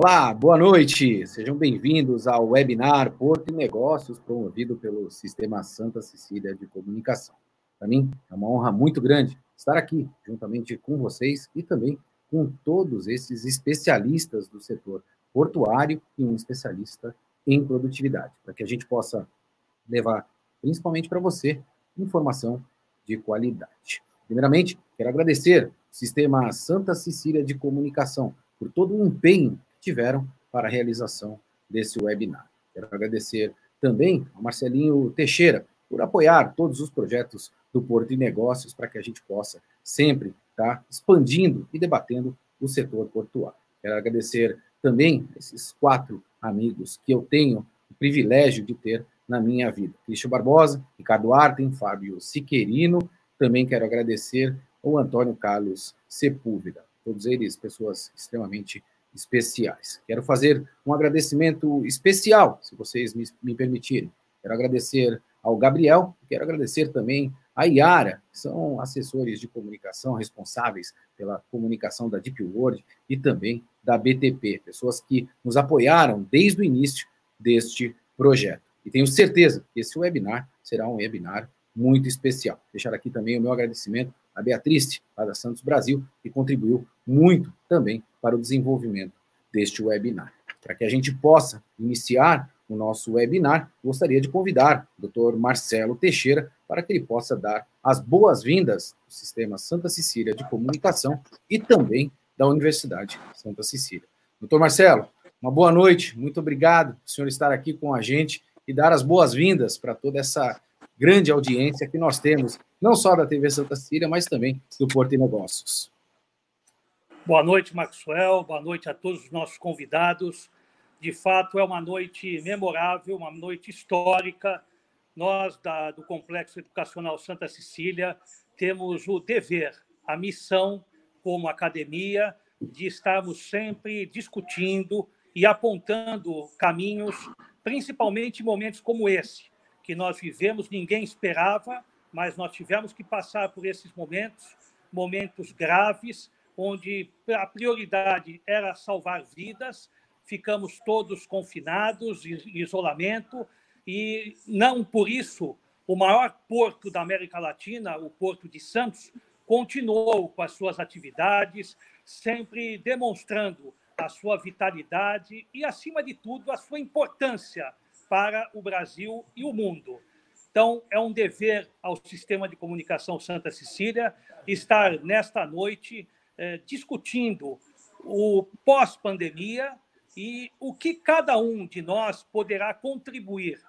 Olá, boa noite. Sejam bem-vindos ao webinar Porto e Negócios, promovido pelo Sistema Santa Cecília de Comunicação. Para mim, é uma honra muito grande estar aqui, juntamente com vocês e também com todos esses especialistas do setor portuário e um especialista em produtividade, para que a gente possa levar, principalmente para você, informação de qualidade. Primeiramente, quero agradecer ao Sistema Santa Cecília de Comunicação por todo o empenho tiveram para a realização desse webinar. Quero agradecer também ao Marcelinho Teixeira por apoiar todos os projetos do Porto e Negócios para que a gente possa sempre estar expandindo e debatendo o setor portuário. Quero agradecer também esses quatro amigos que eu tenho o privilégio de ter na minha vida. Cristian Barbosa, Ricardo Arten, Fábio Siquerino, também quero agradecer ao Antônio Carlos Sepúlveda. Todos eles pessoas extremamente especiais. Quero fazer um agradecimento especial, se vocês me, me permitirem. Quero agradecer ao Gabriel, quero agradecer também à Iara, que são assessores de comunicação responsáveis pela comunicação da Deep World e também da BTP, pessoas que nos apoiaram desde o início deste projeto. E tenho certeza que esse webinar será um webinar muito especial. Deixar aqui também o meu agradecimento à Beatriz, lá da Santos Brasil, que contribuiu muito também para o desenvolvimento deste webinar. Para que a gente possa iniciar o nosso webinar, gostaria de convidar o Dr. Marcelo Teixeira para que ele possa dar as boas-vindas do Sistema Santa Cecília de Comunicação e também da Universidade Santa Cecília. Doutor Marcelo, uma boa noite, muito obrigado por o senhor estar aqui com a gente e dar as boas-vindas para toda essa grande audiência que nós temos, não só da TV Santa Cecília, mas também do Porto e Negócios. Boa noite, Maxwell. Boa noite a todos os nossos convidados. De fato, é uma noite memorável, uma noite histórica. Nós, da, do Complexo Educacional Santa Cecília, temos o dever, a missão, como academia, de estarmos sempre discutindo e apontando caminhos, principalmente em momentos como esse, que nós vivemos, ninguém esperava, mas nós tivemos que passar por esses momentos, momentos graves, onde a prioridade era salvar vidas, ficamos todos confinados, em isolamento, e não por isso o maior porto da América Latina, o Porto de Santos, continuou com as suas atividades, sempre demonstrando a sua vitalidade e, acima de tudo, a sua importância para o Brasil e o mundo. Então, é um dever ao Sistema de Comunicação Santa Cecília estar nesta noite é, discutindo o pós-pandemia e o que cada um de nós poderá contribuir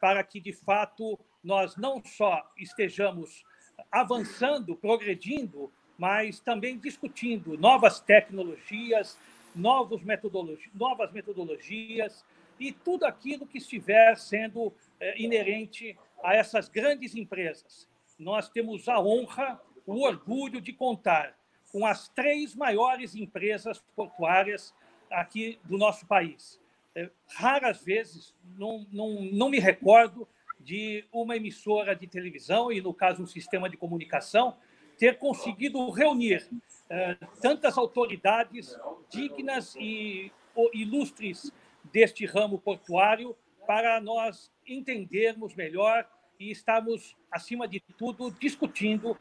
para que, de fato, nós não só estejamos avançando, progredindo, mas também discutindo novas tecnologias, novos metodologi novas metodologias e tudo aquilo que estiver sendo é, inerente a essas grandes empresas. Nós temos a honra, o orgulho de contar com as três maiores empresas portuárias aqui do nosso país. É, raras vezes, não, não, não me recordo de uma emissora de televisão, e no caso um sistema de comunicação, ter conseguido reunir é, tantas autoridades dignas e ilustres deste ramo portuário para nós entendermos melhor e estarmos, acima de tudo, discutindo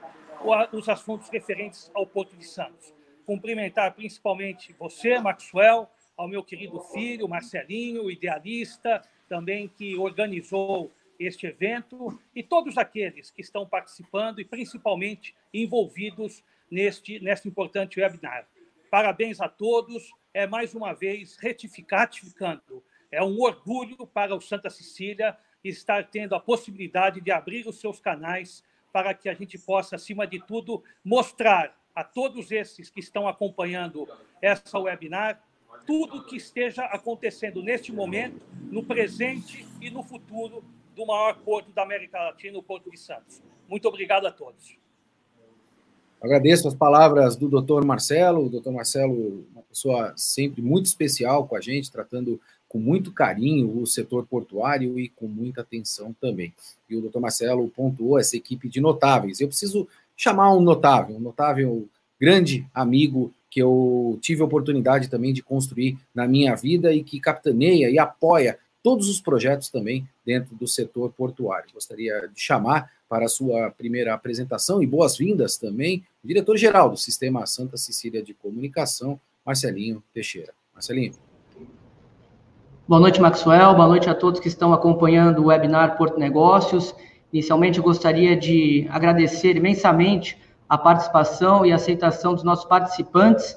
os assuntos referentes ao Porto de Santos. Cumprimentar principalmente você, Maxwell, ao meu querido filho, Marcelinho, idealista, também que organizou este evento, e todos aqueles que estão participando e principalmente envolvidos neste, neste importante webinar. Parabéns a todos. É mais uma vez retificando. É um orgulho para o Santa Cecília estar tendo a possibilidade de abrir os seus canais para que a gente possa, acima de tudo, mostrar a todos esses que estão acompanhando essa webinar tudo o que esteja acontecendo neste momento, no presente e no futuro do maior porto da América Latina, o Porto de Santos. Muito obrigado a todos. Agradeço as palavras do doutor Marcelo. O doutor Marcelo, uma pessoa sempre muito especial com a gente, tratando com muito carinho o setor portuário e com muita atenção também. E o doutor Marcelo pontuou essa equipe de notáveis. Eu preciso chamar um notável, um notável grande amigo que eu tive a oportunidade também de construir na minha vida e que capitaneia e apoia todos os projetos também dentro do setor portuário. Gostaria de chamar para a sua primeira apresentação e boas-vindas também o diretor-geral do Sistema Santa Cecília de Comunicação, Marcelinho Teixeira. Marcelinho. Boa noite, Maxwell. Boa noite a todos que estão acompanhando o webinar Porto Negócios. Inicialmente, gostaria de agradecer imensamente a participação e aceitação dos nossos participantes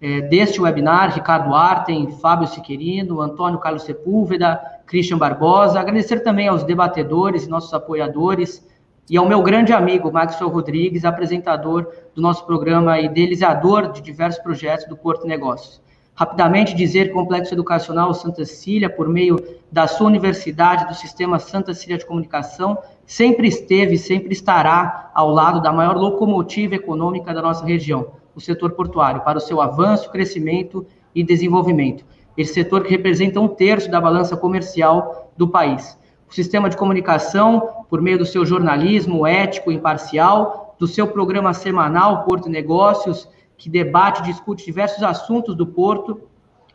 é, deste webinar, Ricardo Arten, Fábio Siquerino, Antônio Carlos Sepúlveda, Christian Barbosa. Agradecer também aos debatedores, nossos apoiadores, e ao meu grande amigo, Maxwell Rodrigues, apresentador do nosso programa e idealizador de diversos projetos do Porto Negócios. Rapidamente dizer que o Complexo Educacional Santa Cecília, por meio da sua universidade, do Sistema Santa Cecília de Comunicação, sempre esteve e sempre estará ao lado da maior locomotiva econômica da nossa região, o setor portuário, para o seu avanço, crescimento e desenvolvimento. Esse setor que representa um terço da balança comercial do país. O sistema de comunicação, por meio do seu jornalismo ético e imparcial, do seu programa semanal Porto Negócios, que debate e discute diversos assuntos do Porto,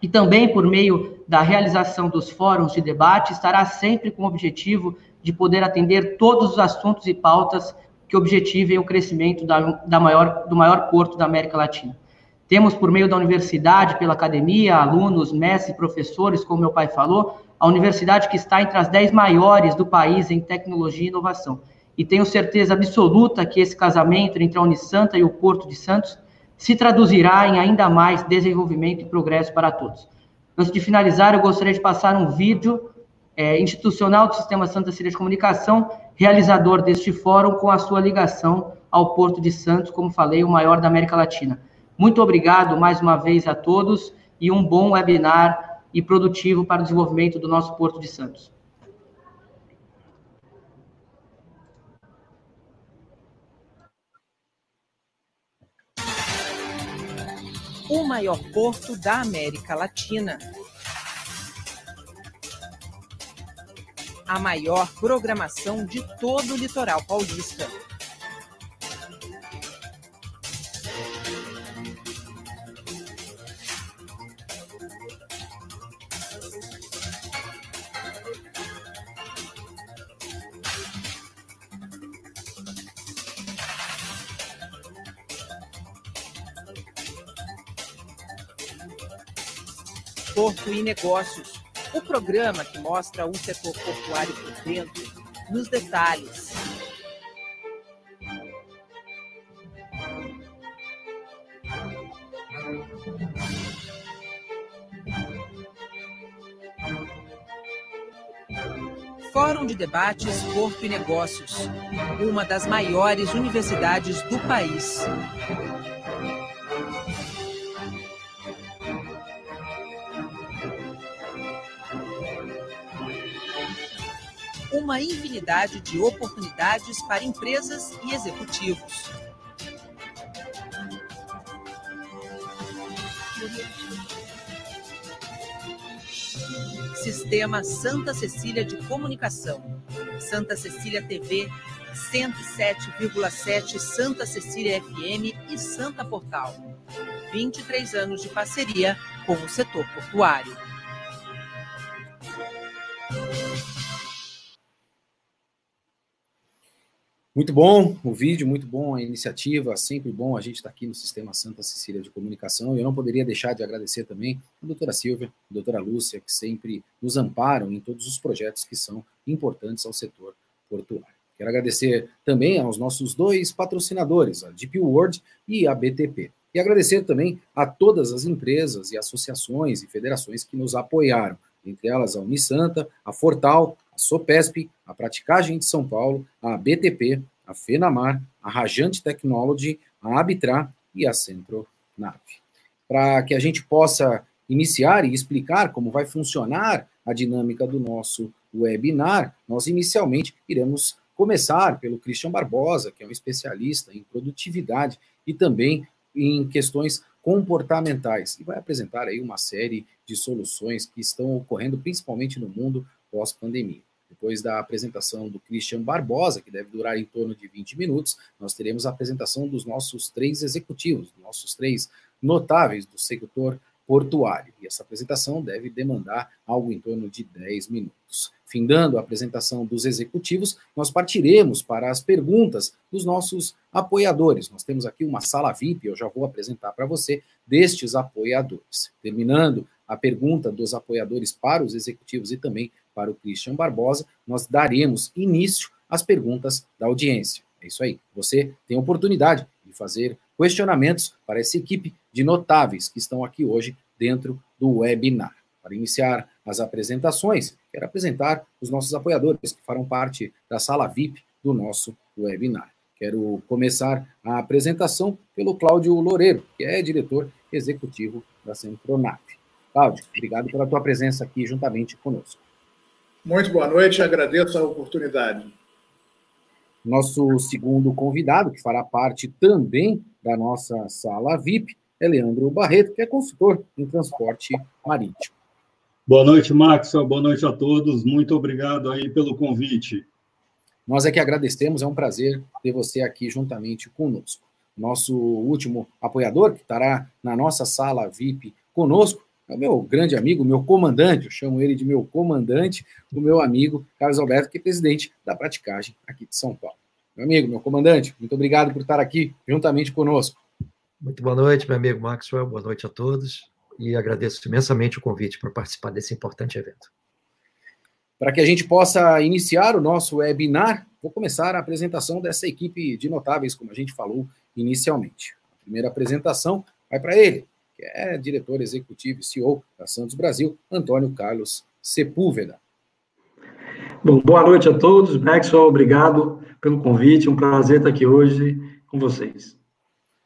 e também por meio da realização dos fóruns de debate, estará sempre com o objetivo de poder atender todos os assuntos e pautas que objetivem o crescimento da, da maior, do maior porto da América Latina. Temos, por meio da universidade, pela academia, alunos, mestres, professores, como meu pai falou, a universidade que está entre as dez maiores do país em tecnologia e inovação. E tenho certeza absoluta que esse casamento entre a Unisanta e o Porto de Santos se traduzirá em ainda mais desenvolvimento e progresso para todos. Antes de finalizar, eu gostaria de passar um vídeo é, institucional do Sistema Santa Cecília de Comunicação, realizador deste fórum, com a sua ligação ao Porto de Santos, como falei, o maior da América Latina. Muito obrigado mais uma vez a todos e um bom webinar e produtivo para o desenvolvimento do nosso Porto de Santos. O maior porto da América Latina a maior programação de todo o litoral paulista. Porto e Negócios o programa que mostra o setor portuário por dentro, nos detalhes. Fórum de Debates Porto e Negócios, uma das maiores universidades do país. Uma infinidade de oportunidades para empresas e executivos. Sistema Santa Cecília de Comunicação. Santa Cecília TV, 107,7 Santa Cecília FM e Santa Portal. 23 anos de parceria com o setor portuário. Muito bom o vídeo, muito bom a iniciativa, sempre bom a gente estar aqui no Sistema Santa Cecília de Comunicação. E eu não poderia deixar de agradecer também a doutora Silvia, a doutora Lúcia, que sempre nos amparam em todos os projetos que são importantes ao setor portuário. Quero agradecer também aos nossos dois patrocinadores, a Deep World e a BTP. E agradecer também a todas as empresas e associações e federações que nos apoiaram, entre elas a Unisanta, a Fortal, a Sopesp, a Praticagem de São Paulo, a BTP, a FENAMAR, a Rajante Technology, a Abitra e a Centronave. Para que a gente possa iniciar e explicar como vai funcionar a dinâmica do nosso webinar, nós inicialmente iremos começar pelo Christian Barbosa, que é um especialista em produtividade e também em questões comportamentais, e vai apresentar aí uma série de soluções que estão ocorrendo principalmente no mundo pós-pandemia. Depois da apresentação do Christian Barbosa, que deve durar em torno de 20 minutos, nós teremos a apresentação dos nossos três executivos, nossos três notáveis do setor portuário. E essa apresentação deve demandar algo em torno de 10 minutos. Findando a apresentação dos executivos, nós partiremos para as perguntas dos nossos apoiadores. Nós temos aqui uma sala VIP, eu já vou apresentar para você, destes apoiadores. Terminando a pergunta dos apoiadores para os executivos e também para o Christian Barbosa, nós daremos início às perguntas da audiência. É isso aí. Você tem oportunidade de fazer questionamentos para essa equipe de notáveis que estão aqui hoje dentro do webinar. Para iniciar as apresentações, quero apresentar os nossos apoiadores que farão parte da sala VIP do nosso webinar. Quero começar a apresentação pelo Cláudio Loureiro, que é diretor executivo da Centronave. Cláudio, obrigado pela tua presença aqui juntamente conosco. Muito boa noite, agradeço a oportunidade. Nosso segundo convidado, que fará parte também da nossa sala VIP, é Leandro Barreto, que é consultor em transporte marítimo. Boa noite, Maxwell. Boa noite a todos. Muito obrigado aí pelo convite. Nós é que agradecemos, é um prazer ter você aqui juntamente conosco. Nosso último apoiador, que estará na nossa sala VIP conosco, é o meu grande amigo, meu comandante, eu chamo ele de meu comandante, o meu amigo Carlos Alberto, que é presidente da praticagem aqui de São Paulo. Meu amigo, meu comandante, muito obrigado por estar aqui juntamente conosco. Muito boa noite, meu amigo Maxwell, boa noite a todos e agradeço imensamente o convite para participar desse importante evento. Para que a gente possa iniciar o nosso webinar, vou começar a apresentação dessa equipe de notáveis, como a gente falou inicialmente. A primeira apresentação vai para ele, que é diretor executivo e CEO da Santos Brasil, Antônio Carlos Sepúlveda. Bom, boa noite a todos. Maxwell, obrigado pelo convite. Um prazer estar aqui hoje com vocês.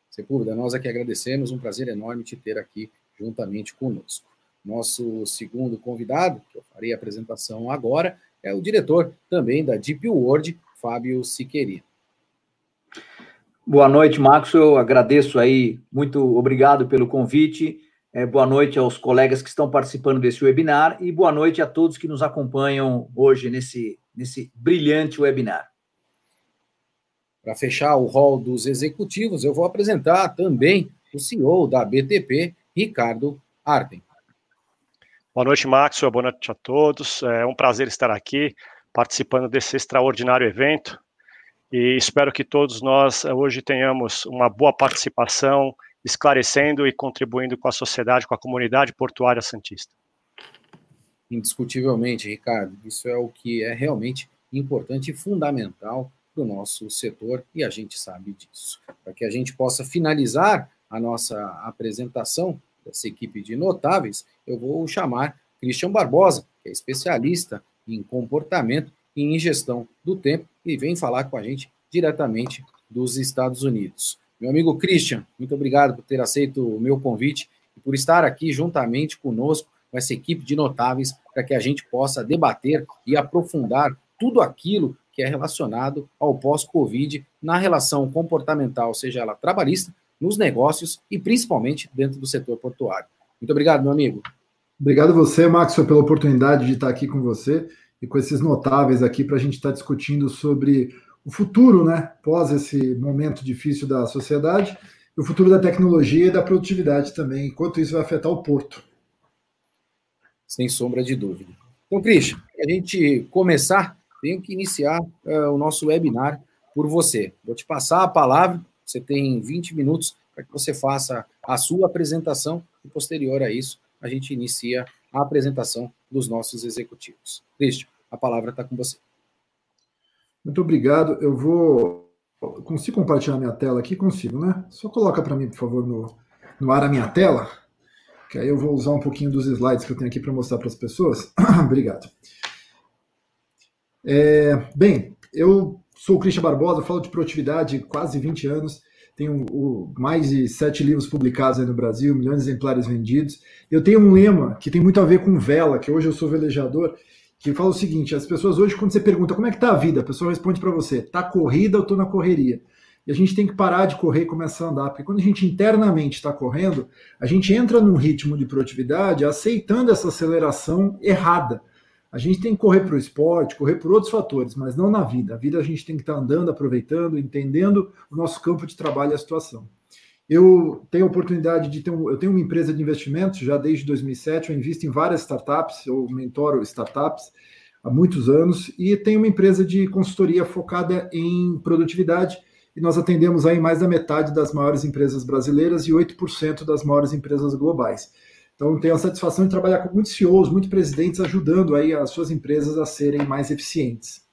Sepúlveda, nós aqui agradecemos. Um prazer enorme te ter aqui juntamente conosco. Nosso segundo convidado, que eu farei a apresentação agora, é o diretor também da Deep World, Fábio Siqueira. Boa noite, Maxwell. Agradeço aí, muito obrigado pelo convite. É, boa noite aos colegas que estão participando desse webinar e boa noite a todos que nos acompanham hoje nesse, nesse brilhante webinar. Para fechar o rol dos executivos, eu vou apresentar também o CEO da BTP, Ricardo Arden. Boa noite, Maxwell. Boa noite a todos. É um prazer estar aqui participando desse extraordinário evento e espero que todos nós eh, hoje tenhamos uma boa participação, esclarecendo e contribuindo com a sociedade, com a comunidade portuária santista. Indiscutivelmente, Ricardo, isso é o que é realmente importante e fundamental para o nosso setor e a gente sabe disso. Para que a gente possa finalizar a nossa apresentação dessa equipe de notáveis, eu vou chamar Christian Barbosa, que é especialista em comportamento em gestão do tempo e vem falar com a gente diretamente dos Estados Unidos. Meu amigo Christian, muito obrigado por ter aceito o meu convite e por estar aqui juntamente conosco, com essa equipe de notáveis, para que a gente possa debater e aprofundar tudo aquilo que é relacionado ao pós-Covid na relação comportamental, seja ela trabalhista, nos negócios e principalmente dentro do setor portuário. Muito obrigado, meu amigo. Obrigado você, Maxwell, pela oportunidade de estar aqui com você e com esses notáveis aqui para a gente estar tá discutindo sobre o futuro, né, pós esse momento difícil da sociedade, e o futuro da tecnologia e da produtividade também, enquanto isso vai afetar o porto. Sem sombra de dúvida. Então, Cristian, a gente começar, tenho que iniciar uh, o nosso webinar por você. Vou te passar a palavra, você tem 20 minutos para que você faça a sua apresentação e, posterior a isso, a gente inicia a apresentação dos nossos executivos. Cristian, a palavra está com você. Muito obrigado. Eu vou. Consigo compartilhar minha tela aqui? Consigo, né? Só coloca para mim, por favor, no, no ar a minha tela, que aí eu vou usar um pouquinho dos slides que eu tenho aqui para mostrar para as pessoas. obrigado. É, bem, eu sou o Christian Barbosa, falo de produtividade quase 20 anos tenho o, mais de sete livros publicados aí no Brasil, milhões de exemplares vendidos. Eu tenho um lema que tem muito a ver com vela, que hoje eu sou velejador, que fala o seguinte: as pessoas hoje, quando você pergunta como é que tá a vida, a pessoa responde para você, tá corrida ou tô na correria? E a gente tem que parar de correr e começar a andar, porque quando a gente internamente está correndo, a gente entra num ritmo de produtividade aceitando essa aceleração errada. A gente tem que correr para o esporte, correr por outros fatores, mas não na vida. A vida a gente tem que estar tá andando, aproveitando, entendendo o nosso campo de trabalho e a situação. Eu tenho a oportunidade de ter um, eu tenho uma empresa de investimentos já desde 2007, eu invisto em várias startups, eu mentoro startups há muitos anos e tenho uma empresa de consultoria focada em produtividade e nós atendemos aí mais da metade das maiores empresas brasileiras e 8% das maiores empresas globais. Então tenho a satisfação de trabalhar com muitos CEOs, muitos presidentes ajudando aí as suas empresas a serem mais eficientes.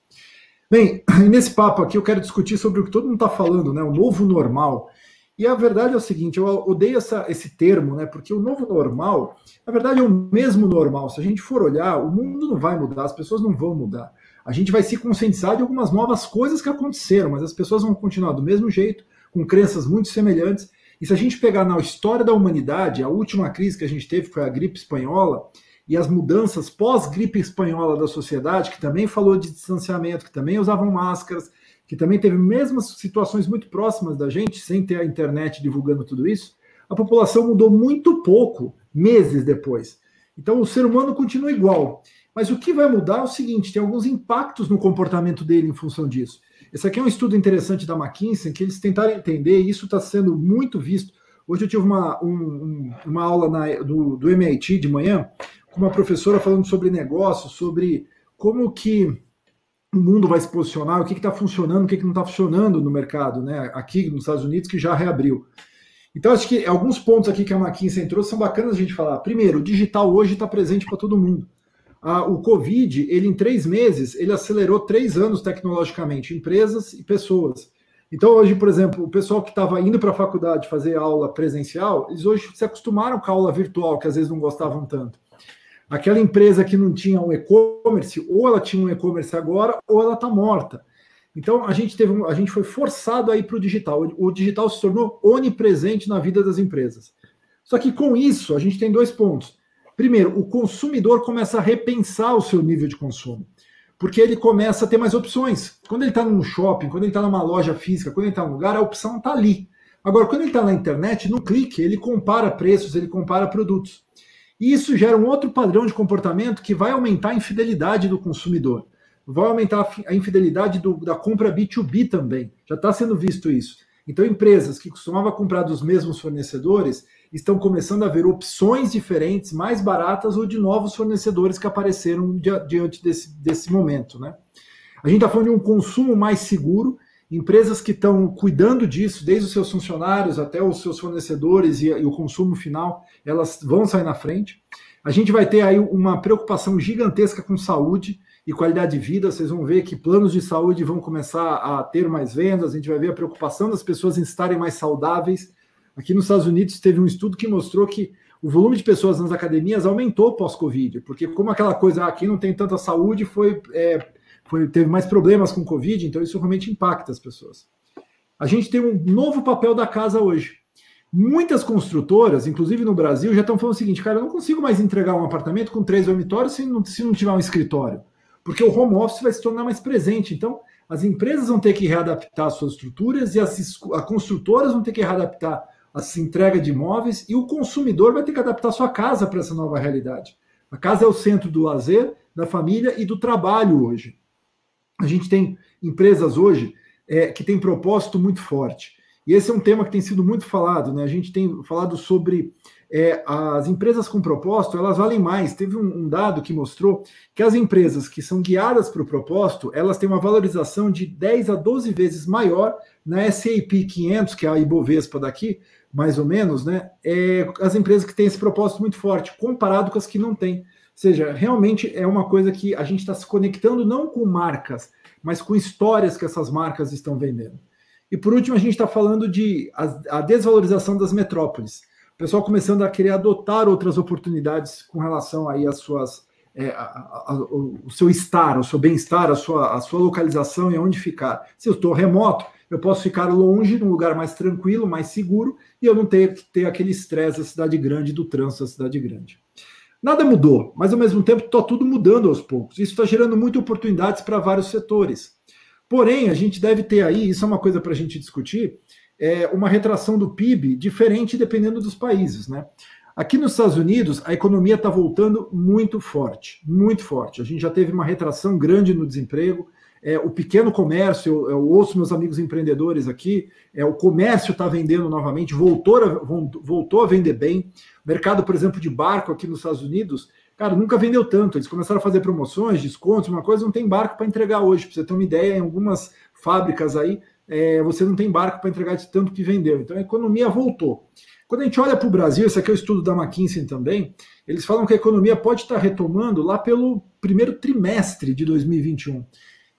Bem, nesse papo aqui eu quero discutir sobre o que todo mundo está falando, né? O novo normal. E a verdade é o seguinte, eu odeio essa, esse termo, né? Porque o novo normal, na verdade, é o mesmo normal. Se a gente for olhar, o mundo não vai mudar, as pessoas não vão mudar. A gente vai se conscientizar de algumas novas coisas que aconteceram, mas as pessoas vão continuar do mesmo jeito, com crenças muito semelhantes. E se a gente pegar na história da humanidade, a última crise que a gente teve foi a gripe espanhola, e as mudanças pós-gripe espanhola da sociedade, que também falou de distanciamento, que também usavam máscaras, que também teve mesmas situações muito próximas da gente, sem ter a internet divulgando tudo isso, a população mudou muito pouco meses depois. Então o ser humano continua igual. Mas o que vai mudar é o seguinte: tem alguns impactos no comportamento dele em função disso. Esse aqui é um estudo interessante da McKinsey, que eles tentaram entender, e isso está sendo muito visto. Hoje eu tive uma, um, uma aula na, do, do MIT de manhã, com uma professora falando sobre negócios, sobre como que o mundo vai se posicionar, o que está funcionando, o que, que não está funcionando no mercado, né? Aqui nos Estados Unidos, que já reabriu. Então, acho que alguns pontos aqui que a McKinsey entrou são bacanas a gente falar. Primeiro, o digital hoje está presente para todo mundo. Ah, o Covid, ele em três meses, ele acelerou três anos tecnologicamente, empresas e pessoas. Então, hoje, por exemplo, o pessoal que estava indo para a faculdade fazer aula presencial, eles hoje se acostumaram com a aula virtual, que às vezes não gostavam tanto. Aquela empresa que não tinha um e-commerce, ou ela tinha um e-commerce agora, ou ela está morta. Então a gente teve, a gente foi forçado a ir para o digital. O digital se tornou onipresente na vida das empresas. Só que com isso a gente tem dois pontos. Primeiro, o consumidor começa a repensar o seu nível de consumo, porque ele começa a ter mais opções. Quando ele está num shopping, quando ele está numa loja física, quando ele está num lugar, a opção está ali. Agora, quando ele está na internet, no clique, ele compara preços, ele compara produtos. E isso gera um outro padrão de comportamento que vai aumentar a infidelidade do consumidor. Vai aumentar a infidelidade do, da compra B2B também. Já está sendo visto isso. Então, empresas que costumavam comprar dos mesmos fornecedores estão começando a ver opções diferentes, mais baratas ou de novos fornecedores que apareceram diante desse, desse momento. Né? A gente está falando de um consumo mais seguro empresas que estão cuidando disso, desde os seus funcionários até os seus fornecedores e, e, o consumo final, elas vão sair na frente. A gente vai ter aí uma preocupação gigantesca com saúde e qualidade de vida. Vocês vão ver que planos de saúde vão começar a ter mais vendas. A gente vai ver a preocupação das pessoas em estarem mais saudáveis. Aqui nos Estados Unidos teve um estudo que mostrou que o volume de pessoas nas academias aumentou pós-Covid, porque como aquela coisa, ah, quem não tem tanta saúde foi é, foi, teve mais problemas com Covid, então isso realmente impacta as pessoas. A gente tem um novo papel da casa hoje. Muitas construtoras, inclusive no Brasil, já estão falando o seguinte: cara, eu não consigo mais entregar um apartamento com três dormitórios se não, se não tiver um escritório, porque o home office vai se tornar mais presente. Então, as empresas vão ter que readaptar suas estruturas e as, as construtoras vão ter que readaptar a entrega de imóveis e o consumidor vai ter que adaptar sua casa para essa nova realidade. A casa é o centro do lazer, da família e do trabalho hoje. A gente tem empresas hoje é, que têm propósito muito forte. E esse é um tema que tem sido muito falado, né? A gente tem falado sobre é, as empresas com propósito, elas valem mais. Teve um, um dado que mostrou que as empresas que são guiadas para o propósito, elas têm uma valorização de 10 a 12 vezes maior na SAP 500, que é a Ibovespa daqui, mais ou menos, né? É, as empresas que têm esse propósito muito forte, comparado com as que não têm seja, realmente é uma coisa que a gente está se conectando não com marcas, mas com histórias que essas marcas estão vendendo. E por último, a gente está falando de a, a, desvalorização das metrópoles. O pessoal começando a querer adotar outras oportunidades com relação aí às suas é, a, a, o seu estar, o seu bem-estar, a sua, a sua localização e onde ficar. Se eu estou remoto, eu posso ficar longe, num lugar mais tranquilo, mais seguro, e eu não ter que ter aquele estresse da cidade grande, do trânsito da cidade grande. Nada mudou, mas ao mesmo tempo está tudo mudando aos poucos. Isso está gerando muitas oportunidades para vários setores. Porém, a gente deve ter aí, isso é uma coisa para a gente discutir, é uma retração do PIB diferente dependendo dos países. Né? Aqui nos Estados Unidos, a economia está voltando muito forte, muito forte. A gente já teve uma retração grande no desemprego. É, o pequeno comércio, eu, eu, ouço meus amigos empreendedores aqui, é, o comércio está vendendo novamente, voltou a, voltou a vender bem. Mercado, por exemplo, de barco aqui nos Estados Unidos, cara, nunca vendeu tanto. Eles começaram a fazer promoções, descontos, uma coisa, não tem barco para entregar hoje. Para você ter uma ideia, em algumas fábricas aí, é, você não tem barco para entregar de tanto que vendeu. Então a economia voltou. Quando a gente olha para o Brasil, esse aqui é o estudo da McKinsey também, eles falam que a economia pode estar retomando lá pelo primeiro trimestre de 2021.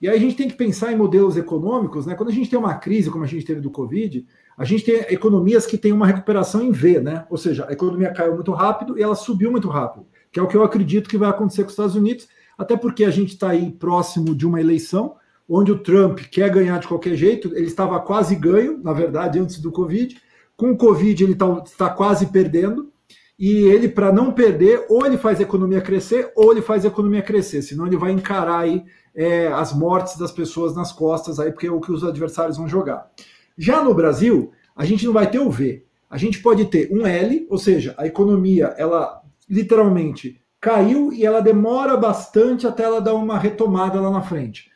E aí a gente tem que pensar em modelos econômicos, né? Quando a gente tem uma crise como a gente teve do Covid, a gente tem economias que têm uma recuperação em V, né? Ou seja, a economia caiu muito rápido e ela subiu muito rápido, que é o que eu acredito que vai acontecer com os Estados Unidos, até porque a gente está aí próximo de uma eleição onde o Trump quer ganhar de qualquer jeito, ele estava quase ganho, na verdade, antes do Covid, com o Covid, ele está tá quase perdendo. E ele, para não perder, ou ele faz a economia crescer, ou ele faz a economia crescer. Senão ele vai encarar aí é, as mortes das pessoas nas costas, aí, porque é o que os adversários vão jogar. Já no Brasil, a gente não vai ter o V. A gente pode ter um L, ou seja, a economia, ela literalmente caiu e ela demora bastante até ela dar uma retomada lá na frente.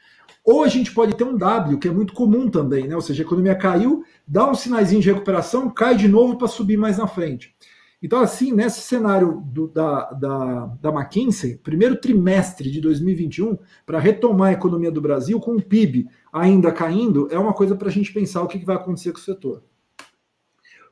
Ou a gente pode ter um W, que é muito comum também, né? Ou seja, a economia caiu, dá um sinaizinho de recuperação, cai de novo para subir mais na frente. Então, assim, nesse cenário do, da, da, da McKinsey, primeiro trimestre de 2021, para retomar a economia do Brasil, com o PIB ainda caindo, é uma coisa para a gente pensar o que, que vai acontecer com o setor.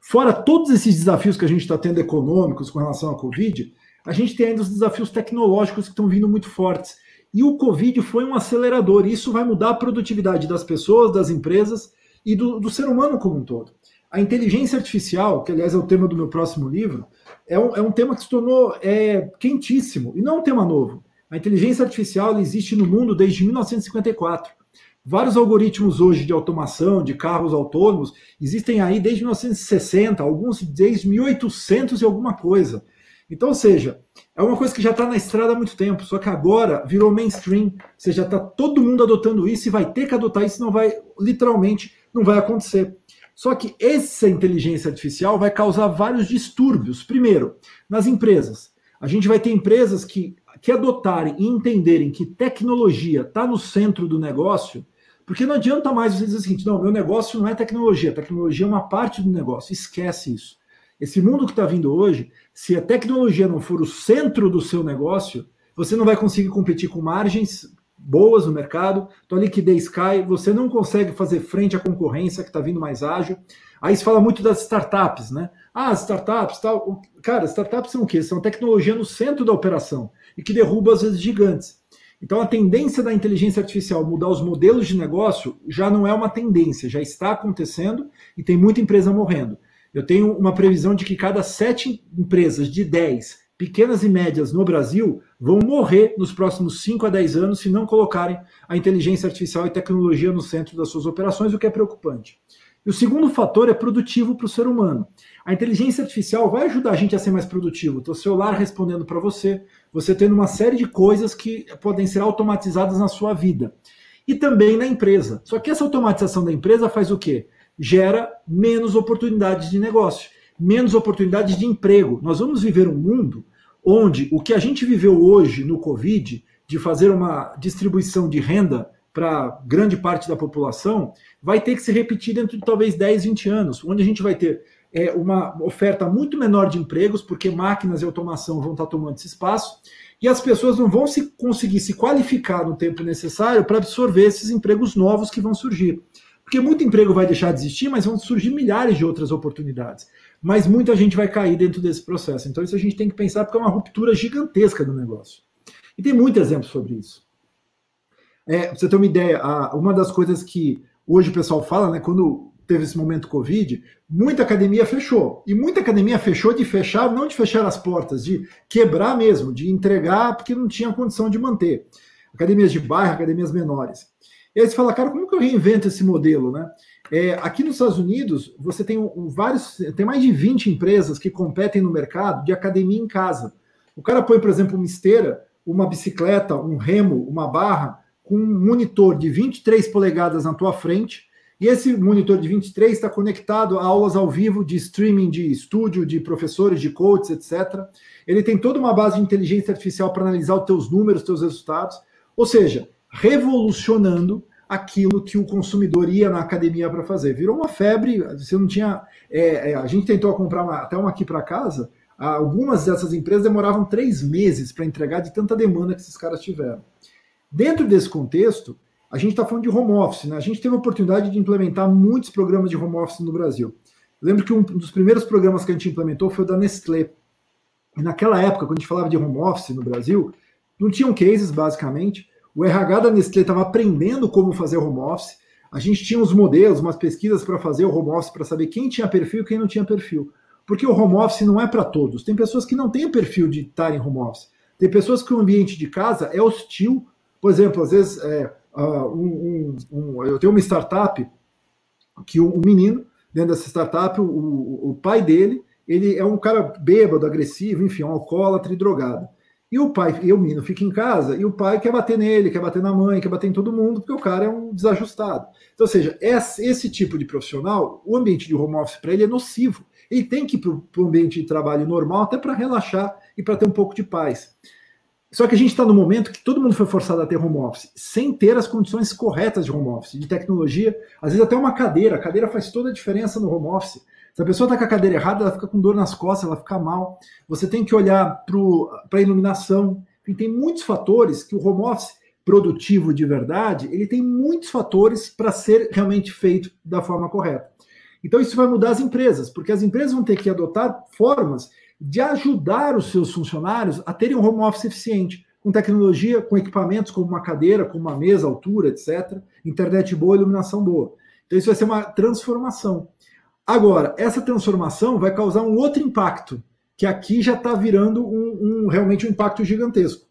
Fora todos esses desafios que a gente está tendo econômicos com relação à Covid, a gente tem ainda os desafios tecnológicos que estão vindo muito fortes. E o Covid foi um acelerador. E isso vai mudar a produtividade das pessoas, das empresas e do, do, ser humano como um todo. A inteligência artificial, que aliás é o tema do meu próximo livro, é um, é um tema que se tornou é, quentíssimo. E não é um tema novo. A inteligência artificial existe no mundo desde 1954. Vários algoritmos hoje de automação, de carros autônomos, existem aí desde 1960, alguns desde 1800 e alguma coisa. Então, ou seja, é uma coisa que já está na estrada há muito tempo, só que agora virou mainstream, ou seja, está todo mundo adotando isso e vai ter que adotar isso, não vai, literalmente, não vai acontecer. Só que essa inteligência artificial vai causar vários distúrbios. Primeiro, nas empresas. A gente vai ter empresas que, que adotarem e entenderem que tecnologia está no centro do negócio, porque não adianta mais você dizer o seguinte: não, meu negócio não é tecnologia, tecnologia é uma parte do negócio. Esquece isso. Esse mundo que está vindo hoje, se a tecnologia não for o centro do seu negócio, você não vai conseguir competir com margens boas no mercado, tua liquidez cai, você não consegue fazer frente à concorrência que está vindo mais ágil. Aí se fala muito das startups, né? Ah, startups, tal. Cara, startups são o quê? São tecnologia no centro da operação e que derruba às vezes gigantes. Então a tendência da inteligência artificial mudar os modelos de negócio já não é uma tendência, já está acontecendo e tem muita empresa morrendo. Eu tenho uma previsão de que cada sete empresas de 10, pequenas e médias no Brasil, vão morrer nos próximos 5 a 10 anos se não colocarem a inteligência artificial e tecnologia no centro das suas operações, o que é preocupante. E o segundo fator é produtivo para o ser humano. A inteligência artificial vai ajudar a gente a ser mais produtivo. O celular respondendo para você, você tendo uma série de coisas que podem ser automatizadas na sua vida. E também na empresa. Só que essa automatização da empresa faz o quê? gera menos oportunidades de negócio, menos oportunidades de emprego. Nós vamos viver um mundo onde o que a gente viveu hoje no Covid, de fazer uma distribuição de renda para grande parte da população, vai ter que se repetir dentro de talvez 10, 20 anos, onde a gente vai ter é, uma oferta muito menor de empregos, porque máquinas e automação vão estar tomando esse espaço, e as pessoas não vão se conseguir se qualificar no tempo necessário para absorver esses empregos novos que vão surgir. Porque muito emprego vai deixar de existir, mas vão surgir milhares de outras oportunidades. Mas muita gente vai cair dentro desse processo. Então, isso a gente tem que pensar porque é uma ruptura gigantesca do negócio. E tem muitos exemplos sobre isso. É, você ter uma ideia, uma das coisas que hoje o pessoal fala, né, quando teve esse momento Covid, muita academia fechou. E muita academia fechou de fechar, não de fechar as portas, de quebrar mesmo, de entregar porque não tinha condição de manter. Academias de bairro, academias menores. E aí você fala, cara, como que eu reinvento esse modelo, né? É, aqui nos Estados Unidos, você tem um, vários, tem mais de 20 empresas que competem no mercado de academia em casa. O cara põe, por exemplo, uma esteira, uma bicicleta, um remo, uma barra, com um monitor de 23 polegadas na tua frente, E esse monitor de 23 está conectado a aulas ao vivo de streaming de estúdio, de professores, de coaches, etc. Ele tem toda uma base de inteligência artificial para analisar os teus números, os teus resultados. Ou seja, revolucionando aquilo que o consumidor ia na academia para fazer. Virou uma febre, você não tinha. É, é, a gente tentou comprar uma, até uma aqui para casa. Algumas dessas empresas demoravam três meses para entregar de tanta demanda que esses caras tiveram. Dentro desse contexto, a gente está falando de home office, né? A gente teve a oportunidade de implementar muitos programas de home office no Brasil. Eu lembro que um dos primeiros programas que a gente implementou foi o da Nestlé. E naquela época, quando a gente falava de home office no Brasil, não tinham cases, basicamente. O RH da Nestlé estava aprendendo como fazer home office. A gente tinha uns modelos, umas pesquisas para fazer o home office, para saber quem tinha perfil e quem não tinha perfil. Porque o home office não é para todos. Tem pessoas que não têm o perfil de estar em home office. Tem pessoas que o ambiente de casa é hostil. Por exemplo, às vezes é, uh, um, um, um, eu tenho uma startup que o um, menino, dentro dessa startup, o, o, pai dele, ele é um cara bêbado, agressivo, enfim, um alcoólatra e drogado. E o pai, e o menino fica em casa, e o pai quer bater nele, quer bater na mãe, quer bater em todo mundo, porque o cara é um desajustado. Então, ou seja, esse, tipo de profissional, o ambiente de home office para ele é nocivo. Ele tem que ir para o ambiente de trabalho normal, até para relaxar e para ter um pouco de paz. Só que a gente está no momento que todo mundo foi forçado a ter home office, sem ter as condições corretas de home office, de tecnologia. Às vezes até uma cadeira. A cadeira faz toda a diferença no home office. Se a pessoa está com a cadeira errada, ela fica com dor nas costas, ela fica mal. Você tem que olhar para a iluminação. Enfim, tem muitos fatores que o home office produtivo de verdade, ele tem muitos fatores para ser realmente feito da forma correta. Então isso vai mudar as empresas, porque as empresas vão ter que adotar formas de ajudar os seus funcionários a terem um home office eficiente, com tecnologia, com equipamentos como uma cadeira, como uma mesa, altura, etc., internet boa, iluminação boa. Então, isso vai ser uma transformação. Agora, essa transformação vai causar um outro impacto, que aqui já está virando um, um, realmente um impacto gigantesco.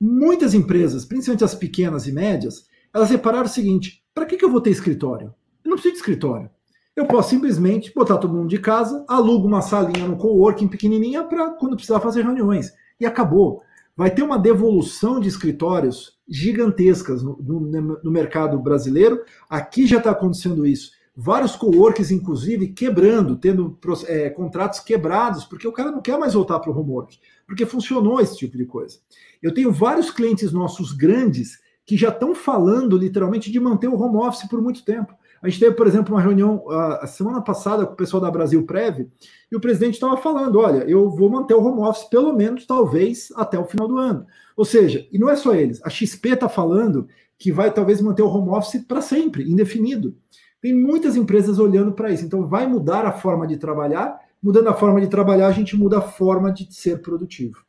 Muitas empresas, principalmente as pequenas e médias, elas repararam o seguinte: para que, que eu vou ter escritório? Eu não preciso de escritório. Eu posso simplesmente botar todo mundo de casa, alugo uma salinha no coworking pequenininha para quando precisar fazer reuniões. E acabou. Vai ter uma devolução de escritórios gigantescas no, no, no mercado brasileiro. Aqui já está acontecendo isso. Vários coworks, inclusive, quebrando, tendo é, contratos quebrados, porque o cara não quer mais voltar para o homework, porque funcionou esse tipo de coisa. Eu tenho vários clientes nossos grandes que já estão falando literalmente de manter o home office por muito tempo. A gente teve, por exemplo, uma reunião a semana passada com o pessoal da Brasil Prev, e o presidente estava falando: olha, eu vou manter o home office pelo menos, talvez, até o final do ano. Ou seja, e não é só eles, a XP está falando que vai talvez manter o home office para sempre, indefinido. Tem muitas empresas olhando para isso. Então, vai mudar a forma de trabalhar. Mudando a forma de trabalhar, a gente muda a forma de ser produtivo.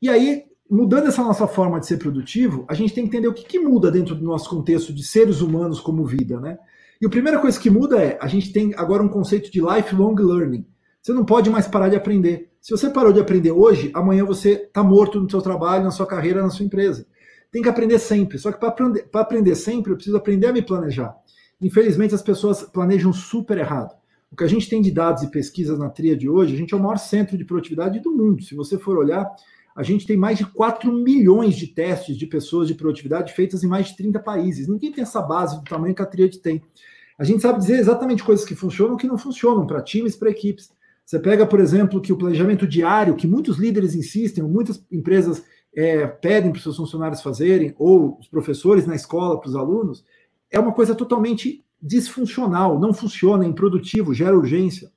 E aí, mudando essa nossa forma de ser produtivo, a gente tem que entender o que, que muda dentro do nosso contexto de seres humanos como vida, né? E a primeira coisa que muda é, a gente tem agora um conceito de lifelong learning. Você não pode mais parar de aprender. Se você parou de aprender hoje, amanhã você está morto no seu trabalho, na sua carreira, na sua empresa. Tem que aprender sempre. Só que para aprender, aprender sempre, eu preciso aprender a me planejar. Infelizmente, as pessoas planejam super errado. O que a gente tem de dados e pesquisas na tria de hoje, a gente é o maior centro de produtividade do mundo. Se você for olhar, a gente tem mais de 4 milhões de testes de pessoas de produtividade feitas em mais de 30 países. Ninguém tem essa base do tamanho que a Triade tem. A gente sabe dizer exatamente coisas que funcionam e que não funcionam para times, para equipes. Você pega, por exemplo, que o planejamento diário, que muitos líderes insistem, muitas empresas é, pedem para os seus funcionários fazerem, ou os professores na escola para os alunos, é uma coisa totalmente disfuncional, não funciona, é improdutivo, gera urgência.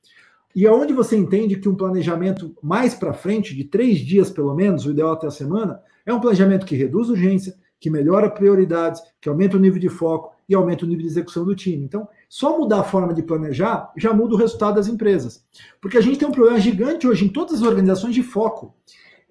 E aonde você entende que um planejamento mais para frente, de três dias pelo menos, o ideal até a semana, é um planejamento que reduz urgência, que melhora prioridades, que aumenta o nível de foco e aumenta o nível de execução do time. Então, só mudar a forma de planejar já muda o resultado das empresas. Porque a gente tem um problema gigante hoje em todas as organizações de foco.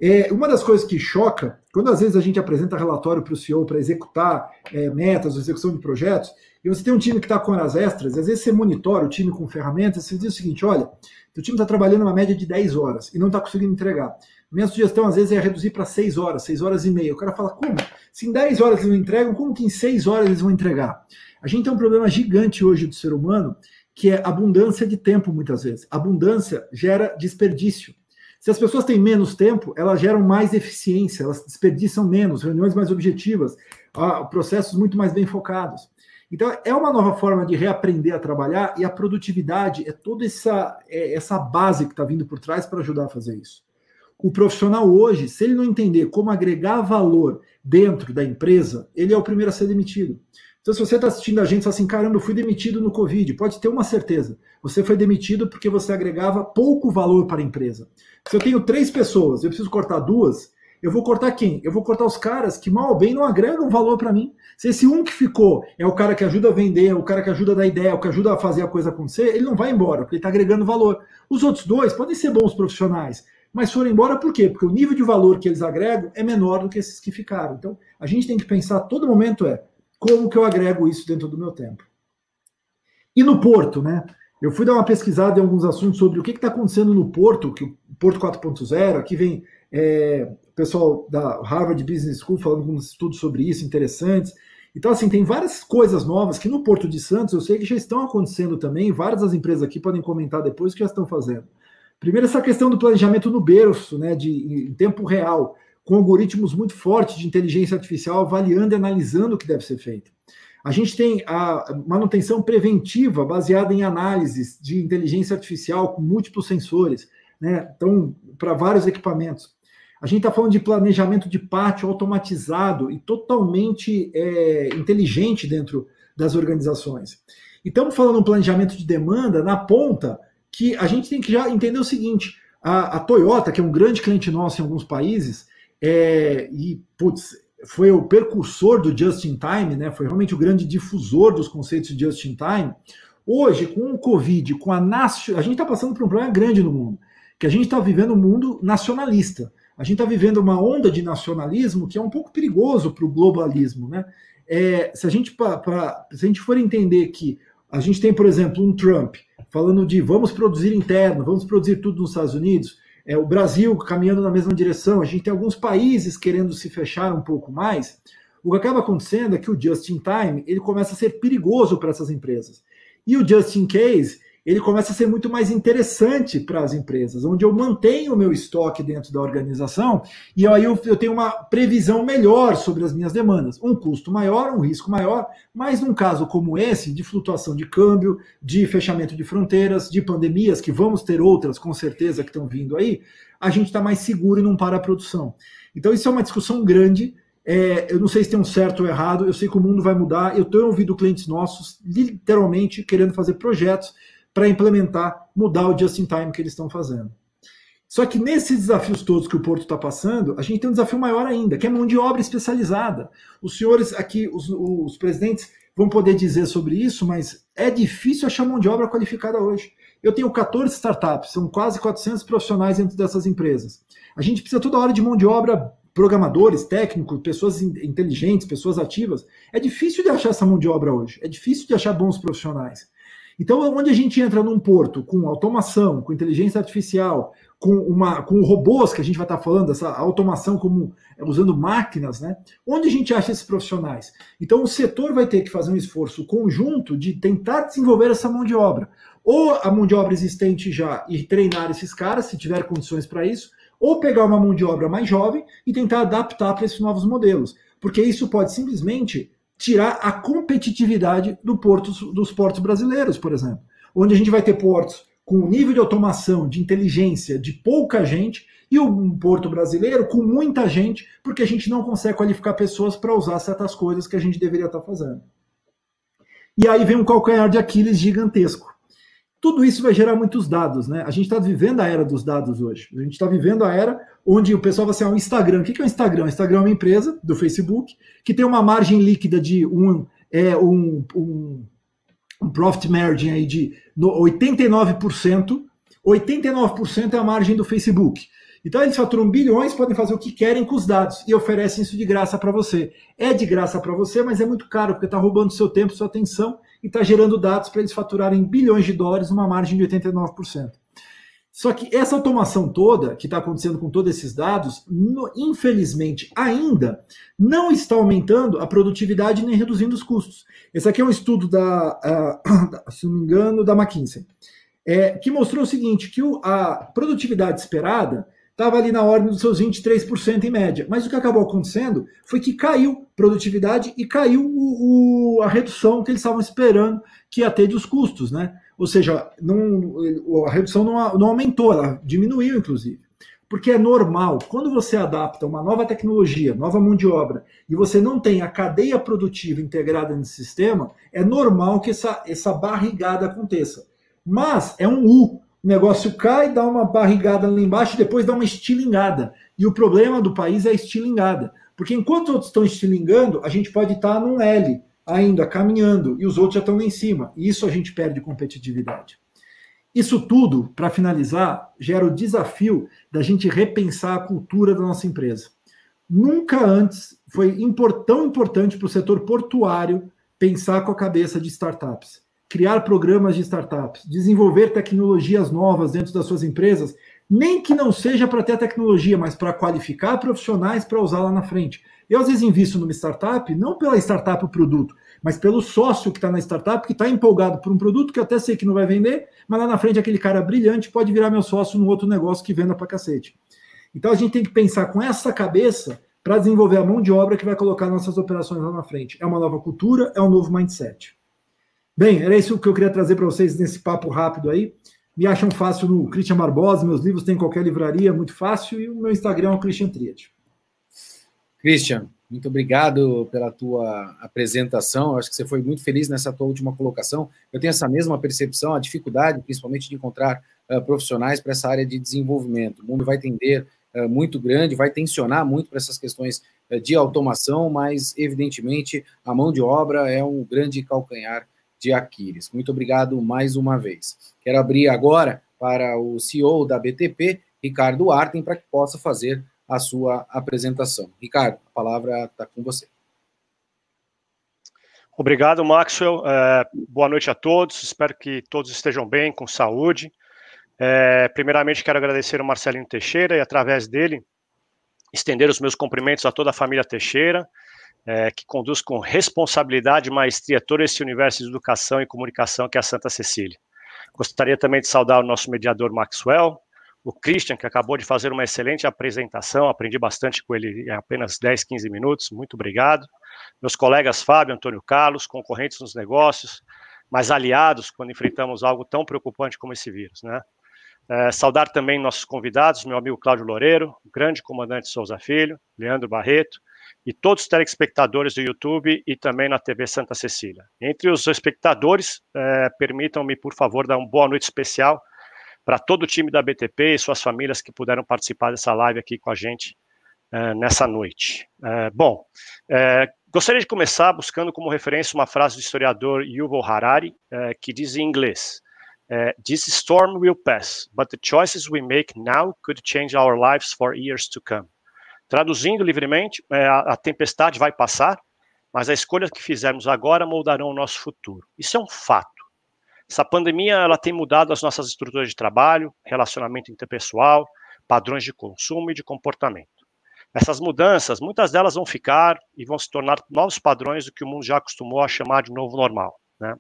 É, uma das coisas que choca, quando às vezes a gente apresenta relatório para o CEO para executar é, metas, execução de projetos, e você tem um time que está com horas extras, às vezes você monitora o time com ferramentas, você diz o seguinte: olha, o time está trabalhando uma média de 10 horas e não está conseguindo entregar. Minha sugestão, às vezes, é reduzir para 6 horas, 6 horas e meia. O cara fala, como? Se em 10 horas eles não entregam, como que em 6 horas eles vão entregar? A gente tem um problema gigante hoje do ser humano, que é abundância de tempo, muitas vezes. Abundância gera desperdício. Se as pessoas têm menos tempo, elas geram mais eficiência, elas desperdiçam menos, reuniões mais objetivas, processos muito mais bem focados. Então, é uma nova forma de reaprender a trabalhar e a produtividade é toda essa, é, essa base que está vindo por trás para ajudar a fazer isso. O profissional hoje, se ele não entender como agregar valor dentro da empresa, ele é o primeiro a ser demitido. Então, se você está assistindo a gente e assim, caramba, eu fui demitido no Covid, pode ter uma certeza. Você foi demitido porque você agregava pouco valor para a empresa. Se eu tenho três pessoas, eu preciso cortar duas, eu vou cortar quem? Eu vou cortar os caras que mal ou bem não agregam valor para mim. Se esse um que ficou é o cara que ajuda a vender, o cara que ajuda a dar ideia, o que ajuda a fazer a coisa acontecer, ele não vai embora, porque ele está agregando valor. Os outros dois podem ser bons profissionais, mas foram embora por quê? Porque o nível de valor que eles agregam é menor do que esses que ficaram. Então, a gente tem que pensar a todo momento é como que eu agrego isso dentro do meu tempo. E no Porto, né? Eu fui dar uma pesquisada em alguns assuntos sobre o que está acontecendo no Porto, que Porto 4.0, aqui vem é, o pessoal da Harvard Business School falando com estudos sobre isso, interessantes. Então, assim, tem várias coisas novas que no Porto de Santos eu sei que já estão acontecendo também, várias das empresas aqui podem comentar depois que já estão fazendo. Primeiro, essa questão do planejamento no berço, né, de, em tempo real com algoritmos muito fortes de inteligência artificial avaliando e analisando o que deve ser feito. A gente tem a manutenção preventiva baseada em análises de inteligência artificial com múltiplos sensores, né? Então, para vários equipamentos. A gente está falando de planejamento de pátio automatizado e totalmente é, inteligente dentro das organizações. E estamos falando um planejamento de demanda na ponta que a gente tem que já entender o seguinte: a, a Toyota, que é um grande cliente nosso em alguns países, é, e, putz, foi o precursor do Just in Time, né? Foi realmente o grande difusor dos conceitos de Just in Time. Hoje, com o Covid, com a nacio... a gente está passando por um problema grande no mundo, que a gente está vivendo um mundo nacionalista. A gente está vivendo uma onda de nacionalismo que é um pouco perigoso para o globalismo, né? É, se, a gente, pra, pra, se a gente for entender que a gente tem, por exemplo, um Trump falando de vamos produzir interno, vamos produzir tudo nos Estados Unidos, é, o Brasil caminhando na mesma direção, a gente tem alguns países querendo se fechar um pouco mais, o que acaba acontecendo é que o just in time ele começa a ser perigoso para essas empresas. E o just in case ele começa a ser muito mais interessante para as empresas, onde eu mantenho o meu estoque dentro da organização e aí eu, eu, tenho uma previsão melhor sobre as minhas demandas. Um custo maior, um risco maior, mas num caso como esse, de flutuação de câmbio, de fechamento de fronteiras, de pandemias, que vamos ter outras com certeza que estão vindo aí, a gente está mais seguro e não para a produção. Então, isso é uma discussão grande. É, eu não sei se tem um certo ou errado, eu sei que o mundo vai mudar. Eu tenho ouvido clientes nossos literalmente querendo fazer projetos para implementar, mudar o just-in-time que eles estão fazendo. Só que nesses desafios todos que o Porto está passando, a gente tem um desafio maior ainda, que é mão de obra especializada. Os senhores aqui, os, os presidentes, vão poder dizer sobre isso, mas é difícil achar mão de obra qualificada hoje. Eu tenho 14 startups, são quase 400 profissionais dentro dessas empresas. A gente precisa toda hora de mão de obra, programadores, técnicos, pessoas inteligentes, pessoas ativas. É difícil de achar essa mão de obra hoje. É difícil de achar bons profissionais. Então, onde a gente entra num porto com automação, com inteligência artificial, com, uma, com robôs que a gente vai estar falando, essa automação como é, usando máquinas, né? Onde a gente acha esses profissionais? Então, o setor vai ter que fazer um esforço conjunto de tentar desenvolver essa mão de obra. Ou a mão de obra existente já e treinar esses caras, se tiver condições para isso, ou pegar uma mão de obra mais jovem e tentar adaptar para esses novos modelos. Porque isso pode simplesmente tirar a competitividade do dos portos brasileiros, por exemplo. Onde a gente vai ter portos com um nível de automação, de inteligência de pouca gente, e um porto brasileiro com muita gente, porque a gente não consegue qualificar pessoas para usar certas coisas que a gente deveria estar fazendo. E aí vem um calcanhar de Aquiles gigantesco. Tudo isso vai gerar muitos dados, né? A gente está vivendo a era dos dados hoje. A gente está vivendo a era onde o pessoal vai assim, ah, um Instagram. O que é o Instagram? O Instagram é uma empresa do Facebook que tem uma margem líquida de um, é, um, um, um profit margin aí de 89%. 89% é a margem do Facebook. Então eles faturam bilhões, podem fazer o que querem com os dados e oferecem isso de graça para você. É de graça para você, mas é muito caro porque está roubando seu tempo, sua atenção e está gerando dados para eles faturarem bilhões de dólares numa margem de 89%. Só que essa automação toda que está acontecendo com todos esses dados, no, infelizmente, ainda não está aumentando a produtividade nem reduzindo os custos. Esse aqui é um estudo da, uh, se não me engano, da McKinsey, é, que mostrou o seguinte: que o, a produtividade esperada estava ali na ordem dos seus 23% em média. Mas o que acabou acontecendo foi que caiu produtividade e caiu o, o, a redução que eles estavam esperando que ia ter dos custos, né? Ou seja, não, a redução não, não aumentou, ela diminuiu, inclusive. Porque é normal, quando você adapta uma nova tecnologia, nova mão de obra, e você não tem a cadeia produtiva integrada nesse sistema, é normal que essa, essa barrigada aconteça. Mas é um U, o negócio cai, dá uma barrigada lá embaixo depois dá uma estilingada. E o problema do país é a estilingada. Porque enquanto outros estão estilingando, a gente pode estar num L ainda, caminhando, e os outros já estão lá em cima. E isso a gente perde competitividade. Isso tudo, para finalizar, gera o desafio da gente repensar a cultura da nossa empresa. Nunca antes foi tão importante para o setor portuário pensar com a cabeça de startups criar programas de startups, desenvolver tecnologias novas dentro das suas empresas, nem que não seja para ter a tecnologia, mas para qualificar profissionais para usar lá na frente. Eu, às vezes, invisto numa startup, não pela startup o produto, mas pelo sócio que está na startup, que está empolgado por um produto que eu até sei que não vai vender, mas lá na frente aquele cara brilhante pode virar meu sócio num outro negócio que venda para cacete. Então a gente tem que pensar com essa cabeça para desenvolver a mão de obra que vai colocar nossas operações lá na frente. É uma nova cultura, é um novo mindset. Bem, era isso que eu queria trazer para vocês nesse papo rápido aí. Me acham fácil no Christian Barbosa, meus livros tem em qualquer livraria, muito fácil, e o meu Instagram é o Christian Triad. Christian, muito obrigado pela tua apresentação. Acho que você foi muito feliz nessa tua última colocação. Eu tenho essa mesma percepção, a dificuldade, principalmente, de encontrar uh, profissionais para essa área de desenvolvimento. O mundo vai tender uh, muito grande, vai tensionar muito para essas questões uh, de automação, mas, evidentemente, a mão de obra é um grande calcanhar de Aquiles. Muito obrigado mais uma vez. Quero abrir agora para o CEO da BTP, Ricardo Arten, para que possa fazer a sua apresentação. Ricardo, a palavra está com você. Obrigado, Maxwell. É, boa noite a todos. Espero que todos estejam bem, com saúde. É, primeiramente, quero agradecer ao Marcelinho Teixeira e, através dele, estender os meus cumprimentos a toda a família Teixeira é, que conduz com responsabilidade e maestria todo esse universo de educação e comunicação que é a Santa Cecília. Gostaria também de saudar o nosso mediador Maxwell, o Christian, que acabou de fazer uma excelente apresentação, aprendi bastante com ele em apenas 10, 15 minutos, muito obrigado. Meus colegas Fábio, Antônio Carlos, concorrentes nos negócios, mas aliados quando enfrentamos algo tão preocupante como esse vírus, né? É, saudar também nossos convidados, meu amigo Cláudio Loureiro, grande comandante Souza Filho, Leandro Barreto, e todos os telespectadores do YouTube e também na TV Santa Cecília. Entre os espectadores, é, permitam-me, por favor, dar uma boa noite especial para todo o time da BTP e suas famílias que puderam participar dessa live aqui com a gente é, nessa noite. É, bom, gostaria de começar buscando como referência uma frase do historiador Yuval Harari, que diz em inglês: This storm will pass, but the choices we make now could change our lives for years to come. Traduzindo livremente, é, a, a tempestade vai passar, mas as escolhas que fizermos agora moldarão o nosso futuro. Isso é um fato. Essa pandemia ela tem mudado as nossas estruturas de trabalho, relacionamento interpessoal, padrões de consumo e de comportamento. Essas mudanças, muitas delas vão ficar e vão se tornar novos padrões do que o mundo já acostumou a chamar de novo normal. Né?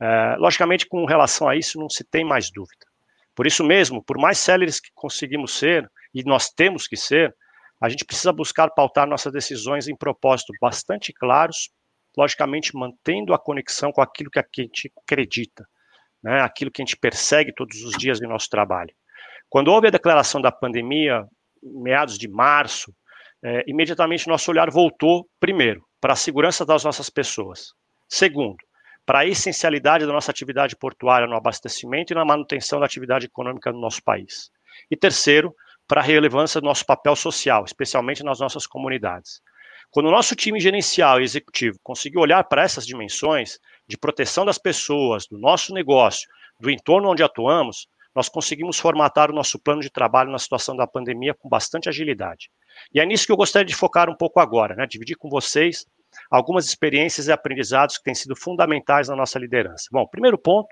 É, logicamente, com relação a isso, não se tem mais dúvida. Por isso mesmo, por mais céleres que conseguimos ser, e nós temos que ser, a gente precisa buscar pautar nossas decisões em propósitos bastante claros, logicamente mantendo a conexão com aquilo que a gente acredita, né, aquilo que a gente persegue todos os dias em nosso trabalho. Quando houve a declaração da pandemia, meados de março, é, imediatamente nosso olhar voltou, primeiro, para a segurança das nossas pessoas. Segundo, para a essencialidade da nossa atividade portuária no abastecimento e na manutenção da atividade econômica no nosso país. E terceiro, para a relevância do nosso papel social, especialmente nas nossas comunidades. Quando o nosso time gerencial e executivo conseguiu olhar para essas dimensões de proteção das pessoas, do nosso negócio, do entorno onde atuamos, nós conseguimos formatar o nosso plano de trabalho na situação da pandemia com bastante agilidade. E é nisso que eu gostaria de focar um pouco agora, né? dividir com vocês algumas experiências e aprendizados que têm sido fundamentais na nossa liderança. Bom, primeiro ponto,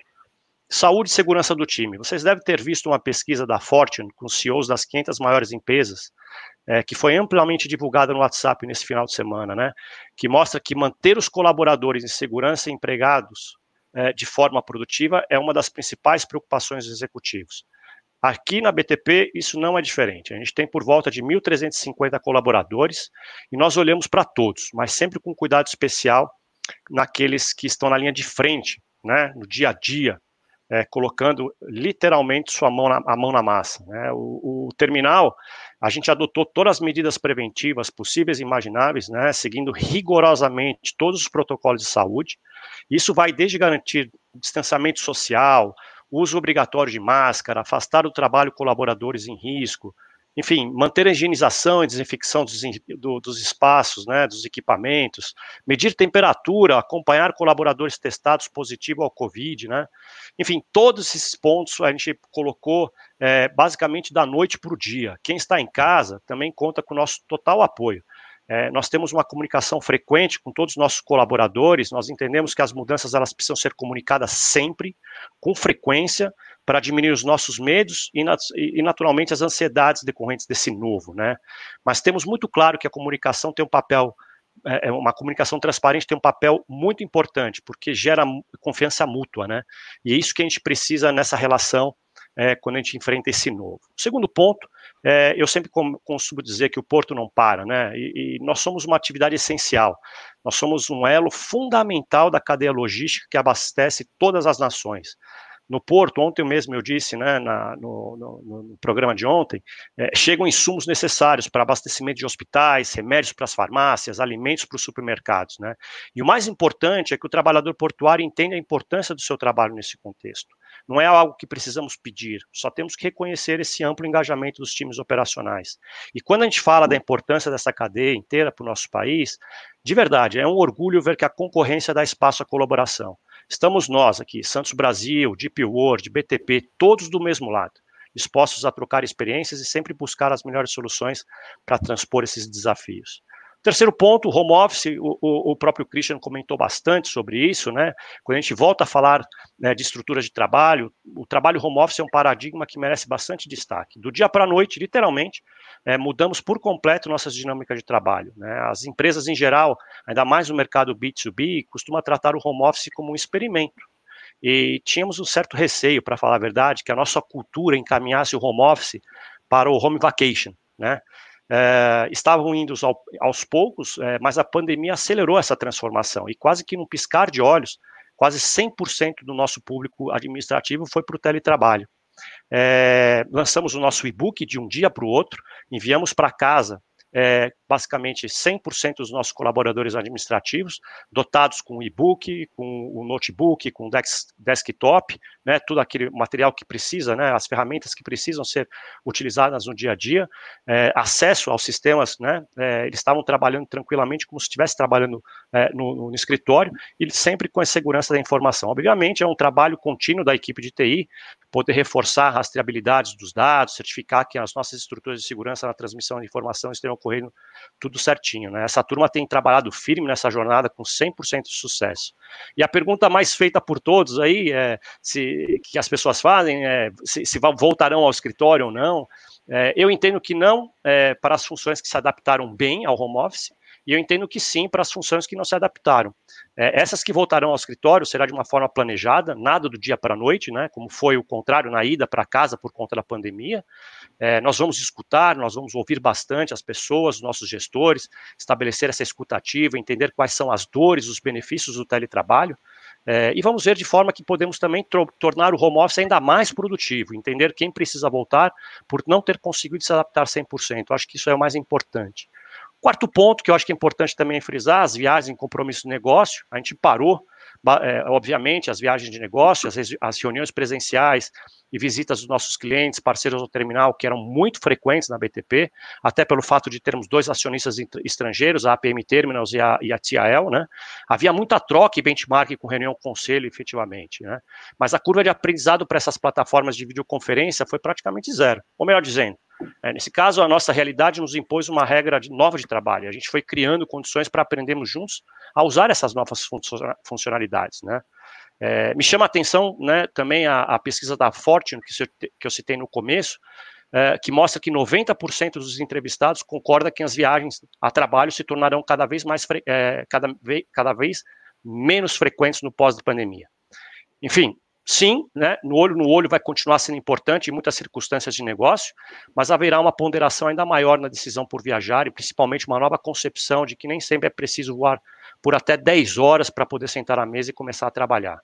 Saúde e segurança do time. Vocês devem ter visto uma pesquisa da Fortune com os CEOs das 500 maiores empresas, é, que foi amplamente divulgada no WhatsApp nesse final de semana, né? Que mostra que manter os colaboradores em segurança e empregados é, de forma produtiva é uma das principais preocupações dos executivos. Aqui na BTP, isso não é diferente. A gente tem por volta de 1.350 colaboradores e nós olhamos para todos, mas sempre com cuidado especial naqueles que estão na linha de frente, né, no dia a dia, é, colocando literalmente sua mão na, a mão na massa. Né? O, o, terminal, a gente adotou todas as medidas preventivas possíveis e imagináveis, né, seguindo rigorosamente todos os protocolos de saúde. Isso vai desde garantir distanciamento social, uso obrigatório de máscara, afastar do trabalho colaboradores em risco, enfim, manter a higienização e desinfecção dos, do, dos espaços, né, dos equipamentos, medir temperatura, acompanhar colaboradores testados positivo ao Covid, né, enfim, todos esses pontos a gente colocou é, basicamente da noite para o dia. Quem está em casa também conta com o nosso total apoio. É, nós temos uma comunicação frequente com todos os nossos colaboradores, nós entendemos que as mudanças elas precisam ser comunicadas sempre, com frequência, para diminuir os nossos medos e, e, naturalmente, as ansiedades decorrentes desse novo, né? Mas temos muito claro que a comunicação tem um papel, é, é uma comunicação transparente tem um papel muito importante, porque gera confiança mútua, né? E é isso que a gente precisa nessa relação é, quando a gente enfrenta esse novo. O segundo ponto, é, eu sempre costumo dizer que o porto não para, né? E, e, nós somos uma atividade essencial. Nós somos um elo fundamental da cadeia logística que abastece todas as nações no Porto, ontem mesmo eu disse, né, na, no, no, no, programa de ontem, é, chegam insumos necessários para abastecimento de hospitais, remédios para as farmácias, alimentos para os supermercados, né, e o mais importante é que o trabalhador portuário entenda a importância do seu trabalho nesse contexto. Não é algo que precisamos pedir, só temos que reconhecer esse amplo engajamento dos times operacionais. E quando a gente fala da importância dessa cadeia inteira para o nosso país, de verdade, é um orgulho ver que a concorrência dá espaço à colaboração. Estamos nós aqui, Santos Brasil, Deep World, BTP, todos do mesmo lado, dispostos a trocar experiências e sempre buscar as melhores soluções para transpor esses desafios. Terceiro ponto, home office, o, o, o, próprio Christian comentou bastante sobre isso, né? Quando a gente volta a falar né, de estrutura de trabalho, o trabalho home office é um paradigma que merece bastante destaque. Do dia para a noite, literalmente, é, mudamos por completo nossas dinâmicas de trabalho. Né? As empresas em geral, ainda mais no mercado B2B, costumam tratar o home office como um experimento. E tínhamos um certo receio, para falar a verdade, que a nossa cultura encaminhasse o home office para o home vacation, né? É, estavam indo ao, aos poucos, é, mas a pandemia acelerou essa transformação e quase que num piscar de olhos, quase 100% do nosso público administrativo foi para o teletrabalho. É, lançamos o nosso e-book de um dia para o outro, enviamos para casa é, basicamente 100% dos nossos colaboradores administrativos, dotados com e-book, com o notebook, com desktop, né, aquele material que precisa, né, as ferramentas que precisam ser utilizadas no dia a dia, é, acesso aos sistemas, né, é, eles estavam trabalhando tranquilamente como se estivesse trabalhando é, no, no, escritório e sempre com a segurança da informação. Obviamente é um trabalho contínuo da equipe de TI, poder reforçar a rastreabilidade dos dados, certificar que as nossas estruturas de segurança na transmissão de informação estejam ocorrendo tudo certinho. Né? Essa turma tem trabalhado firme nessa jornada com 100% de sucesso. E a pergunta mais feita por todos aí é se que as pessoas fazem é se, se voltarão ao escritório ou não. É, eu entendo que não é, para as funções que se adaptaram bem ao home office, e eu entendo que sim para as funções que não se adaptaram. É, essas que voltarão ao escritório será de uma forma planejada, nada do dia para a noite, né, como foi o contrário na ida para casa por conta da pandemia. É, nós vamos escutar, nós vamos ouvir bastante as pessoas, os nossos gestores, estabelecer essa escutativa, entender quais são as dores, os benefícios do teletrabalho. É, e vamos ver de forma que podemos também tornar o home office ainda mais produtivo, entender quem precisa voltar por não ter conseguido se adaptar 100%. Acho que isso é o mais importante. Quarto ponto, que eu acho que é importante também frisar, as viagens em compromisso de negócio. A gente parou, é, obviamente, as viagens de negócio, as, as, reuniões presenciais e visitas dos nossos clientes, parceiros do terminal, que eram muito frequentes na BTP, até pelo fato de termos dois acionistas estrangeiros, a APM Terminals e a, e a TAL, né? Havia muita troca e benchmark com reunião conselho, efetivamente, né? Mas a curva de aprendizado para essas plataformas de videoconferência foi praticamente zero. Ou melhor dizendo, é, nesse caso, a nossa realidade nos impôs uma regra de, nova de trabalho. A gente foi criando condições para aprendermos juntos a usar essas novas funcionalidades, né? É, me chama a atenção né, também a, a, pesquisa da Fortune, que, que eu citei no começo, é, que mostra que 90% dos entrevistados concordam que as viagens a trabalho se tornarão cada vez mais é, cada, cada vez menos frequentes no pós-pandemia. Enfim, sim, né, no olho no olho vai continuar sendo importante em muitas circunstâncias de negócio, mas haverá uma ponderação ainda maior na decisão por viajar e principalmente uma nova concepção de que nem sempre é preciso voar por até 10 horas para poder sentar à mesa e começar a trabalhar.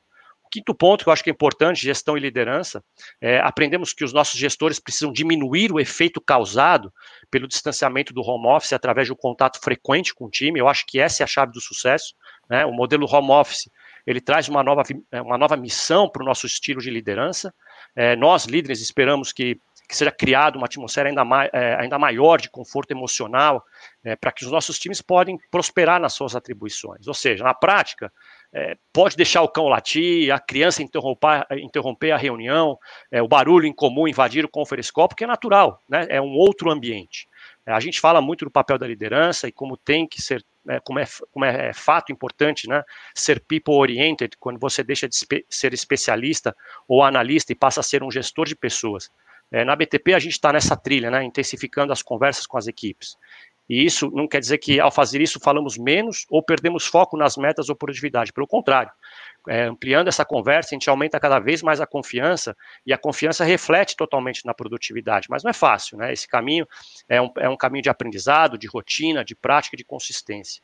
Quinto ponto que eu acho que é importante, gestão e liderança, é, aprendemos que os nossos gestores precisam diminuir o efeito causado pelo distanciamento do home office através de um contato frequente com o time. Eu acho que essa é a chave do sucesso. Né? O modelo home office ele traz uma nova, uma nova missão para o nosso estilo de liderança. É, nós, líderes, esperamos que que seja criada uma atmosfera ainda, mai, é, ainda maior de conforto emocional, é, para que os nossos times podem prosperar nas suas atribuições. Ou seja, na prática, é, pode deixar o cão latir, a criança interromper, interromper a reunião, é, o barulho incomum invadir o conference porque é natural, né? é um outro ambiente. A gente fala muito do papel da liderança e como tem que ser, né, como, é, como é, é, fato importante, né, ser people-oriented, quando você deixa de ser especialista ou analista e passa a ser um gestor de pessoas. É, na BTP a gente está nessa trilha, né, intensificando as conversas com as equipes. E isso não quer dizer que ao fazer isso falamos menos ou perdemos foco nas metas ou produtividade. Pelo contrário, é, ampliando essa conversa, a gente aumenta cada vez mais a confiança e a confiança reflete totalmente na produtividade. Mas não é fácil, né? Esse caminho é um, é um caminho de aprendizado, de rotina, de prática, de consistência.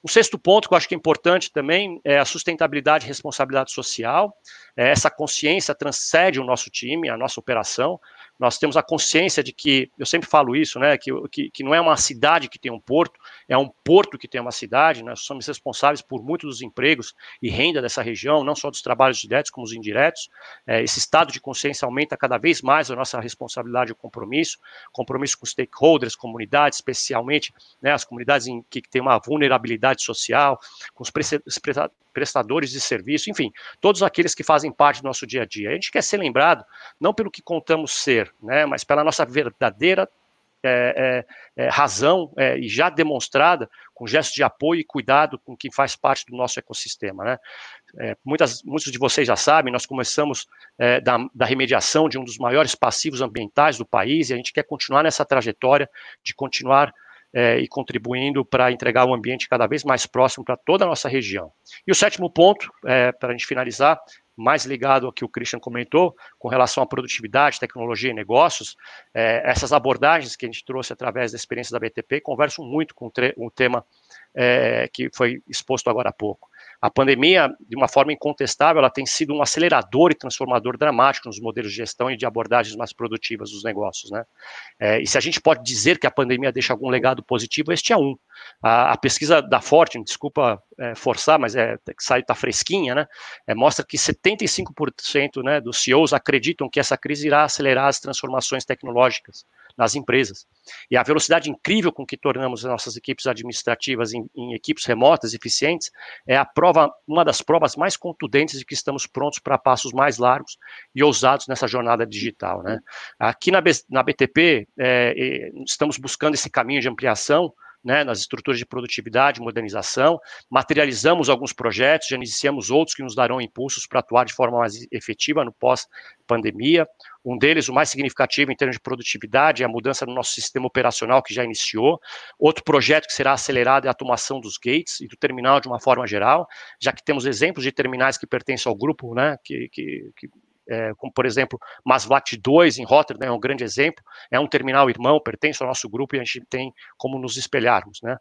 O sexto ponto que eu acho que é importante também é a sustentabilidade e responsabilidade social. É, essa consciência transcende o nosso time, a nossa operação nós temos a consciência de que, eu sempre falo isso, né, que, que, que, não é uma cidade que tem um porto, é um porto que tem uma cidade, nós somos responsáveis por muitos dos empregos e renda dessa região, não só dos trabalhos diretos como os indiretos, é, esse estado de consciência aumenta cada vez mais a nossa responsabilidade e compromisso, compromisso com stakeholders, comunidades, especialmente né, as comunidades em que, que têm uma vulnerabilidade social, com os prestadores de serviço, enfim, todos aqueles que fazem parte do nosso dia a dia. A gente quer ser lembrado não pelo que contamos ser, né, mas pela nossa verdadeira é, é, é, razão é, e já demonstrada com gestos de apoio e cuidado com quem faz parte do nosso ecossistema. Né? É, muitas, muitos de vocês já sabem, nós começamos é, da, da, remediação de um dos maiores passivos ambientais do país e a gente quer continuar nessa trajetória de continuar é, e contribuindo para entregar um ambiente cada vez mais próximo para toda a nossa região. E o sétimo ponto, é, para a gente finalizar, mais ligado ao que o Christian comentou, com relação à produtividade, tecnologia e negócios, é, essas abordagens que a gente trouxe através da experiência da BTP conversam muito com o tema é, que foi exposto agora há pouco. A pandemia, de uma forma incontestável, ela tem sido um acelerador e transformador dramático nos modelos de gestão e de abordagens mais produtivas dos negócios, né? É, e se a gente pode dizer que a pandemia deixa algum legado positivo, este é um. A, a pesquisa da Fortune, desculpa é, forçar, mas é que sai tá fresquinha, né? É, mostra que 75% né, dos CEOs acreditam que essa crise irá acelerar as transformações tecnológicas nas empresas. E a velocidade incrível com que tornamos as nossas equipes administrativas em, em equipes remotas, eficientes, é a prova, uma das provas mais contundentes de que estamos prontos para passos mais largos e ousados nessa jornada digital. Né? Aqui na, na BTP, é, estamos buscando esse caminho de ampliação, né, nas estruturas de produtividade, modernização, materializamos alguns projetos, já iniciamos outros que nos darão impulsos para atuar de forma mais efetiva no pós-pandemia. Um deles, o mais significativo em termos de produtividade, é a mudança no nosso sistema operacional que já iniciou. Outro projeto que será acelerado é a automação dos gates e do terminal de uma forma geral, já que temos exemplos de terminais que pertencem ao grupo, né, que, que, que é, como por exemplo, Masvlat 2 em Rotterdam é um grande exemplo, é um terminal irmão, pertence ao nosso grupo e a gente tem como nos espelharmos, né?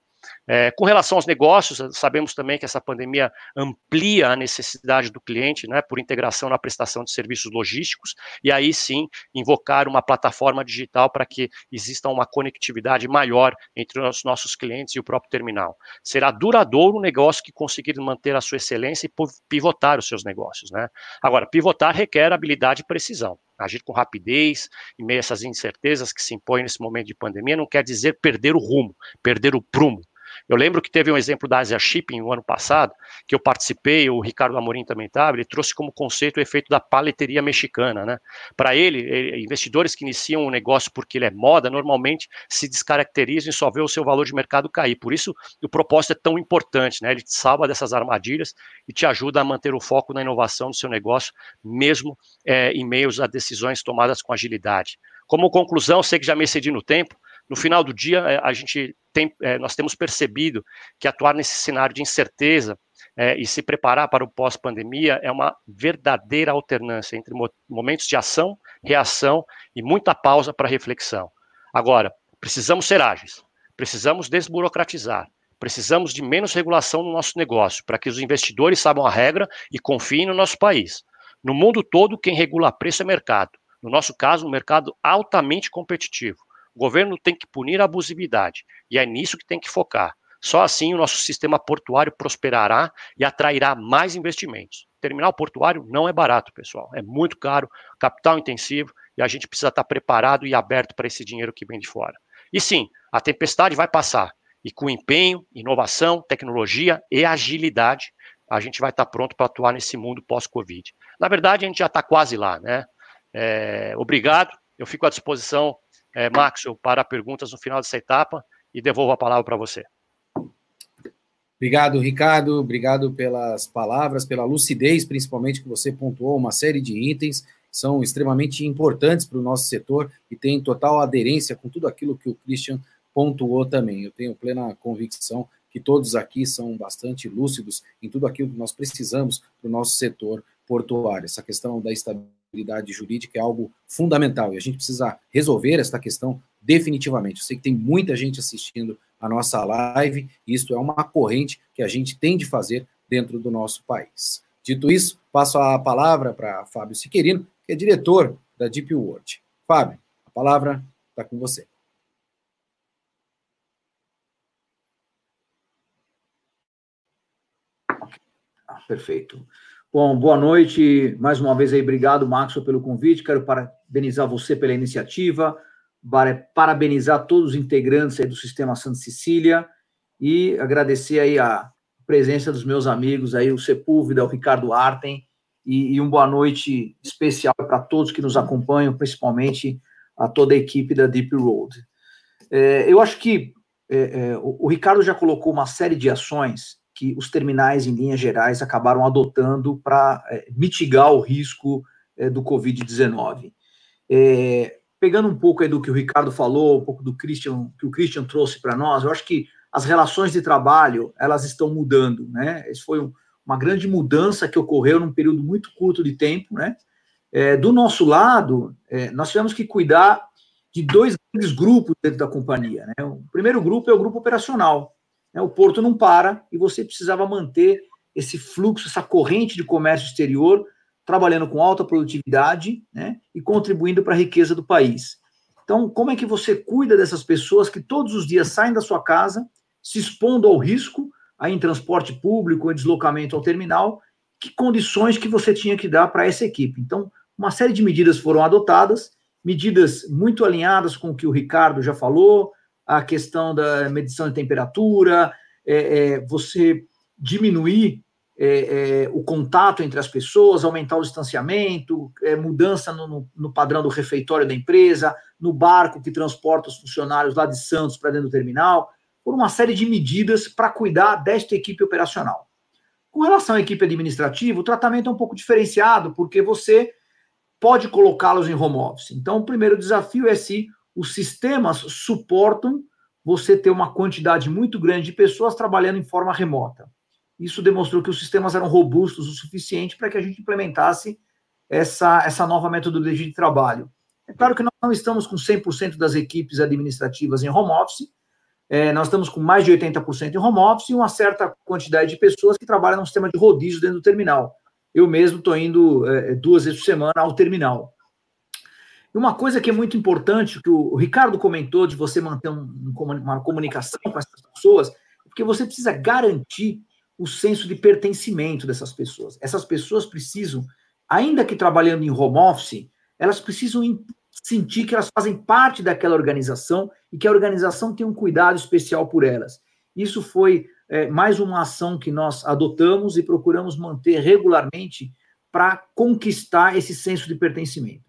É, com relação aos negócios, sabemos também que essa pandemia amplia a necessidade do cliente, né, por integração na prestação de serviços logísticos, e aí sim invocar uma plataforma digital para que exista uma conectividade maior entre os nossos clientes e o próprio terminal. Será duradouro o negócio que conseguir manter a sua excelência e pivotar os seus negócios. Né? Agora, pivotar requer habilidade e precisão agir com rapidez, em meio a essas incertezas que se impõem nesse momento de pandemia, não quer dizer perder o rumo, perder o prumo. Eu lembro que teve um exemplo da Asia Shipping no ano passado, que eu participei, o Ricardo Amorim também estava, ele trouxe como conceito o efeito da paleteria mexicana, né? Para ele, ele, investidores que iniciam um negócio porque ele é moda, normalmente se descaracterizam e só vê o seu valor de mercado cair. Por isso, o propósito é tão importante, né? Ele te salva dessas armadilhas e te ajuda a manter o foco na inovação do seu negócio, mesmo é, em meio a decisões tomadas com agilidade. Como conclusão, sei que já me excedi no tempo, no final do dia, é, a gente tem, é, nós temos percebido que atuar nesse cenário de incerteza é, e se preparar para o pós-pandemia é uma verdadeira alternância entre momentos de ação, reação e muita pausa para reflexão. Agora, precisamos ser ágeis, precisamos desburocratizar, precisamos de menos regulação no nosso negócio, para que os investidores saibam a regra e confiem no nosso país. No mundo todo, quem regula preço é mercado. No nosso caso, um mercado altamente competitivo. O governo tem que punir a abusividade, e é nisso que tem que focar. Só assim o nosso sistema portuário prosperará e atrairá mais investimentos. Terminal portuário não é barato, pessoal. É muito caro, capital intensivo e a gente precisa estar preparado e aberto para esse dinheiro que vem de fora. E sim, a tempestade vai passar. E com empenho, inovação, tecnologia e agilidade, a gente vai estar pronto para atuar nesse mundo pós-Covid. Na verdade, a gente já está quase lá, né? É, obrigado. Eu fico à disposição, é, Maxwell, para perguntas no final dessa etapa e devolvo a palavra para você. Obrigado, Ricardo. Obrigado pelas palavras, pela lucidez, principalmente que você pontuou uma série de itens são extremamente importantes para o nosso setor e tem total aderência com tudo aquilo que o Christian pontuou também. Eu tenho plena convicção que todos aqui são bastante lúcidos em tudo aquilo que nós precisamos para o nosso setor portuário. Essa questão da estabilidade jurídica é algo fundamental e a gente precisa resolver esta questão definitivamente. Eu sei que tem muita gente assistindo a nossa live. Isto é uma corrente que a gente tem de fazer dentro do nosso país. Dito isso, passo a palavra para Fábio Siquerino, que é diretor da Deep World. Fábio, a palavra está com você. Perfeito. Bom, boa noite. Mais uma vez aí, obrigado, Maxwell, pelo convite. Quero parabenizar você pela iniciativa, parabenizar todos os integrantes do Sistema Santa Cecília e agradecer aí a presença dos meus amigos aí, o Sepúlveda, o Ricardo Arten, e, e uma boa noite especial para todos que nos acompanham, principalmente a toda a equipe da Deep Road. É, eu acho que é, é, o, o Ricardo já colocou uma série de ações que os terminais, em linhas gerais, acabaram adotando para é, mitigar o risco é, do Covid-19. É, pegando um pouco do que o Ricardo falou, um pouco do Christian, que o Christian trouxe para nós, eu acho que as relações de trabalho, elas estão mudando, né? Isso foi um, uma grande mudança que ocorreu num período muito curto de tempo, né? Do nosso lado, nós tivemos que cuidar de dois grandes grupos dentro da companhia, né? O primeiro grupo é o grupo operacional, né? O porto não para e você precisava manter esse fluxo, essa corrente de comércio exterior trabalhando com alta produtividade né, e contribuindo para a riqueza do país. Então, como é que você cuida dessas pessoas que todos os dias saem da sua casa, se expondo ao risco, aí em transporte público, em deslocamento ao terminal, que condições que você tinha que dar para essa equipe? Então, uma série de medidas foram adotadas, medidas muito alinhadas com o que o Ricardo já falou, a questão da medição de temperatura, é, é, você diminuir é, é, o contato entre as pessoas, aumentar o distanciamento, é, mudança no, no, no, padrão do refeitório da empresa, no barco que transporta os funcionários lá de Santos para dentro do terminal, por uma série de medidas para cuidar desta equipe operacional. Com relação à equipe administrativa, o tratamento é um pouco diferenciado, porque você pode colocá-los em home office. Então, o primeiro desafio é se os sistemas suportam você ter uma quantidade muito grande de pessoas trabalhando em forma remota. Isso demonstrou que os sistemas eram robustos o suficiente para que a gente implementasse essa, essa nova metodologia de trabalho. É claro que nós não estamos com 100% das equipes administrativas em home office, é, nós estamos com mais de 80% em home office e uma certa quantidade de pessoas que trabalham no sistema de rodízio dentro do terminal. Eu mesmo estou indo é, duas vezes por semana ao terminal. Uma coisa que é muito importante, que o Ricardo comentou, de você manter um, uma comunicação com essas pessoas, é porque você precisa garantir o senso de pertencimento dessas pessoas. Essas pessoas precisam, ainda que trabalhando em home office, elas precisam sentir que elas fazem parte daquela organização e que a organização tem um cuidado especial por elas. Isso foi é, mais uma ação que nós adotamos e procuramos manter regularmente para conquistar esse senso de pertencimento.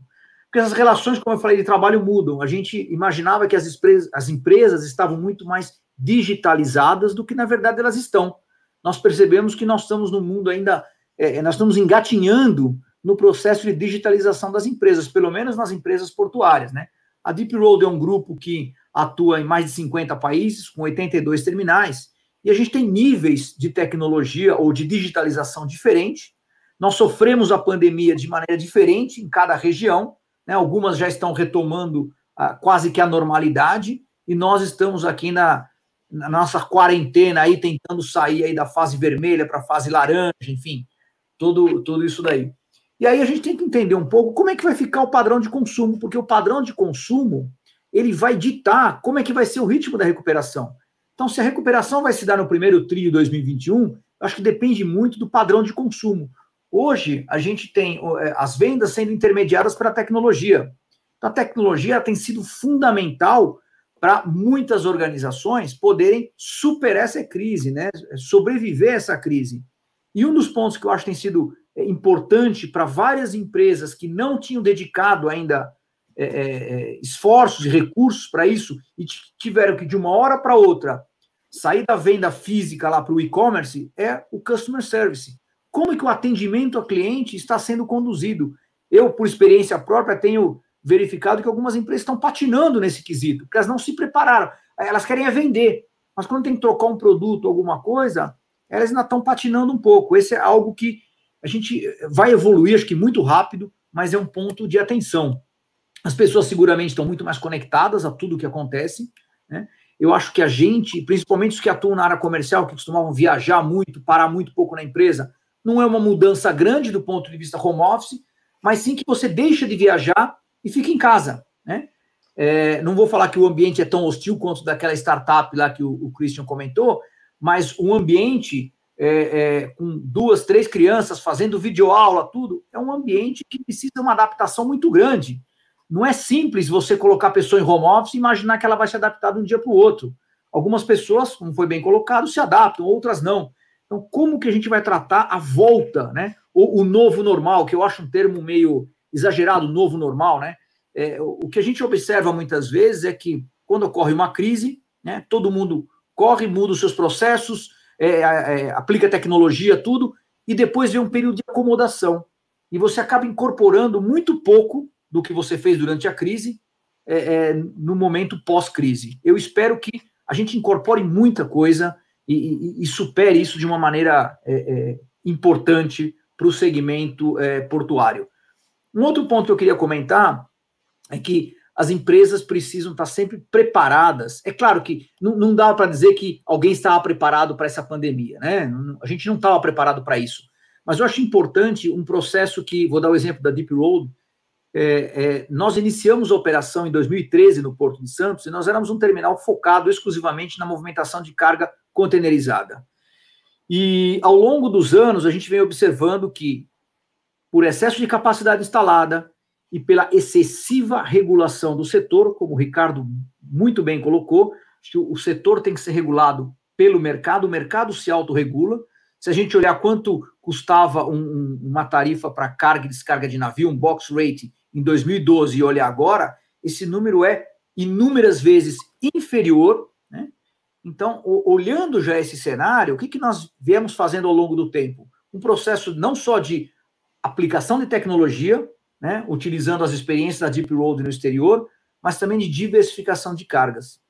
Porque as relações, como eu falei, de trabalho mudam. A gente imaginava que as, as empresas estavam muito mais digitalizadas do que, na verdade, elas estão nós percebemos que nós estamos no mundo ainda, é, é, nós estamos engatinhando no processo de digitalização das empresas, pelo menos nas empresas portuárias, né? A Deep Road é um grupo que atua em mais de 50 países, com 82 terminais, e a gente tem níveis de tecnologia ou de digitalização diferente. Nós sofremos a pandemia de maneira diferente em cada região, né? algumas já estão retomando quase que a normalidade, e nós estamos aqui na, na nossa quarentena aí, tentando sair aí da fase vermelha para a fase laranja, enfim, tudo, tudo isso daí. E aí a gente tem que entender um pouco como é que vai ficar o padrão de consumo, porque o padrão de consumo ele vai ditar como é que vai ser o ritmo da recuperação. Então, se a recuperação vai se dar no primeiro trio de 2021, acho que depende muito do padrão de consumo. Hoje, a gente tem é, as vendas sendo intermediadas pela tecnologia. Então, a tecnologia tem sido fundamental para muitas organizações poderem superar essa crise, né? sobreviver a essa crise. E um dos pontos que eu acho que tem sido é, importante para várias empresas que não tinham dedicado ainda é, é, é esforços e recursos para isso e tiveram que, de uma hora para outra, sair da venda física lá para o e-commerce é o customer service. Como é que o atendimento ao cliente está sendo conduzido? Eu, por experiência própria, tenho verificado que algumas empresas estão patinando nesse quesito, porque elas não se prepararam. Elas querem é vender, mas quando tem que trocar um produto, alguma coisa, elas ainda estão patinando um pouco. Esse é algo que a gente vai evoluir, acho que muito rápido, mas é um ponto de atenção. As pessoas seguramente estão muito mais conectadas a tudo que acontece. Né? Eu acho que a gente, principalmente os que atuam na área comercial, que costumavam viajar muito, parar muito pouco na empresa, não é uma mudança grande do ponto de vista home office, mas sim que você deixa de viajar e fica em casa. Né? É, não vou falar que o ambiente é tão hostil quanto daquela startup lá que o, o Christian comentou, mas um ambiente é, é, com duas, três crianças fazendo videoaula, tudo, é um ambiente que precisa de uma adaptação muito grande. Não é simples você colocar a pessoa em home office e imaginar que ela vai se adaptar de um dia para o outro. Algumas pessoas, como foi bem colocado, se adaptam, outras não. Então, como que a gente vai tratar a volta, né? O, novo normal, que eu acho um termo meio exagerado, novo normal, né? É, o que a gente observa muitas vezes é que quando ocorre uma crise, né, todo mundo corre, muda os seus processos, é, é, aplica tecnologia, tudo, e depois vem um período de acomodação. E você acaba incorporando muito pouco do que você fez durante a crise é, é no momento pós-crise. Eu espero que a gente incorpore muita coisa e, e, e supere isso de uma maneira é, é, importante para o segmento portuário. Um outro ponto que eu queria comentar é que as empresas precisam estar sempre preparadas. É claro que não, não dá para dizer que alguém estava preparado para essa pandemia, né? A gente não estava preparado para isso. Mas eu acho importante um processo que, vou dar o exemplo da Deep Road, é, é, nós iniciamos a operação em 2013 no Porto de Santos e nós éramos um terminal focado exclusivamente na movimentação de carga containerizada. E ao longo dos anos, a gente vem observando que, por excesso de capacidade instalada, e pela excessiva regulação do setor, como o Ricardo muito bem colocou, o setor tem que ser regulado pelo mercado, o mercado se autorregula. Se a gente olhar quanto custava um, uma tarifa para carga e descarga de navio, um box rate, em 2012 e olhar agora, esse número é inúmeras vezes inferior. Então, olhando já esse cenário, o que, que nós viemos fazendo ao longo do tempo? Um processo não só de aplicação de tecnologia, né, utilizando as experiências da Deep Road no exterior, mas também de diversificação de cargas.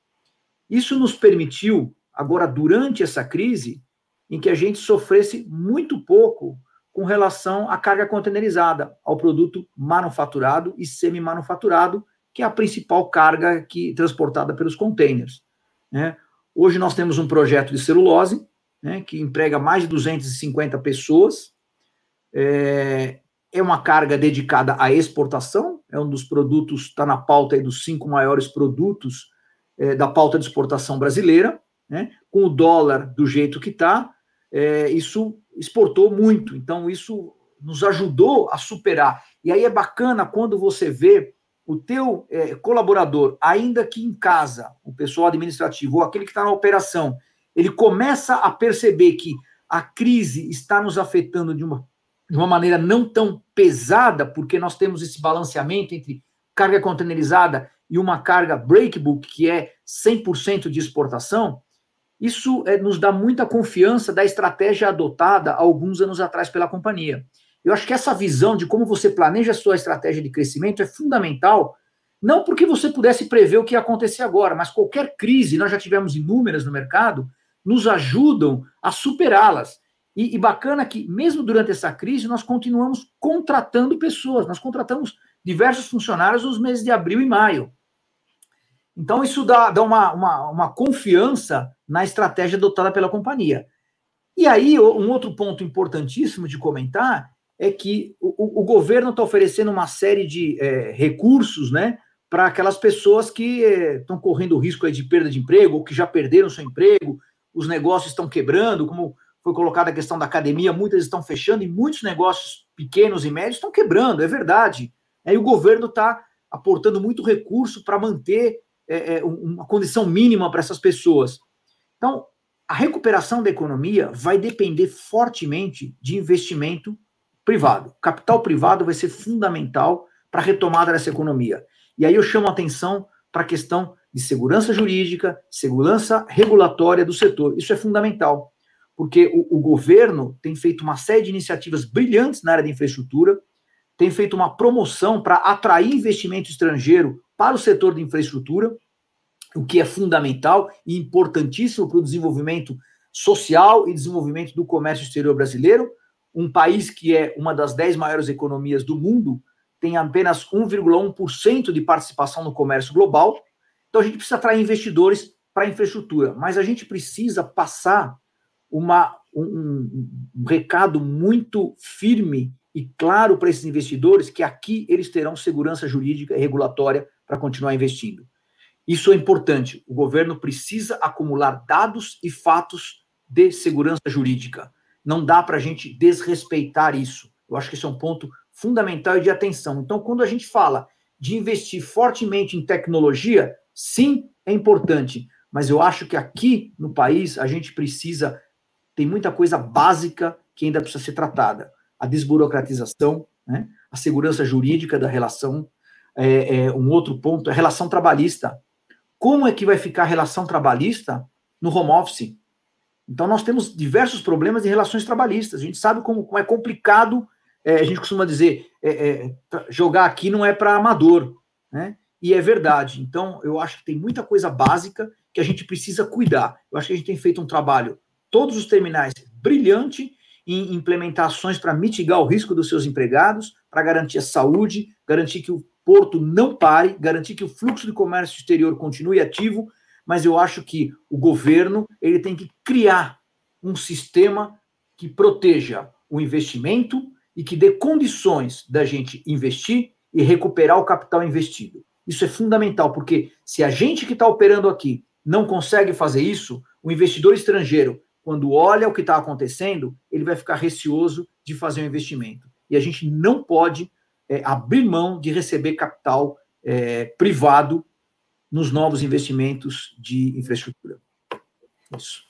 Isso nos permitiu, agora durante essa crise, em que a gente sofresse muito pouco com relação à carga containerizada, ao produto manufaturado e semi-manufaturado, que é a principal carga que transportada pelos containers. Né? Hoje nós temos um projeto de celulose, né, que emprega mais de 250 pessoas, é, é uma carga dedicada à exportação, é um dos produtos, está na pauta aí dos cinco maiores produtos é, da pauta de exportação brasileira, né? com o dólar do jeito que está, é, isso exportou muito, então isso nos ajudou a superar. E aí é bacana quando você vê o teu é, colaborador, ainda que em casa, o pessoal administrativo ou aquele que está na operação, ele começa a perceber que a crise está nos afetando de uma de uma maneira não tão pesada, porque nós temos esse balanceamento entre carga containerizada e uma carga breakbook, que é 100% de exportação, isso é, nos dá muita confiança da estratégia adotada alguns anos atrás pela companhia. Eu acho que essa visão de como você planeja a sua estratégia de crescimento é fundamental, não porque você pudesse prever o que ia acontecer agora, mas qualquer crise, nós já tivemos inúmeras no mercado, nos ajudam a superá-las. E, e, bacana que, mesmo durante essa crise, nós continuamos contratando pessoas, nós contratamos diversos funcionários nos meses de abril e maio. Então, isso dá, dá uma, uma, uma confiança na estratégia adotada pela companhia. E aí, um outro ponto importantíssimo de comentar é que o, o governo está oferecendo uma série de é, recursos, né, para aquelas pessoas que estão é, correndo o risco de perda de emprego ou que já perderam seu emprego, os negócios estão quebrando, como foi colocada a questão da academia, muitas estão fechando e muitos negócios pequenos e médios estão quebrando, é verdade. Aí o governo está aportando muito recurso para manter é, é, uma condição mínima para essas pessoas. Então, a recuperação da economia vai depender fortemente de investimento privado. Capital privado vai ser fundamental para a retomada dessa economia. E aí eu chamo a atenção para a questão de segurança jurídica, segurança regulatória do setor. Isso é fundamental, porque o, o governo tem feito uma série de iniciativas brilhantes na área de infraestrutura, tem feito uma promoção para atrair investimento estrangeiro para o setor de infraestrutura, o que é fundamental e importantíssimo para o desenvolvimento social e desenvolvimento do comércio exterior brasileiro. Um país que é uma das dez maiores economias do mundo tem apenas 1,1% de participação no comércio global. Então a gente precisa atrair investidores para a infraestrutura, mas a gente precisa passar uma, um, um recado muito firme e claro para esses investidores que aqui eles terão segurança jurídica e regulatória para continuar investindo. Isso é importante. O governo precisa acumular dados e fatos de segurança jurídica. Não dá para a gente desrespeitar isso. Eu acho que esse é um ponto fundamental e de atenção. Então, quando a gente fala de investir fortemente em tecnologia, sim, é importante. Mas eu acho que aqui no país a gente precisa. Tem muita coisa básica que ainda precisa ser tratada. A desburocratização, né? a segurança jurídica da relação. É, é, um outro ponto é a relação trabalhista. Como é que vai ficar a relação trabalhista no home office? Então, nós temos diversos problemas de relações trabalhistas. A gente sabe como, como é complicado, é, a gente costuma dizer, é, é, jogar aqui não é para amador, né? E é verdade. Então, eu acho que tem muita coisa básica que a gente precisa cuidar. Eu acho que a gente tem feito um trabalho, todos os terminais, brilhante em implementações para mitigar o risco dos seus empregados, para garantir a saúde, garantir que o porto não pare, garantir que o fluxo de comércio exterior continue ativo, mas eu acho que o governo ele tem que criar um sistema que proteja o investimento e que dê condições da gente investir e recuperar o capital investido. Isso é fundamental, porque se a gente que está operando aqui não consegue fazer isso, o investidor estrangeiro, quando olha o que está acontecendo, ele vai ficar receoso de fazer um investimento. E a gente não pode é, abrir mão de receber capital é, privado nos novos investimentos de infraestrutura. Isso.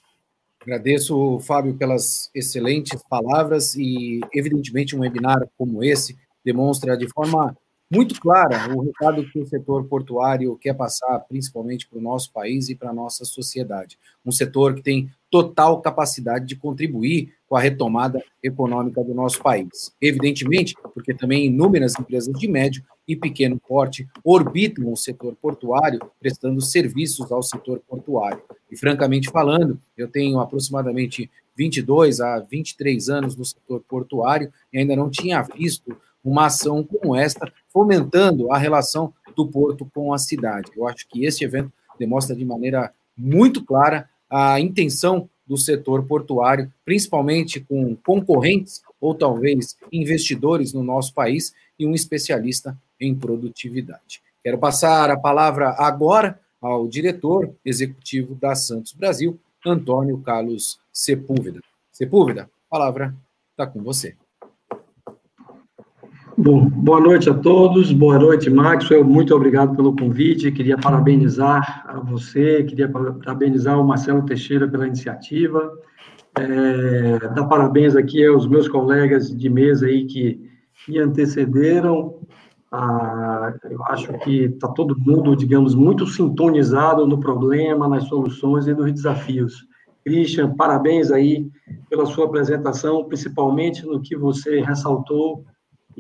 Agradeço, Fábio, pelas excelentes palavras e, evidentemente, um webinar como esse demonstra de forma muito clara o recado que o setor portuário quer passar, principalmente para o nosso país e para a nossa sociedade. Um setor que tem total capacidade de contribuir com a retomada econômica do nosso país. Evidentemente, porque também inúmeras empresas de médio e pequeno porte orbitam o setor portuário, prestando serviços ao setor portuário. E, francamente falando, eu tenho aproximadamente 22 a 23 anos no setor portuário e ainda não tinha visto uma ação como esta, fomentando a relação do porto com a cidade. Eu acho que esse evento demonstra de maneira muito clara a intenção do setor portuário, principalmente com concorrentes ou talvez investidores no nosso país e um especialista em produtividade. Quero passar a palavra agora ao diretor executivo da Santos Brasil, Antônio Carlos Sepúlveda. Sepúlveda, a palavra está com você. Bom, boa noite a todos, boa noite, Maxwell, muito obrigado pelo convite, queria parabenizar a você, queria parabenizar o Marcelo Teixeira pela iniciativa, é, dar parabéns aqui aos meus colegas de mesa aí que me antecederam, ah, eu acho que está todo mundo, digamos, muito sintonizado no problema, nas soluções e nos desafios. Christian, parabéns aí pela sua apresentação, principalmente no que você ressaltou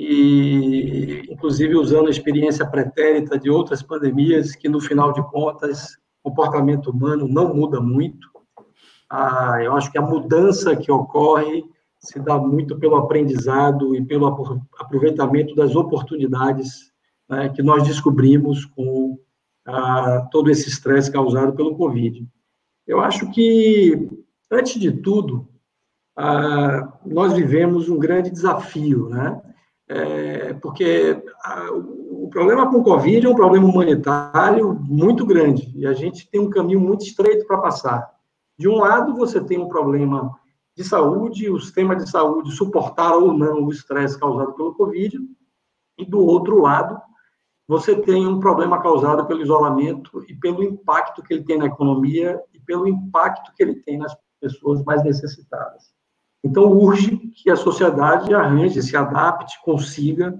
e inclusive usando a experiência pretérita de outras pandemias, que no final de contas, o comportamento humano não muda muito. Ah, eu acho que a mudança que ocorre se dá muito pelo aprendizado e pelo aproveitamento das oportunidades né, que nós descobrimos com ah, todo esse estresse causado pelo Covid. Eu acho que, antes de tudo, ah, nós vivemos um grande desafio, né? É, porque ah, o problema com o Covid é um problema humanitário muito grande e a gente tem um caminho muito estreito para passar. De um lado, você tem um problema de saúde, o sistema de saúde suportar ou não o estresse causado pelo Covid, e do outro lado, você tem um problema causado pelo isolamento e pelo impacto que ele tem na economia e pelo impacto que ele tem nas pessoas mais necessitadas. Então, urge que a sociedade arranje, se adapte, consiga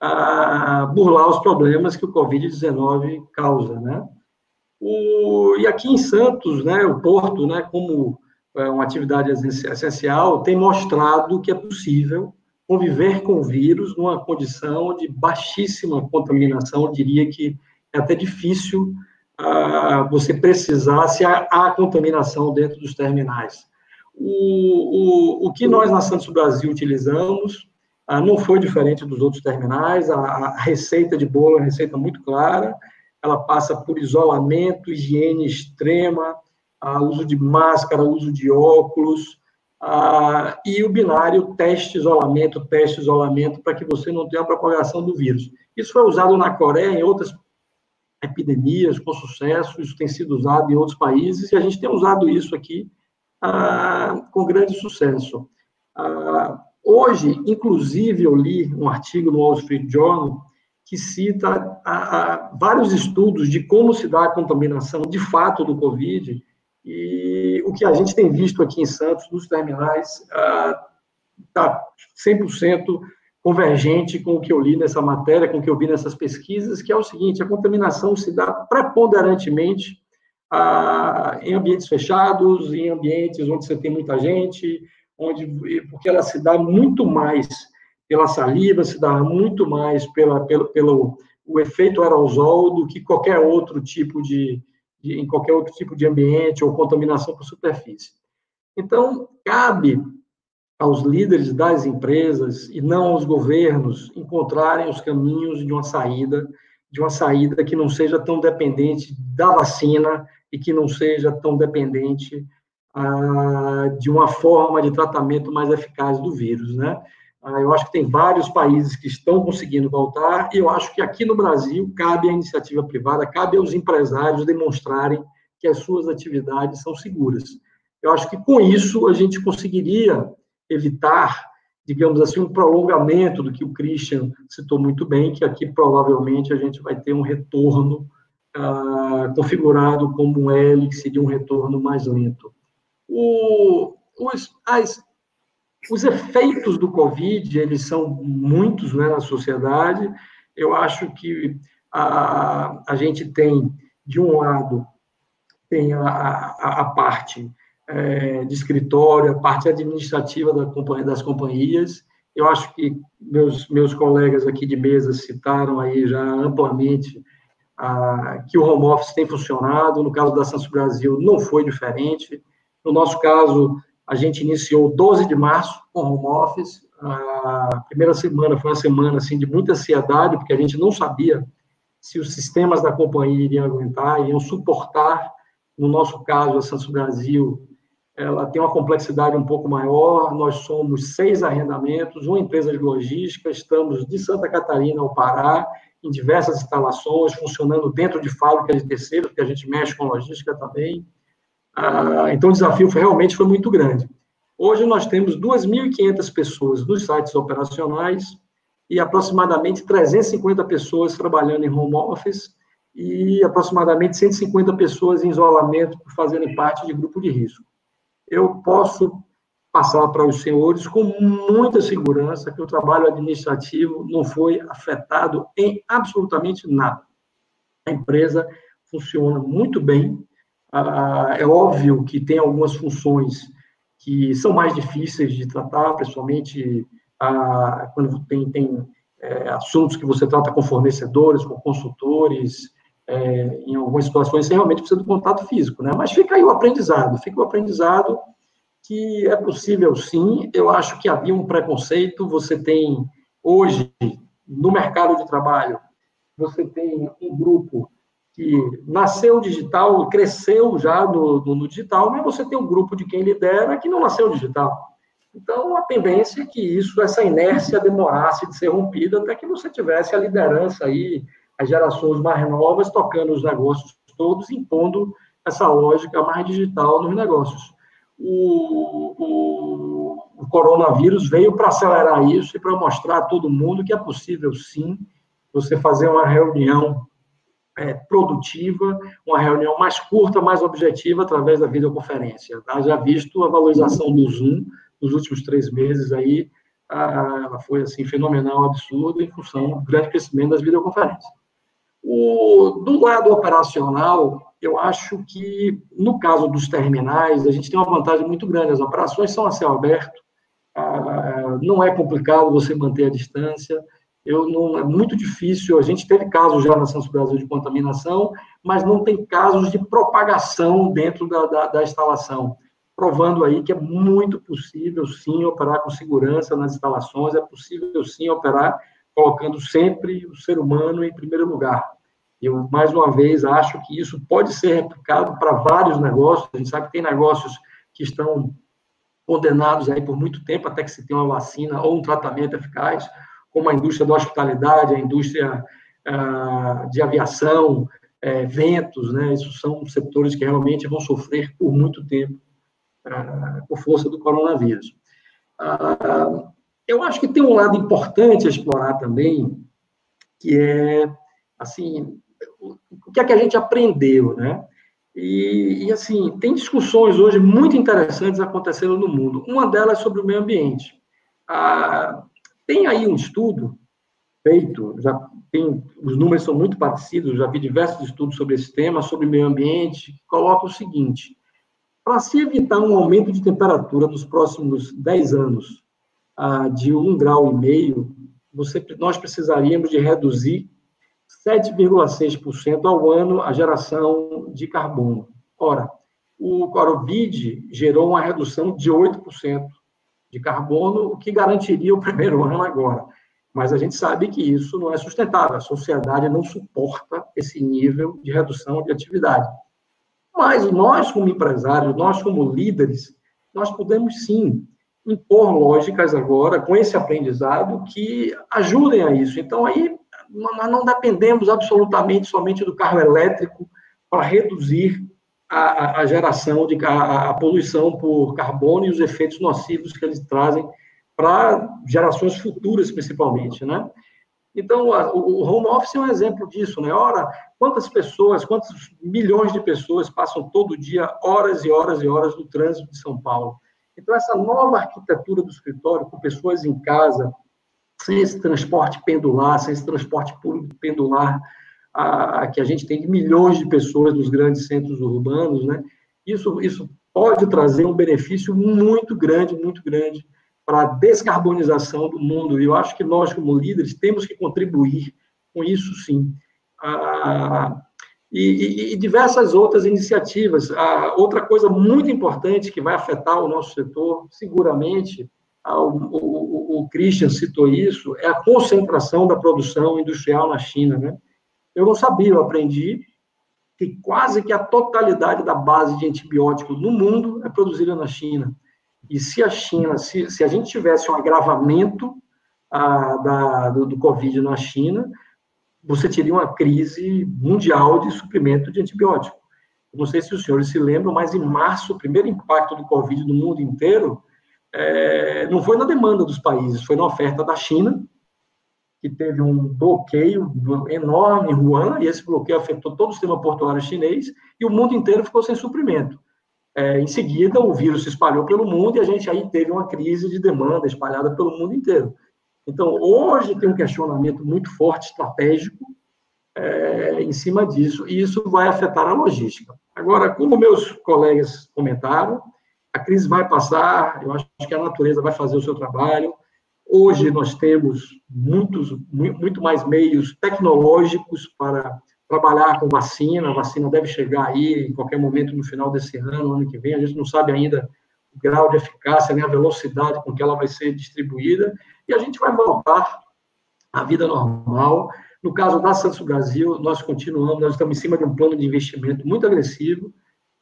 a burlar os problemas que o Covid-19 causa, né? O, e aqui em Santos, né, o Porto, né, como é uma atividade essencial, tem mostrado que é possível conviver com o vírus numa condição de baixíssima contaminação, eu diria que é até difícil você precisar se há, há, contaminação dentro dos terminais. O, o, o que nós na Santos Brasil utilizamos uh, não foi diferente dos outros terminais, a, a receita de bolo é uma receita muito clara, ela passa por isolamento, higiene extrema, a uso de máscara, uso de óculos, a, e o binário teste isolamento, teste isolamento, para que você não tenha a propagação do vírus. Isso foi usado na Coreia, em outras epidemias, com sucesso, isso tem sido usado em outros países, e a gente tem usado isso aqui com grande sucesso. hoje, inclusive, eu li um artigo no Wall Street Journal que cita vários estudos de como se dá a contaminação de fato do Covid, e o que a gente tem visto aqui em Santos, nos terminais, está 100% convergente com o que eu li nessa matéria, com o que eu vi nessas pesquisas, que é o seguinte: a contaminação se dá preponderantemente ah, em ambientes fechados, em ambientes onde você tem muita gente, onde porque ela se dá muito mais pela saliva, se dá muito mais pela, pelo, pelo o efeito aerosol do que qualquer outro tipo de, de, em qualquer outro tipo de ambiente ou contaminação por superfície. Então, cabe aos líderes das empresas e não aos governos encontrarem os caminhos de uma saída, de uma saída que não seja tão dependente da vacina e que não seja tão dependente ah, de uma forma de tratamento mais eficaz do vírus, né? Ah, eu acho que tem vários países que estão conseguindo voltar, e eu acho que aqui no Brasil cabe à iniciativa privada, cabe aos empresários demonstrarem que as suas atividades são seguras. Eu acho que com isso a gente conseguiria evitar, digamos assim, um prolongamento do que o Christian citou muito bem, que aqui provavelmente a gente vai ter um retorno ah, configurado como um que seria um retorno mais lento. O, os, as, os efeitos do Covid, eles são muitos né, na sociedade. Eu acho que a, a gente tem, de um lado, tem a, a, a parte é, de escritório, a parte administrativa da das companhias. Eu acho que meus, meus colegas aqui de mesa citaram aí já amplamente que o home office tem funcionado. No caso da Santos Brasil, não foi diferente. No nosso caso, a gente iniciou 12 de março com home office. A primeira semana foi uma semana assim de muita ansiedade, porque a gente não sabia se os sistemas da companhia iriam aguentar, iriam suportar. No nosso caso, a Santos Brasil, ela tem uma complexidade um pouco maior. Nós somos seis arrendamentos, uma empresa de logística, estamos de Santa Catarina ao Pará, em diversas instalações, funcionando dentro de fábricas de terceiros, porque a gente mexe com logística também. Ah, então, o desafio foi, realmente foi muito grande. Hoje, nós temos 2.500 pessoas nos sites operacionais e aproximadamente 350 pessoas trabalhando em home office e aproximadamente 150 pessoas em isolamento por fazerem parte de grupo de risco. Eu posso passar para os senhores com muita segurança que o trabalho administrativo não foi afetado em absolutamente nada. A empresa funciona muito bem, ah, é óbvio que tem algumas funções que são mais difíceis de tratar, principalmente ah, quando tem, tem é, assuntos que você trata com fornecedores, com consultores, é, em algumas situações você realmente precisa do contato físico, né? Mas fica aí o aprendizado, fica o aprendizado que é possível sim. Eu acho que havia um preconceito. Você tem hoje no mercado de trabalho, você tem um grupo que nasceu digital, cresceu já no, no, no, digital, mas você tem um grupo de quem lidera que não nasceu digital. Então, a tendência é que isso, essa inércia demorasse de ser rompida até que você tivesse a liderança aí, as gerações mais novas tocando os negócios todos, impondo essa lógica mais digital nos negócios. O, o, o coronavírus veio para acelerar isso e para mostrar a todo mundo que é possível, sim, você fazer uma reunião é, produtiva, uma reunião mais curta, mais objetiva, através da videoconferência. Tá? Já visto a valorização do Zoom nos últimos três meses aí, ela foi assim fenomenal, absurda, em função do grande crescimento das videoconferências. O, do lado operacional, eu acho que, no caso dos terminais, a gente tem uma vantagem muito grande. As operações são a céu aberto, não é complicado você manter a distância, eu não, é muito difícil. A gente teve casos já na Santos Brasil de contaminação, mas não tem casos de propagação dentro da, da, da instalação, provando aí que é muito possível sim operar com segurança nas instalações, é possível sim operar colocando sempre o ser humano em primeiro lugar. Eu, mais uma vez, acho que isso pode ser replicado para vários negócios. A gente sabe que tem negócios que estão condenados aí por muito tempo até que se tenha uma vacina ou um tratamento eficaz como a indústria da hospitalidade, a indústria ah, de aviação, é, ventos, né? Isso são setores que realmente vão sofrer por muito tempo ah, por força do coronavírus. Ah, eu acho que tem um lado importante a explorar também, que é, assim, o que é que a gente aprendeu, né? E, e, assim, tem discussões hoje muito interessantes acontecendo no mundo. Uma delas é sobre o meio ambiente. Ah, tem aí um estudo feito, já tem, os números são muito parecidos, já vi diversos estudos sobre esse tema, sobre meio ambiente, que coloca o seguinte: para se evitar um aumento de temperatura nos próximos 10 anos ah, de um grau e meio, você, nós precisaríamos de reduzir 7,6% ao ano a geração de carbono. Ora, o Covid gerou uma redução de 8% de carbono, o que garantiria o primeiro ano agora. Mas a gente sabe que isso não é sustentável, a sociedade não suporta esse nível de redução de atividade. Mas nós, como empresários, nós, como líderes, nós podemos sim impor lógicas agora, com esse aprendizado, que ajudem a isso. Então, aí, nós não dependemos absolutamente somente do carro elétrico para reduzir a, a geração de a, a, poluição por carbono e os efeitos nocivos que eles trazem para gerações futuras, principalmente, né? Então, o home office é um exemplo disso, né? Ora, quantas pessoas, quantos milhões de pessoas passam todo dia horas e horas e horas no trânsito de São Paulo? Então, essa nova arquitetura do escritório, com pessoas em casa, sem esse transporte pendular, sem esse transporte público pendular, a, que a gente tem de milhões de pessoas nos grandes centros urbanos, né? Isso, isso pode trazer um benefício muito grande, muito grande para a descarbonização do mundo. E eu acho que nós, como líderes, temos que contribuir com isso, sim. Ah, e, e, diversas outras iniciativas. Outra coisa muito importante que vai afetar o nosso setor, seguramente, o, o, o Christian citou isso, é a concentração da produção industrial na China, né? Eu não sabia, eu aprendi que quase que a totalidade da base de antibióticos no mundo é produzida na China. E se a China, se, se a gente tivesse um agravamento ah, da, do, do Covid na China, você teria uma crise mundial de suprimento de antibiótico. não sei se os senhores se lembram, mas em março, o primeiro impacto do Covid no mundo inteiro é, não foi na demanda dos países, foi na oferta da China, que teve um bloqueio enorme em Wuhan, e esse bloqueio afetou todo o sistema portuário chinês, e o mundo inteiro ficou sem suprimento. É, em seguida, o vírus se espalhou pelo mundo e a gente aí teve uma crise de demanda espalhada pelo mundo inteiro. Então, hoje tem um questionamento muito forte, estratégico, é, em cima disso, e isso vai afetar a logística. Agora, como meus colegas comentaram, a crise vai passar, eu acho que a natureza vai fazer o seu trabalho, Hoje nós temos muitos, muito mais meios tecnológicos para trabalhar com vacina, a vacina deve chegar aí em qualquer momento no final desse ano, ano que vem, a gente não sabe ainda o grau de eficácia, nem a velocidade com que ela vai ser distribuída, e a gente vai voltar à vida normal. No caso da Santos Brasil, nós continuamos, nós estamos em cima de um plano de investimento muito agressivo,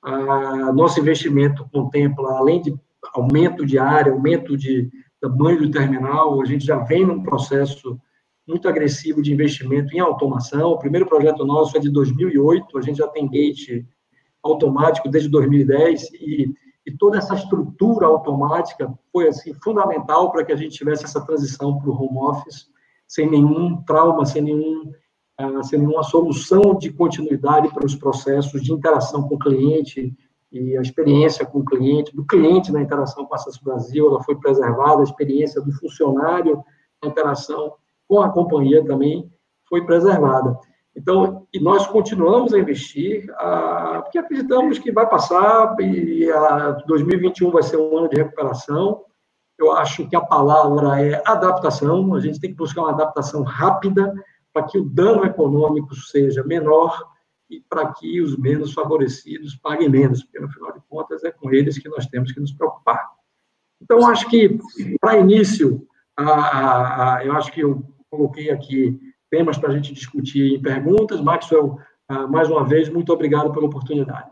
ah, nosso investimento contempla, além de aumento de área, aumento de tamanho do terminal, a gente já vem num processo muito agressivo de investimento em automação. O primeiro projeto nosso é de 2008, a gente já tem gate automático desde 2010 e, e toda essa estrutura automática foi assim fundamental para que a gente tivesse essa transição para o home office sem nenhum trauma, sem nenhum uh, sem nenhuma solução de continuidade para os processos de interação com o cliente e a experiência com o cliente, do cliente na interação com a Acesso Brasil, ela foi preservada, a experiência do funcionário na interação com a companhia também foi preservada. Então, e nós continuamos a investir, ah, porque acreditamos que vai passar e a 2021 vai ser um ano de recuperação. Eu acho que a palavra é adaptação, a gente tem que buscar uma adaptação rápida para que o dano econômico seja menor e para que os menos favorecidos paguem menos, porque, no final de contas, é com eles que nós temos que nos preocupar. Então, acho que, para início, a, a, eu acho que eu coloquei aqui temas para a gente discutir em perguntas. Maxwell, ah, mais uma vez, muito obrigado pela oportunidade.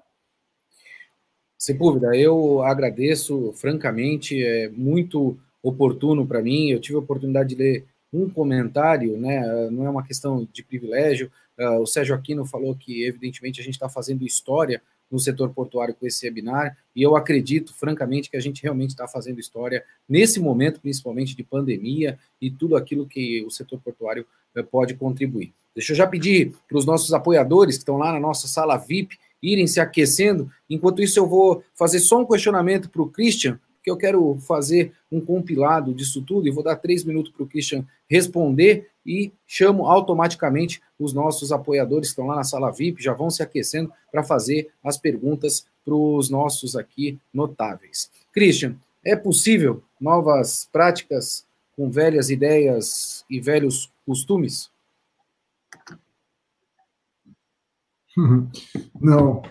Sepúlveda, eu agradeço, francamente, é muito oportuno para mim. Eu tive a oportunidade de ler um comentário, né? não é uma questão de privilégio. Ah, o Sérgio Aquino falou que, evidentemente, a gente está fazendo história no setor portuário com esse webinar, e eu acredito, francamente, que a gente realmente está fazendo história nesse momento, principalmente de pandemia e tudo aquilo que o setor portuário eh, pode contribuir. Deixa eu já pedir para os nossos apoiadores que estão lá na nossa sala VIP irem se aquecendo. Enquanto isso, eu vou fazer só um questionamento para o Christian, porque eu quero fazer um compilado disso tudo e vou dar três minutos para o Christian responder e chamo automaticamente os nossos apoiadores que estão lá na sala VIP, já vão se aquecendo para fazer as perguntas para os nossos aqui notáveis. Christian, é possível novas práticas com velhas ideias e velhos costumes? Não.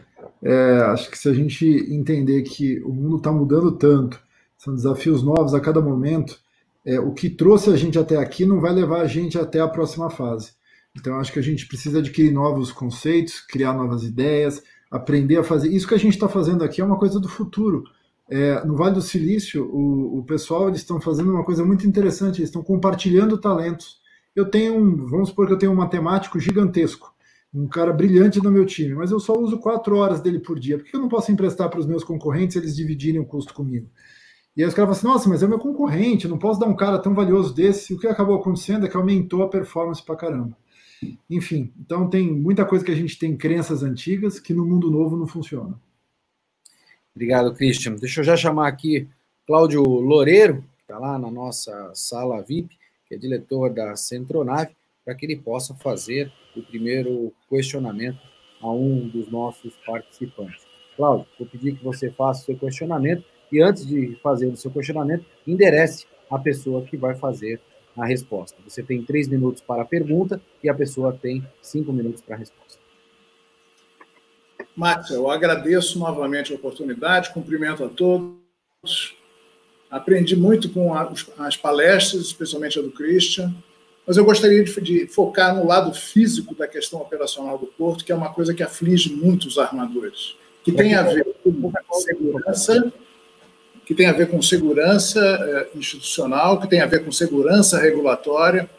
É, acho que se a gente entender que o mundo está mudando tanto, são desafios novos a cada momento, é, o que trouxe a gente até aqui não vai levar a gente até a próxima fase. Então, acho que a gente precisa adquirir novos conceitos, criar novas ideias, aprender a fazer. Isso que a gente está fazendo aqui é uma coisa do futuro. É, no Vale do Silício, o, o pessoal eles estão fazendo uma coisa muito interessante, eles estão compartilhando talentos. Eu tenho um, vamos supor que eu tenho um matemático gigantesco, um cara brilhante no meu time, mas eu só uso quatro horas dele por dia. Por que eu não posso emprestar para os meus concorrentes eles dividirem o custo comigo? E aí os caras falam assim, nossa, mas é meu concorrente, não posso dar um cara tão valioso desse. O que acabou acontecendo é que aumentou a performance pra caramba. Enfim, então tem muita coisa que a gente tem crenças antigas que no mundo novo não funciona. Obrigado, Christian. Deixa eu já chamar aqui Cláudio Loureiro, que está lá na nossa sala VIP, que é diretor da Centronave, para que ele possa fazer o primeiro questionamento a um dos nossos participantes. Cláudio, vou pedir que você faça o seu questionamento e antes de fazer o seu questionamento, enderece a pessoa que vai fazer a resposta. Você tem três minutos para a pergunta e a pessoa tem cinco minutos para a resposta. Max, eu agradeço novamente a oportunidade, cumprimento a todos. Aprendi muito com as palestras, especialmente a do Christian, mas eu gostaria de, de, focar no lado físico da questão operacional do porto, que é uma coisa que aflige muito os armadores, que tem a ver com segurança que tem a ver com segurança eh, institucional, que tem a ver com segurança regulatória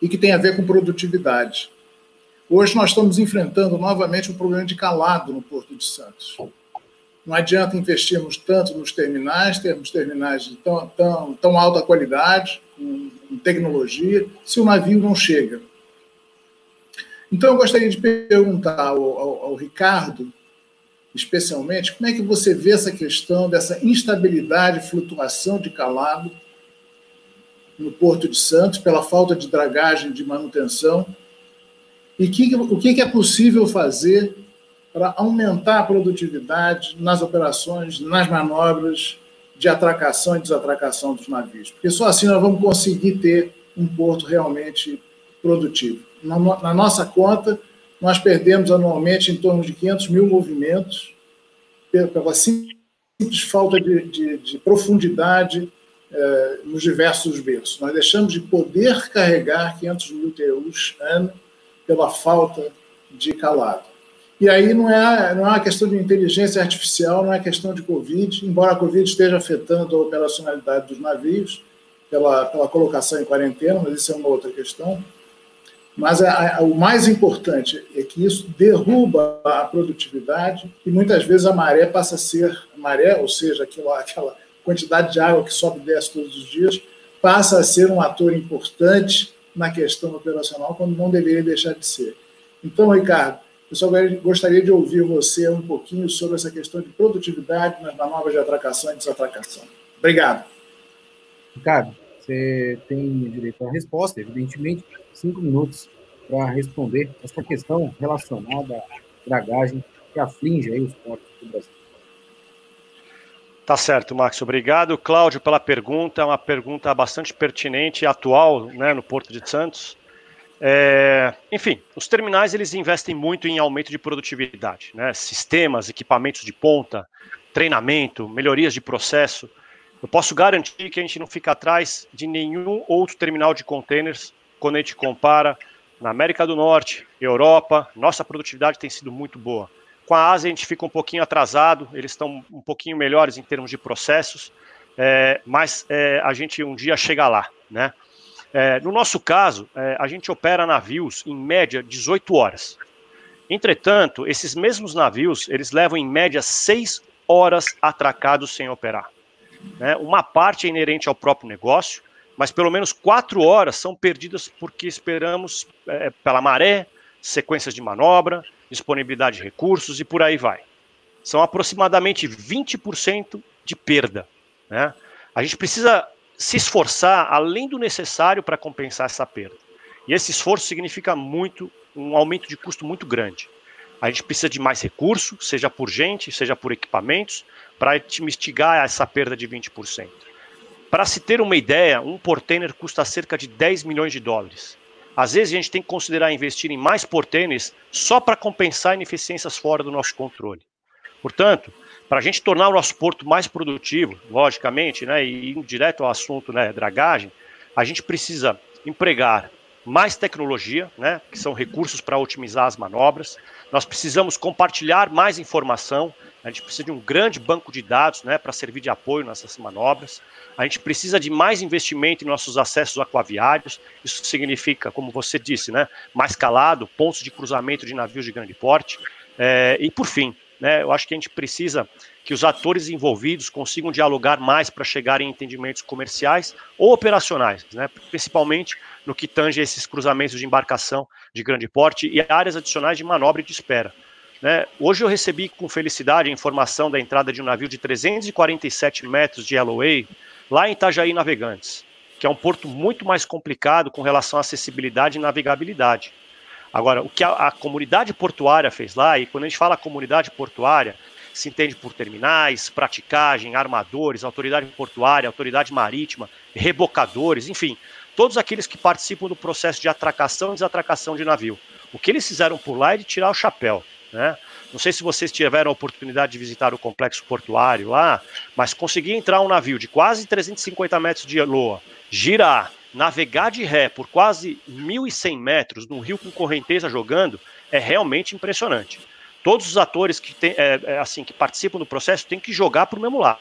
e que tem a ver com produtividade. Hoje nós estamos enfrentando novamente um problema de calado no Porto de Santos. Não adianta investirmos tanto nos terminais, termos terminais de tão, tão, tão alta qualidade, com, com tecnologia, se o navio não chega. Então, eu gostaria de perguntar ao, ao, ao Ricardo especialmente, como é que você vê essa questão dessa instabilidade, flutuação de calado no Porto de Santos, pela falta de dragagem de manutenção? E que, o que é possível fazer para aumentar a produtividade nas operações, nas manobras de atracação e desatracação dos navios? Porque só assim nós vamos conseguir ter um porto realmente produtivo. Na, na nossa conta, nós perdemos anualmente em torno de 500 mil movimentos pela simples falta de, de, de profundidade eh, nos diversos berços. Nós deixamos de poder carregar 500 mil TUs ano pela falta de calado. E aí não é, não é uma questão de inteligência artificial, não é questão de Covid, embora a Covid esteja afetando a operacionalidade dos navios pela, pela colocação em quarentena, mas isso é uma outra questão. Mas a, a, o mais importante é que isso derruba a produtividade e muitas vezes a maré passa a ser, maré, ou seja, aquela, aquela quantidade de água que sobe e desce todos os dias, passa a ser um ator importante na questão operacional, quando não deveria deixar de ser. Então, Ricardo, eu só gostaria de ouvir você um pouquinho sobre essa questão de produtividade nas manobras de atracação e desatracação. Obrigado. Ricardo, você tem direito à resposta, evidentemente, cinco minutos para responder essa questão relacionada à dragagem que aflige aí os portos do Brasil. Tá certo, Max, obrigado. Cláudio, pela pergunta, é uma pergunta bastante pertinente e atual né, no Porto de Santos. É, enfim, os terminais eles investem muito em aumento de produtividade, né? sistemas, equipamentos de ponta, treinamento, melhorias de processo. Eu posso garantir que a gente não fica atrás de nenhum outro terminal de containers quando a gente compara na América do Norte, Europa, nossa produtividade tem sido muito boa. Com a Ásia a gente fica um pouquinho atrasado, eles estão um pouquinho melhores em termos de processos, é, mas é, a gente um dia chega lá, né? É, no nosso caso, é, a gente opera navios em média 18 horas. Entretanto, esses mesmos navios, eles levam em média 6 horas atracados sem operar. Né? Uma parte é inerente ao próprio negócio, mas pelo menos quatro horas são perdidas porque esperamos é, pela maré, sequências de manobra, disponibilidade de recursos e por aí vai. São aproximadamente 20% de perda. Né? A gente precisa se esforçar além do necessário para compensar essa perda. E esse esforço significa muito um aumento de custo muito grande. A gente precisa de mais recurso, seja por gente, seja por equipamentos, para mitigar essa perda de 20%. Para se ter uma ideia, um portainer custa cerca de 10 milhões de dólares. Às vezes a gente tem que considerar investir em mais portainers só para compensar ineficiências fora do nosso controle. Portanto, para a gente tornar o nosso porto mais produtivo, logicamente, né, e indo direto ao assunto, né, dragagem, a gente precisa empregar mais tecnologia, né, que são recursos para otimizar as manobras. Nós precisamos compartilhar mais informação. A gente precisa de um grande banco de dados né, para servir de apoio nessas manobras. A gente precisa de mais investimento em nossos acessos aquaviários. Isso significa, como você disse, né, mais calado, pontos de cruzamento de navios de grande porte. É, e, por fim, né, eu acho que a gente precisa que os atores envolvidos consigam dialogar mais para chegar em entendimentos comerciais ou operacionais, né, principalmente no que tange esses cruzamentos de embarcação de grande porte e áreas adicionais de manobra e de espera. Né? Hoje eu recebi com felicidade a informação da entrada de um navio de 347 metros de LOA lá em Itajaí Navegantes, que é um porto muito mais complicado com relação à acessibilidade e navegabilidade. Agora, o que a, a comunidade portuária fez lá, e quando a gente fala comunidade portuária, se entende por terminais, praticagem, armadores, autoridade portuária, autoridade marítima, rebocadores, enfim, todos aqueles que participam do processo de atracação e desatracação de navio. O que eles fizeram por lá é de tirar o chapéu. Né? Não sei se vocês tiveram a oportunidade de visitar o complexo portuário lá, mas conseguir entrar um navio de quase 350 metros de loa, girar, navegar de ré por quase 1.100 metros num rio com correnteza jogando, é realmente impressionante. Todos os atores que, tem, é, é, assim, que participam do processo têm que jogar para o mesmo lado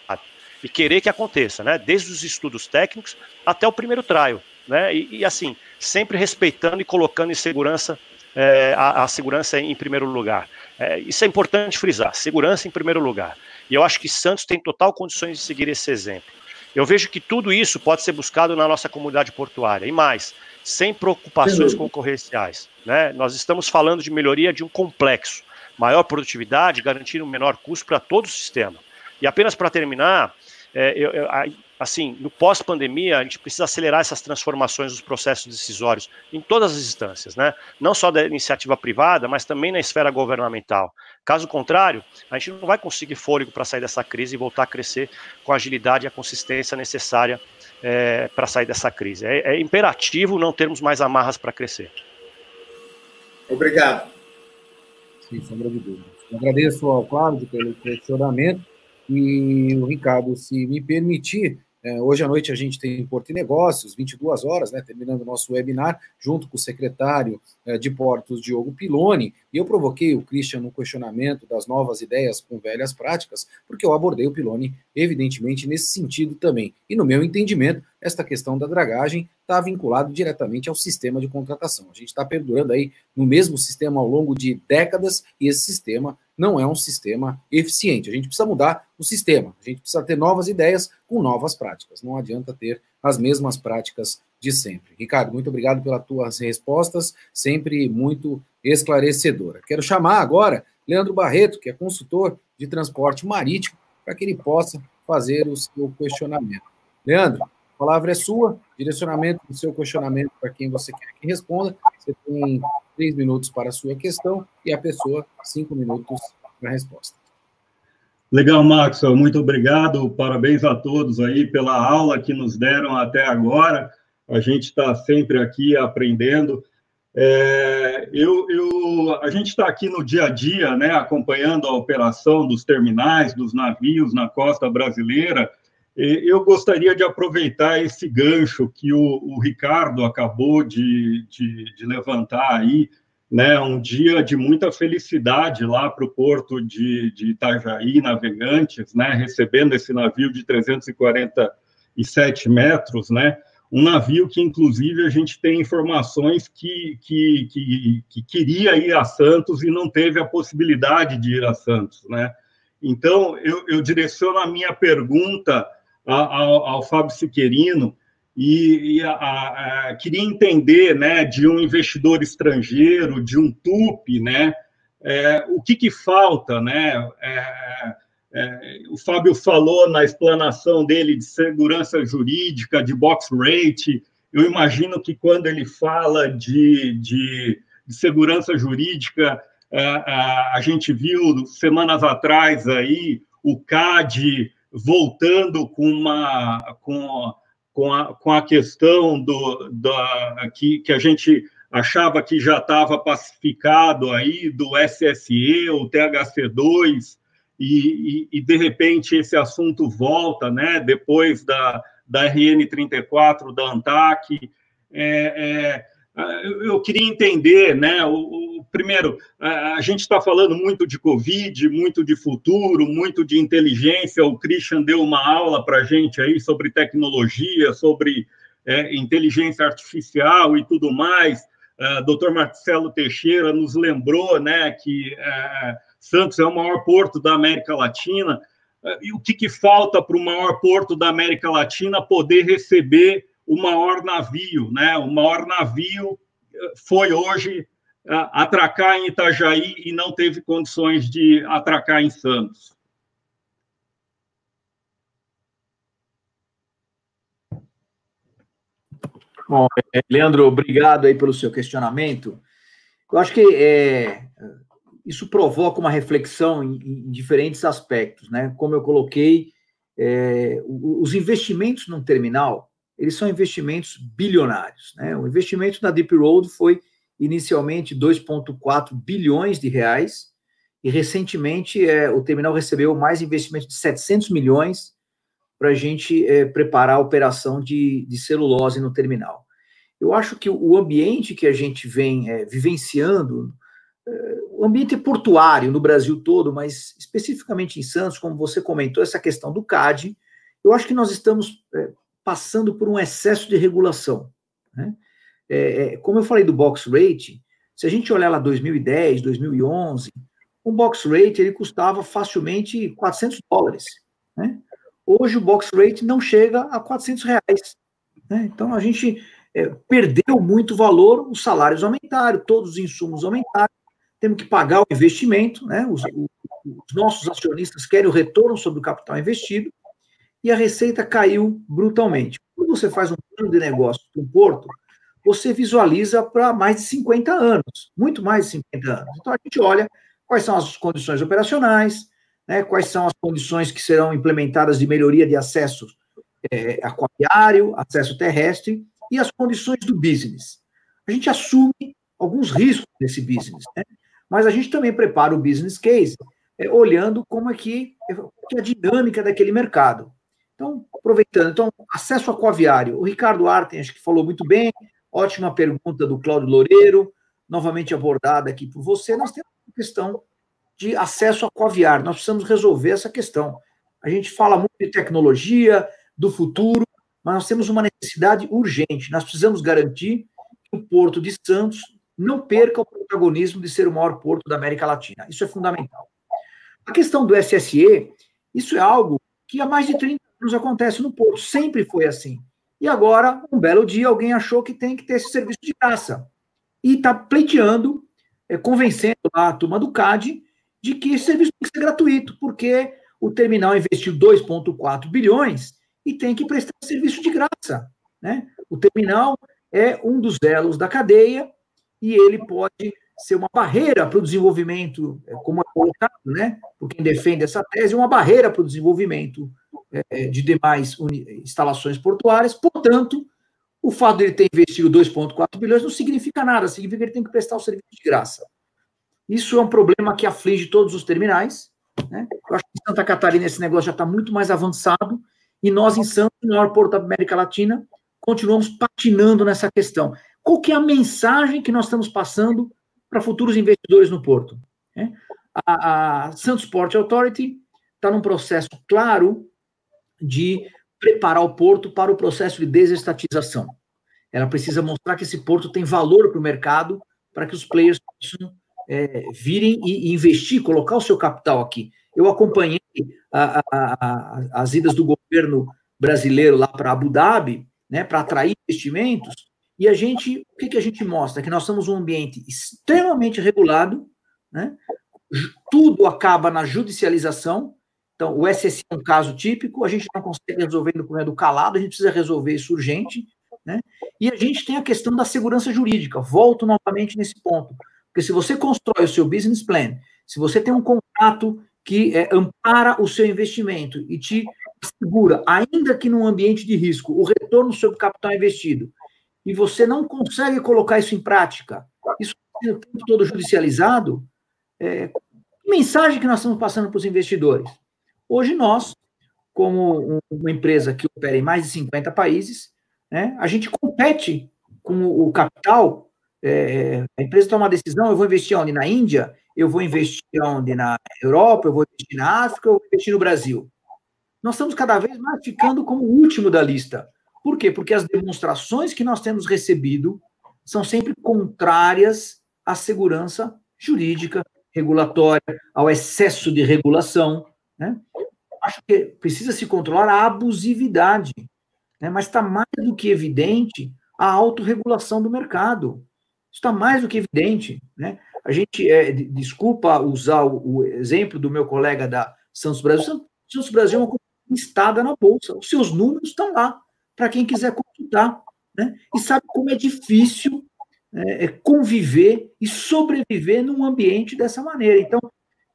e querer que aconteça, né? desde os estudos técnicos até o primeiro trial. Né? E, e assim, sempre respeitando e colocando em segurança é, a, a, segurança em primeiro lugar. É, isso é importante frisar, segurança em primeiro lugar. E eu acho que Santos tem total condições de seguir esse exemplo. Eu vejo que tudo isso pode ser buscado na nossa comunidade portuária. E mais, sem preocupações concorrenciais. Né? Nós estamos falando de melhoria de um complexo. Maior produtividade, garantir um menor custo para todo o sistema. E apenas para terminar, é, eu, eu, assim, no pós-pandemia, a gente precisa acelerar essas transformações dos processos decisórios em todas as instâncias, né? Não só da iniciativa privada, mas também na esfera governamental. Caso contrário, a gente não vai conseguir fôlego para sair dessa crise e voltar a crescer com a agilidade e a consistência necessária é, para sair dessa crise. É, é imperativo não termos mais amarras para crescer. Obrigado. sem sombra de dúvida. Agradeço ao Cláudio pelo questionamento e o Ricardo, se me permitir, é, hoje à noite a gente tem Porto e Negócios, 22 horas, né, terminando o nosso webinar, junto com o secretário é, de Portos, Diogo Piloni, e eu provoquei o Christian no questionamento das novas ideias com velhas práticas, porque eu abordei o Piloni, evidentemente, nesse sentido também. E no meu entendimento, esta questão da dragagem está vinculado diretamente ao sistema de contratação. A gente está perdurando aí no mesmo sistema ao longo de décadas, e esse sistema não é um sistema eficiente. A gente precisa mudar o sistema, a gente precisa ter novas ideias com novas práticas. Não adianta ter as mesmas práticas de sempre. Ricardo, muito obrigado pelas tuas respostas, sempre muito esclarecedora. Quero chamar agora Leandro Barreto, que é consultor de transporte marítimo, para que ele possa fazer o seu questionamento. Leandro, a palavra é sua, direcionamento do seu questionamento para quem você quer que responda. Você tem três minutos para a sua questão e a pessoa cinco minutos para a resposta. Legal, Maxwell, muito obrigado. Parabéns a todos aí pela aula que nos deram até agora. A gente está sempre aqui aprendendo. É, eu, eu, a gente está aqui no dia a dia, né, acompanhando a operação dos terminais, dos navios na costa brasileira. Eu gostaria de aproveitar esse gancho que o, o Ricardo acabou de, de, de, levantar aí, né? Um dia de muita felicidade lá para o porto de, de Itajaí, navegantes, né? Recebendo esse navio de 347 metros, né? Um navio que, inclusive, a gente tem informações que, que, que, que queria ir a Santos e não teve a possibilidade de ir a Santos, né? Então, eu, eu direciono a minha pergunta ao, ao Fábio Siqueirino e, e a, a, queria entender, né, de um investidor estrangeiro, de um TUP, né, é, o que, que falta, né? É, é, o Fábio falou na explanação dele de segurança jurídica, de box rate. Eu imagino que quando ele fala de, de, de segurança jurídica, a, é, a, a gente viu semanas atrás aí o CAD voltando com uma com, com, a, com a questão do da, que, que a gente achava que já estava pacificado aí do SSE, o THC2, e, e, e, de repente esse assunto volta, né? Depois da, da RN34, da ANTAC. É, é, eu queria entender, né? O, primeiro, a, gente está falando muito de Covid, muito de futuro, muito de inteligência. O Christian deu uma aula para a gente aí sobre tecnologia, sobre é, inteligência artificial e tudo mais. Uh, é, Dr. Marcelo Teixeira nos lembrou né, que uh, Santos é o maior porto da América Latina. Uh, e o que, que falta para o maior porto da América Latina poder receber o maior navio? Né? O maior navio foi hoje atracar em Itajaí e não teve condições de atracar em Santos. Bom, é, Leandro, obrigado aí pelo seu questionamento. Eu acho que é, isso provoca uma reflexão em, em, diferentes aspectos, né? Como eu coloquei, é, os investimentos num terminal, eles são investimentos bilionários, né? O investimento na Deep Road foi inicialmente 2,4 bilhões de reais, e recentemente é, o terminal recebeu mais investimento de 700 milhões para a gente é, preparar a operação de, de celulose no terminal. Eu acho que o ambiente que a gente vem é, vivenciando, é, o ambiente portuário no Brasil todo, mas especificamente em Santos, como você comentou, essa questão do CAD, eu acho que nós estamos é, passando por um excesso de regulação. Né? é, é, como eu falei do box rate, se a gente olhar lá 2010, 2011, um box rate ele custava facilmente 400 dólares. Né? Hoje o box rate não chega a 400 reais. Né? Então a gente é, perdeu muito valor, os salários aumentaram, todos os insumos aumentaram, temos que pagar o investimento, né? os, os nossos acionistas querem o retorno sobre o capital investido, e a receita caiu brutalmente. Quando você faz um plano de negócio para um porto, você visualiza para mais de 50 anos, muito mais de 50 anos. Então, a gente olha quais são as condições operacionais, né, quais são as condições que serão implementadas de melhoria de acesso é, aquaviário, acesso terrestre e as condições do business. A gente assume alguns riscos desse business, né? mas a gente também prepara o business case é, olhando como é, que é a dinâmica daquele mercado. Então, aproveitando, então, acesso aquaviário. O Ricardo Arten, acho que falou muito bem, ótima pergunta do Cláudio Loureiro, novamente abordada aqui por você. Nós temos uma questão de acesso aquaviário, nós precisamos resolver essa questão. A gente fala muito de tecnologia, do futuro, mas nós temos uma necessidade urgente. Nós precisamos garantir que o Porto de Santos não perca o protagonismo de ser o maior porto da América Latina. Isso é fundamental. A questão do SSE, isso é algo que há mais de 30 anos acontece no Porto, sempre foi assim. E agora, um belo dia, alguém achou que tem que ter esse serviço de graça. E está pleiteando, é, convencendo a turma do CAD de que esse serviço tem que ser gratuito, porque o terminal investiu 2,4 bilhões e tem que prestar serviço de graça. Né? O terminal é um dos elos da cadeia e ele pode ser uma barreira para o desenvolvimento, é, como é colocado, né, por quem defende essa tese, uma barreira para o desenvolvimento é, de demais instalações portuárias. Portanto, o fato de ele ter investido 2,4 bilhões não significa nada, significa que ele tem que prestar o serviço de graça. Isso é um problema que aflige todos os terminais. Né? Eu acho que em Santa Catarina esse negócio já está muito mais avançado e nós, em Santos, o maior porto da América Latina, continuamos patinando nessa questão. Qual que é a mensagem que nós estamos passando para futuros investidores no porto? Né? A, a Santos Port Authority está num processo claro de preparar o porto para o processo de desestatização. Ela precisa mostrar que esse porto tem valor para o mercado, para que os players possam é, virem e, investir, colocar o seu capital aqui. Eu acompanhei a, a, a, as idas do governo brasileiro lá para Abu Dhabi, né, para atrair investimentos, e a gente, o que, que a gente mostra? Que nós somos um ambiente extremamente regulado, né, tudo acaba na judicialização, então o SSI é um caso típico, a gente não consegue resolver no do calado, a gente precisa resolver isso urgente, né, e a gente tem a questão da segurança jurídica, volto novamente nesse ponto, porque se você constrói o seu business plan, se você tem um contrato que é, ampara o seu investimento e te assegura, ainda que num ambiente de risco, o retorno sobre o capital investido, e você não consegue colocar isso em prática, isso o tempo todo judicializado, é, que mensagem que nós estamos passando para os investidores? Hoje nós, como uma empresa que opera em mais de 50 países, né, a gente compete com o capital é, a empresa toma uma decisão, eu vou investir onde? Na Índia? Eu vou investir onde? Na Europa? Eu vou investir na África? Eu vou investir no Brasil? Nós estamos cada vez mais ficando como o último da lista. Por quê? Porque as demonstrações que nós temos recebido são sempre contrárias à segurança jurídica, regulatória, ao excesso de regulação. Né? Acho que precisa se controlar a abusividade, né? mas está mais do que evidente a autorregulação do mercado está mais do que evidente. Né? A gente, é, desculpa usar o, o, exemplo do meu colega da Santos Brasil, Santos Brasil é uma companhia listada na Bolsa, os seus números estão lá, para quem quiser consultar. Né? E sabe como é difícil é, é, conviver e sobreviver num ambiente dessa maneira. Então,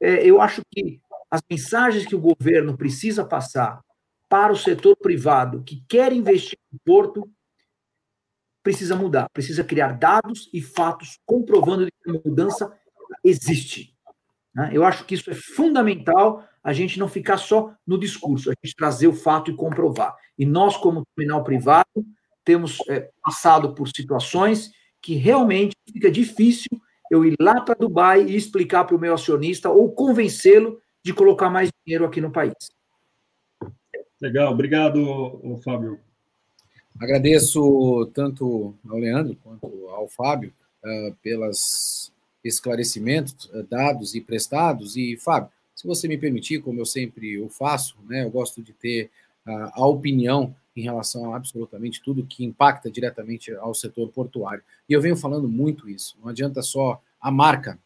é, eu acho que as mensagens que o governo precisa passar para o setor privado que quer investir no Porto precisa mudar, precisa criar dados e fatos comprovando que a mudança existe. Né? Eu acho que isso é fundamental, a gente não ficar só no discurso, a gente trazer o fato e comprovar. E nós, como terminal privado, temos é, passado por situações que realmente fica difícil eu ir lá para Dubai e explicar para o meu acionista ou convencê-lo de colocar mais dinheiro aqui no país. Legal, obrigado, Fábio. Agradeço tanto ao Leandro quanto ao Fábio uh, pelos esclarecimentos uh, dados e prestados. E, Fábio, se você me permitir, como eu sempre o faço, né, eu gosto de ter uh, a opinião em relação a absolutamente tudo que impacta diretamente ao setor portuário. E eu venho falando muito isso. Não adianta só a marca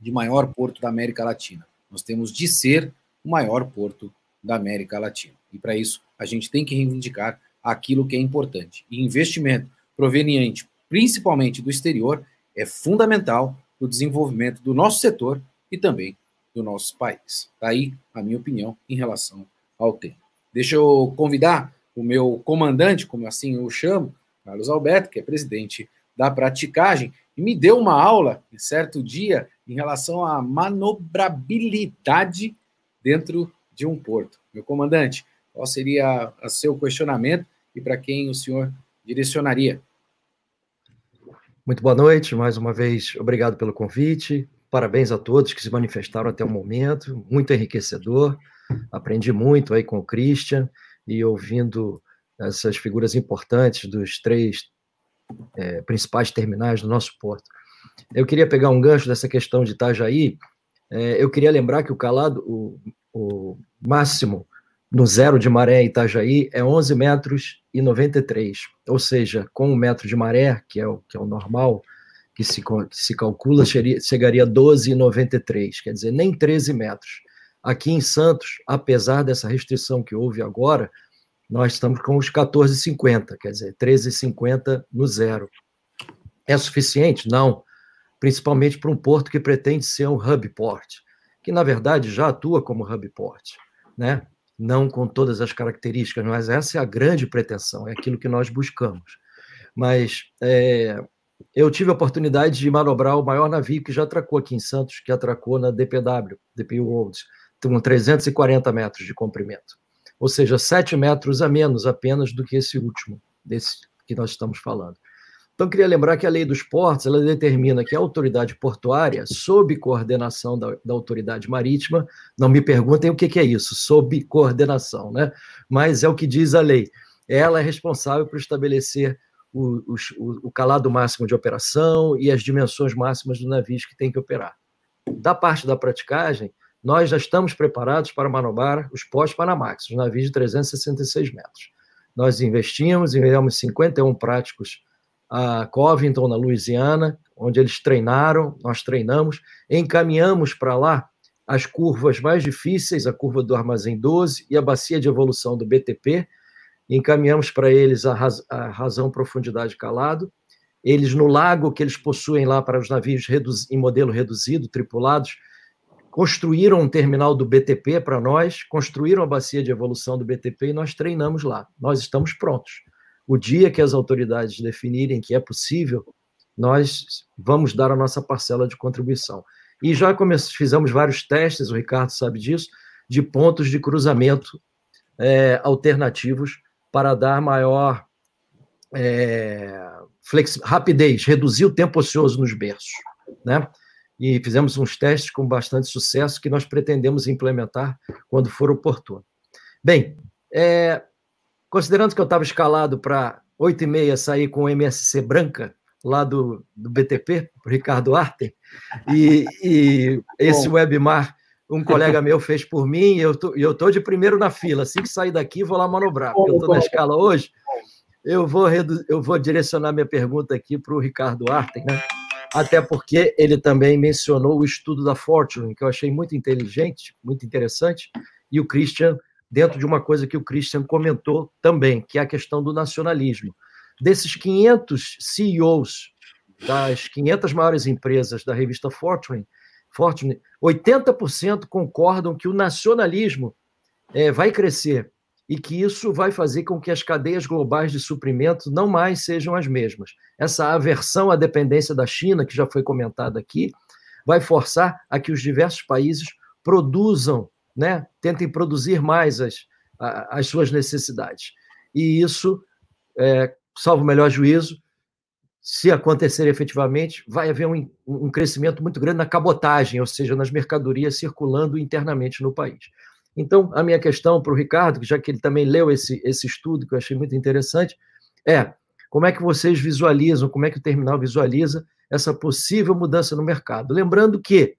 de maior porto da América Latina. Nós temos de ser o maior porto da América Latina. E para isso, a gente tem que reivindicar aquilo que é importante. E investimento proveniente principalmente do exterior é fundamental para o desenvolvimento do nosso setor e também do nosso país. Está aí a minha opinião em relação ao tema. Deixa eu convidar o meu comandante, como assim eu chamo, Carlos Alberto, que é presidente da praticagem e me deu uma aula, em certo dia, em relação à manobrabilidade dentro de um porto. Meu comandante, qual seria o seu questionamento e para quem o senhor direcionaria? Muito boa noite, mais uma vez, obrigado pelo convite. Parabéns a todos que se manifestaram até o momento, muito enriquecedor. Aprendi muito aí com o Christian e ouvindo essas figuras importantes dos três é, principais terminais do nosso porto. Eu queria pegar um gancho dessa questão de Itajaí. É, eu queria lembrar que o calado, o, o máximo no zero de maré em Itajaí é 11 metros e 93, ou seja, com um metro de maré, que é o, que é o normal, que se, que se calcula, chegaria a 12,93, quer dizer, nem 13 metros. Aqui em Santos, apesar dessa restrição que houve agora, nós estamos com os 14,50, quer dizer, 13,50 no zero. É suficiente? Não. Principalmente para um porto que pretende ser um hub port, que na verdade já atua como hub port, né? Não com todas as características, mas essa é a grande pretensão, é aquilo que nós buscamos. Mas é, eu tive a oportunidade de manobrar o maior navio que já atracou aqui em Santos, que atracou na DPW, DP Worlds, com 340 metros de comprimento ou seja, 7 metros a menos apenas do que esse último, desse que nós estamos falando. Então, queria lembrar que a lei dos portos ela determina que a autoridade portuária, sob coordenação da, da autoridade marítima, não me perguntem o que, que, é isso, sob coordenação, né? mas é o que diz a lei. Ela é responsável por estabelecer o, o, o calado máximo de operação e as dimensões máximas dos navios que tem que operar. Da parte da praticagem, nós já estamos preparados para manobrar os pós-Panamax, os navios de 366 metros. Nós investimos, enviamos 51 práticos a Covington, na Louisiana, onde eles treinaram, nós treinamos, encaminhamos para lá as curvas mais difíceis, a curva do Armazém 12 e a bacia de evolução do BTP, encaminhamos para eles a, raz a razão profundidade calado, eles no lago que eles possuem lá para os navios em modelo reduzido, tripulados, construíram um terminal do BTP para nós, construíram a bacia de evolução do BTP e nós treinamos lá. Nós estamos prontos. O dia que as autoridades definirem que é possível, nós vamos dar a nossa parcela de contribuição. E já fizemos vários testes, o Ricardo sabe disso, de pontos de cruzamento é, alternativos para dar maior é, rapidez, reduzir o tempo ocioso nos berços, né? E fizemos uns testes com bastante sucesso que nós pretendemos implementar quando for oportuno. Bem, é, considerando que eu estava escalado para 8 e meia sair com o MSC branca, lá do, do BTP, o Ricardo Arten, e, e esse webmar um colega meu fez por mim, e eu tô, estou de primeiro na fila. Assim que sair daqui, vou lá manobrar, porque eu estou na escala hoje. Eu vou, eu vou direcionar minha pergunta aqui para o Ricardo Arten, né? Até porque ele também mencionou o estudo da Fortune, que eu achei muito inteligente, muito interessante, e o Christian, dentro de uma coisa que o Christian comentou também, que é a questão do nacionalismo. Desses 500 CEOs das 500 maiores empresas da revista Fortune, Fortune 80% concordam que o nacionalismo é, vai crescer e que isso vai fazer com que as cadeias globais de suprimento não mais sejam as mesmas. Essa aversão à dependência da China, que já foi comentada aqui, vai forçar a que os diversos países produzam, né, tentem produzir mais as, as suas necessidades. E isso, é, salvo o melhor juízo, se acontecer efetivamente, vai haver um, um crescimento muito grande na cabotagem, ou seja, nas mercadorias circulando internamente no país. Então, a minha questão para o Ricardo, já que ele também leu esse, esse estudo, que eu achei muito interessante, é como é que vocês visualizam, como é que o terminal visualiza essa possível mudança no mercado? Lembrando que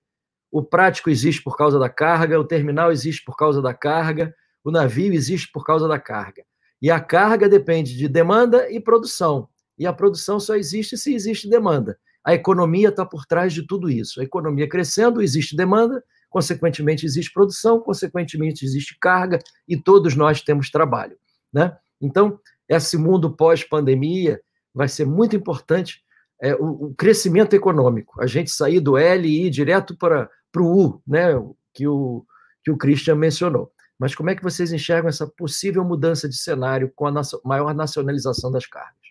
o prático existe por causa da carga, o terminal existe por causa da carga, o navio existe por causa da carga. E a carga depende de demanda e produção. E a produção só existe se existe demanda. A economia está por trás de tudo isso. A economia crescendo, existe demanda, consequentemente existe produção, consequentemente existe carga e todos nós temos trabalho, né? Então, esse mundo pós-pandemia vai ser muito importante é, o, o, crescimento econômico, a gente sair do L e ir direto para, para o U, né? Que o, que o Christian mencionou. Mas como é que vocês enxergam essa possível mudança de cenário com a maior nacionalização das cargas?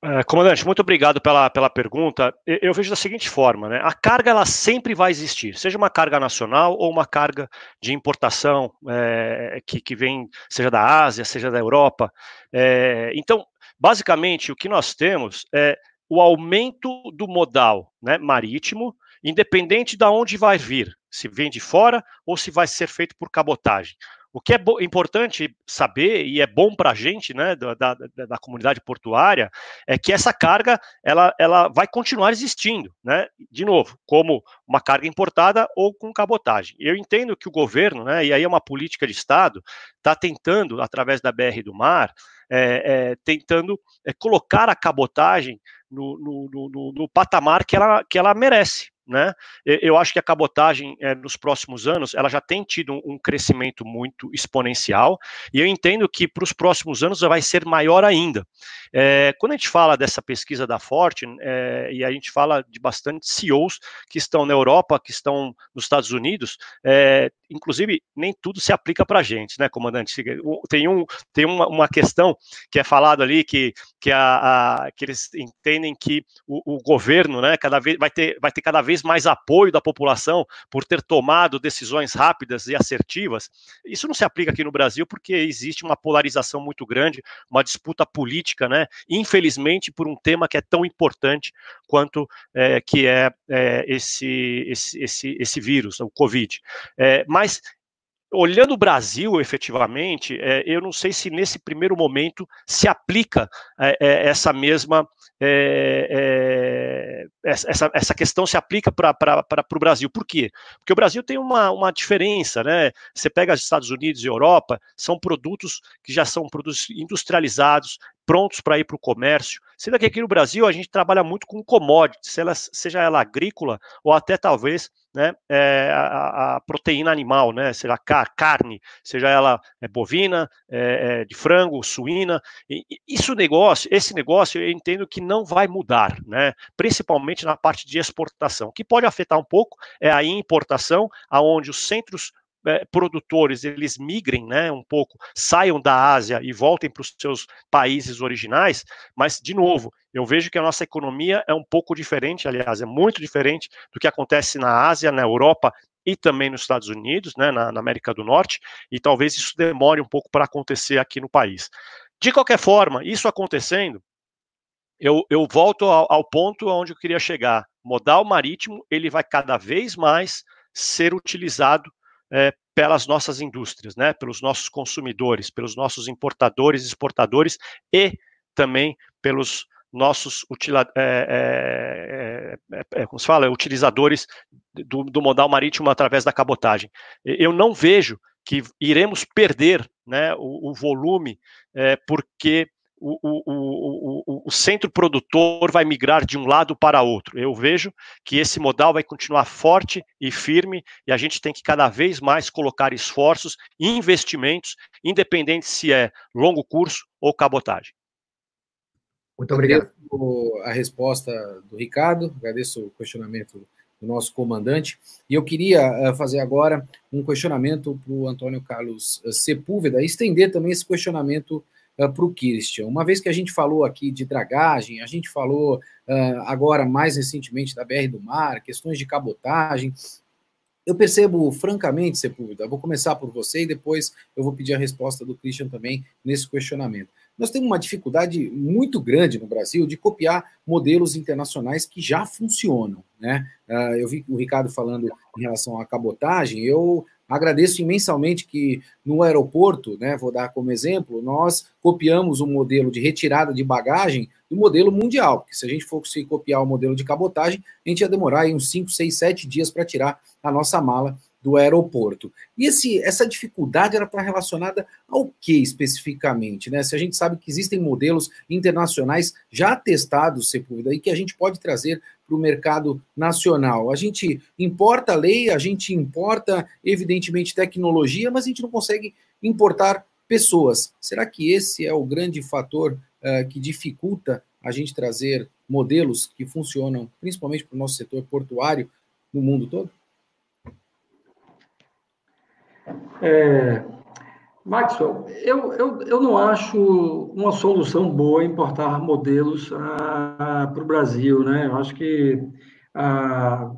É, comandante, muito obrigado pela, pela pergunta. Eu, vejo da seguinte forma, né? A carga ela sempre vai existir, seja uma carga nacional ou uma carga de importação é, que, que vem, seja da Ásia, seja da Europa. É, então, basicamente, o que nós temos é o aumento do modal né, marítimo, independente de onde vai vir, se vem de fora ou se vai ser feito por cabotagem. O que é importante saber e é bom para a gente, né, da, da, da, comunidade portuária, é que essa carga ela, ela vai continuar existindo, né, de novo, como uma carga importada ou com cabotagem. Eu entendo que o governo, né, e aí é uma política de Estado, está tentando, através da BR do Mar, é, é, tentando é, colocar a cabotagem no, no, no, no patamar que ela, que ela merece, né? Eu acho que a cabotagem é, nos próximos anos ela já tem tido um, crescimento muito exponencial e eu entendo que para os próximos anos vai ser maior ainda. É, quando a gente fala dessa pesquisa da Forte é, e a gente fala de bastante CEOs que estão na Europa, que estão nos Estados Unidos, inclusive nem tudo se aplica para a gente, né, comandante? Tem, um, tem uma, uma questão que é falado ali que, que, a, a que eles entendem que o, o governo, né, cada vez vai ter, vai ter cada vez vez mais apoio da população por ter tomado decisões rápidas e assertivas. Isso não se aplica aqui no Brasil porque existe uma polarização muito grande, uma disputa política, né? Infelizmente, por um tema que é tão importante quanto é, que é, é esse, esse, esse, esse vírus, o Covid. É, mas olhando o Brasil efetivamente, é, eu não sei se nesse primeiro momento se aplica é, é, essa mesma é, é, essa, essa questão se aplica para o Brasil. Por quê? Porque o Brasil tem uma, uma diferença, né? Você pega os Estados Unidos e Europa, são produtos que já são produtos industrializados, prontos para ir para o comércio. Sendo que aqui no Brasil a gente trabalha muito com commodities, seja ela agrícola ou até talvez né, é, a, a, proteína animal, né, seja a carne, seja ela é, bovina, é, de frango, suína. E, isso negócio, esse negócio eu entendo que não vai mudar, né, principalmente na parte de exportação. O que pode afetar um pouco é a importação, aonde os centros é, produtores eles migrem né, um pouco, saiam da Ásia e voltem para os seus países originais, mas, de novo, eu vejo que a nossa economia é um pouco diferente, aliás, é muito diferente do que acontece na Ásia, na Europa e também nos Estados Unidos, né, na, na América do Norte, e talvez isso demore um pouco para acontecer aqui no país. De qualquer forma, isso acontecendo, eu, eu volto ao, ao ponto onde eu queria chegar. Modal marítimo, ele vai cada vez mais ser utilizado é, pelas nossas indústrias, né, pelos nossos consumidores, pelos nossos importadores, exportadores e também pelos nossos é, é, como se fala, utilizadores do, do, modal marítimo através da cabotagem. Eu não vejo que iremos perder né, o, o volume porque o, o, o, o, centro produtor vai migrar de um lado para outro. Eu vejo que esse modal vai continuar forte e firme e a gente tem que cada vez mais colocar esforços e investimentos, independente se é longo curso ou cabotagem. Muito obrigado. A resposta do Ricardo, agradeço o questionamento do nosso comandante. E eu queria eh, fazer agora um questionamento para o Antônio Carlos eh, Sepúlveda, estender também esse questionamento uh, para o Christian. Uma vez que a gente falou aqui de dragagem, a gente falou uh, agora mais recentemente da BR do Mar, questões de cabotagem, eu percebo, francamente, Sepúlveda, vou começar por você e depois eu vou pedir a resposta do Christian também nesse questionamento. Nós temos uma dificuldade muito grande no Brasil de copiar modelos internacionais que já funcionam. Né? Uh, eu vi o Ricardo falando em relação à cabotagem, eu Agradeço imensamente que no aeroporto, né, vou dar como exemplo, nós copiamos o um modelo de retirada de bagagem do modelo mundial, porque se a gente fosse copiar o modelo de cabotagem, a gente ia demorar aí uns 5, 6, 7 dias para tirar a nossa mala do aeroporto. E esse, essa dificuldade era está relacionada ao que especificamente? Né? Se a gente sabe que existem modelos internacionais já testados, Sepúlveda, e que a gente pode trazer para o mercado nacional. A gente importa lei, a gente importa, evidentemente, tecnologia, mas a gente não consegue importar pessoas. Será que esse é o grande fator uh, que dificulta a gente trazer modelos que funcionam, principalmente para o nosso setor portuário, no mundo todo? É, Maxwell, eu, eu, eu não acho uma solução boa importar modelos ah, para o Brasil, né? Eu acho que ah,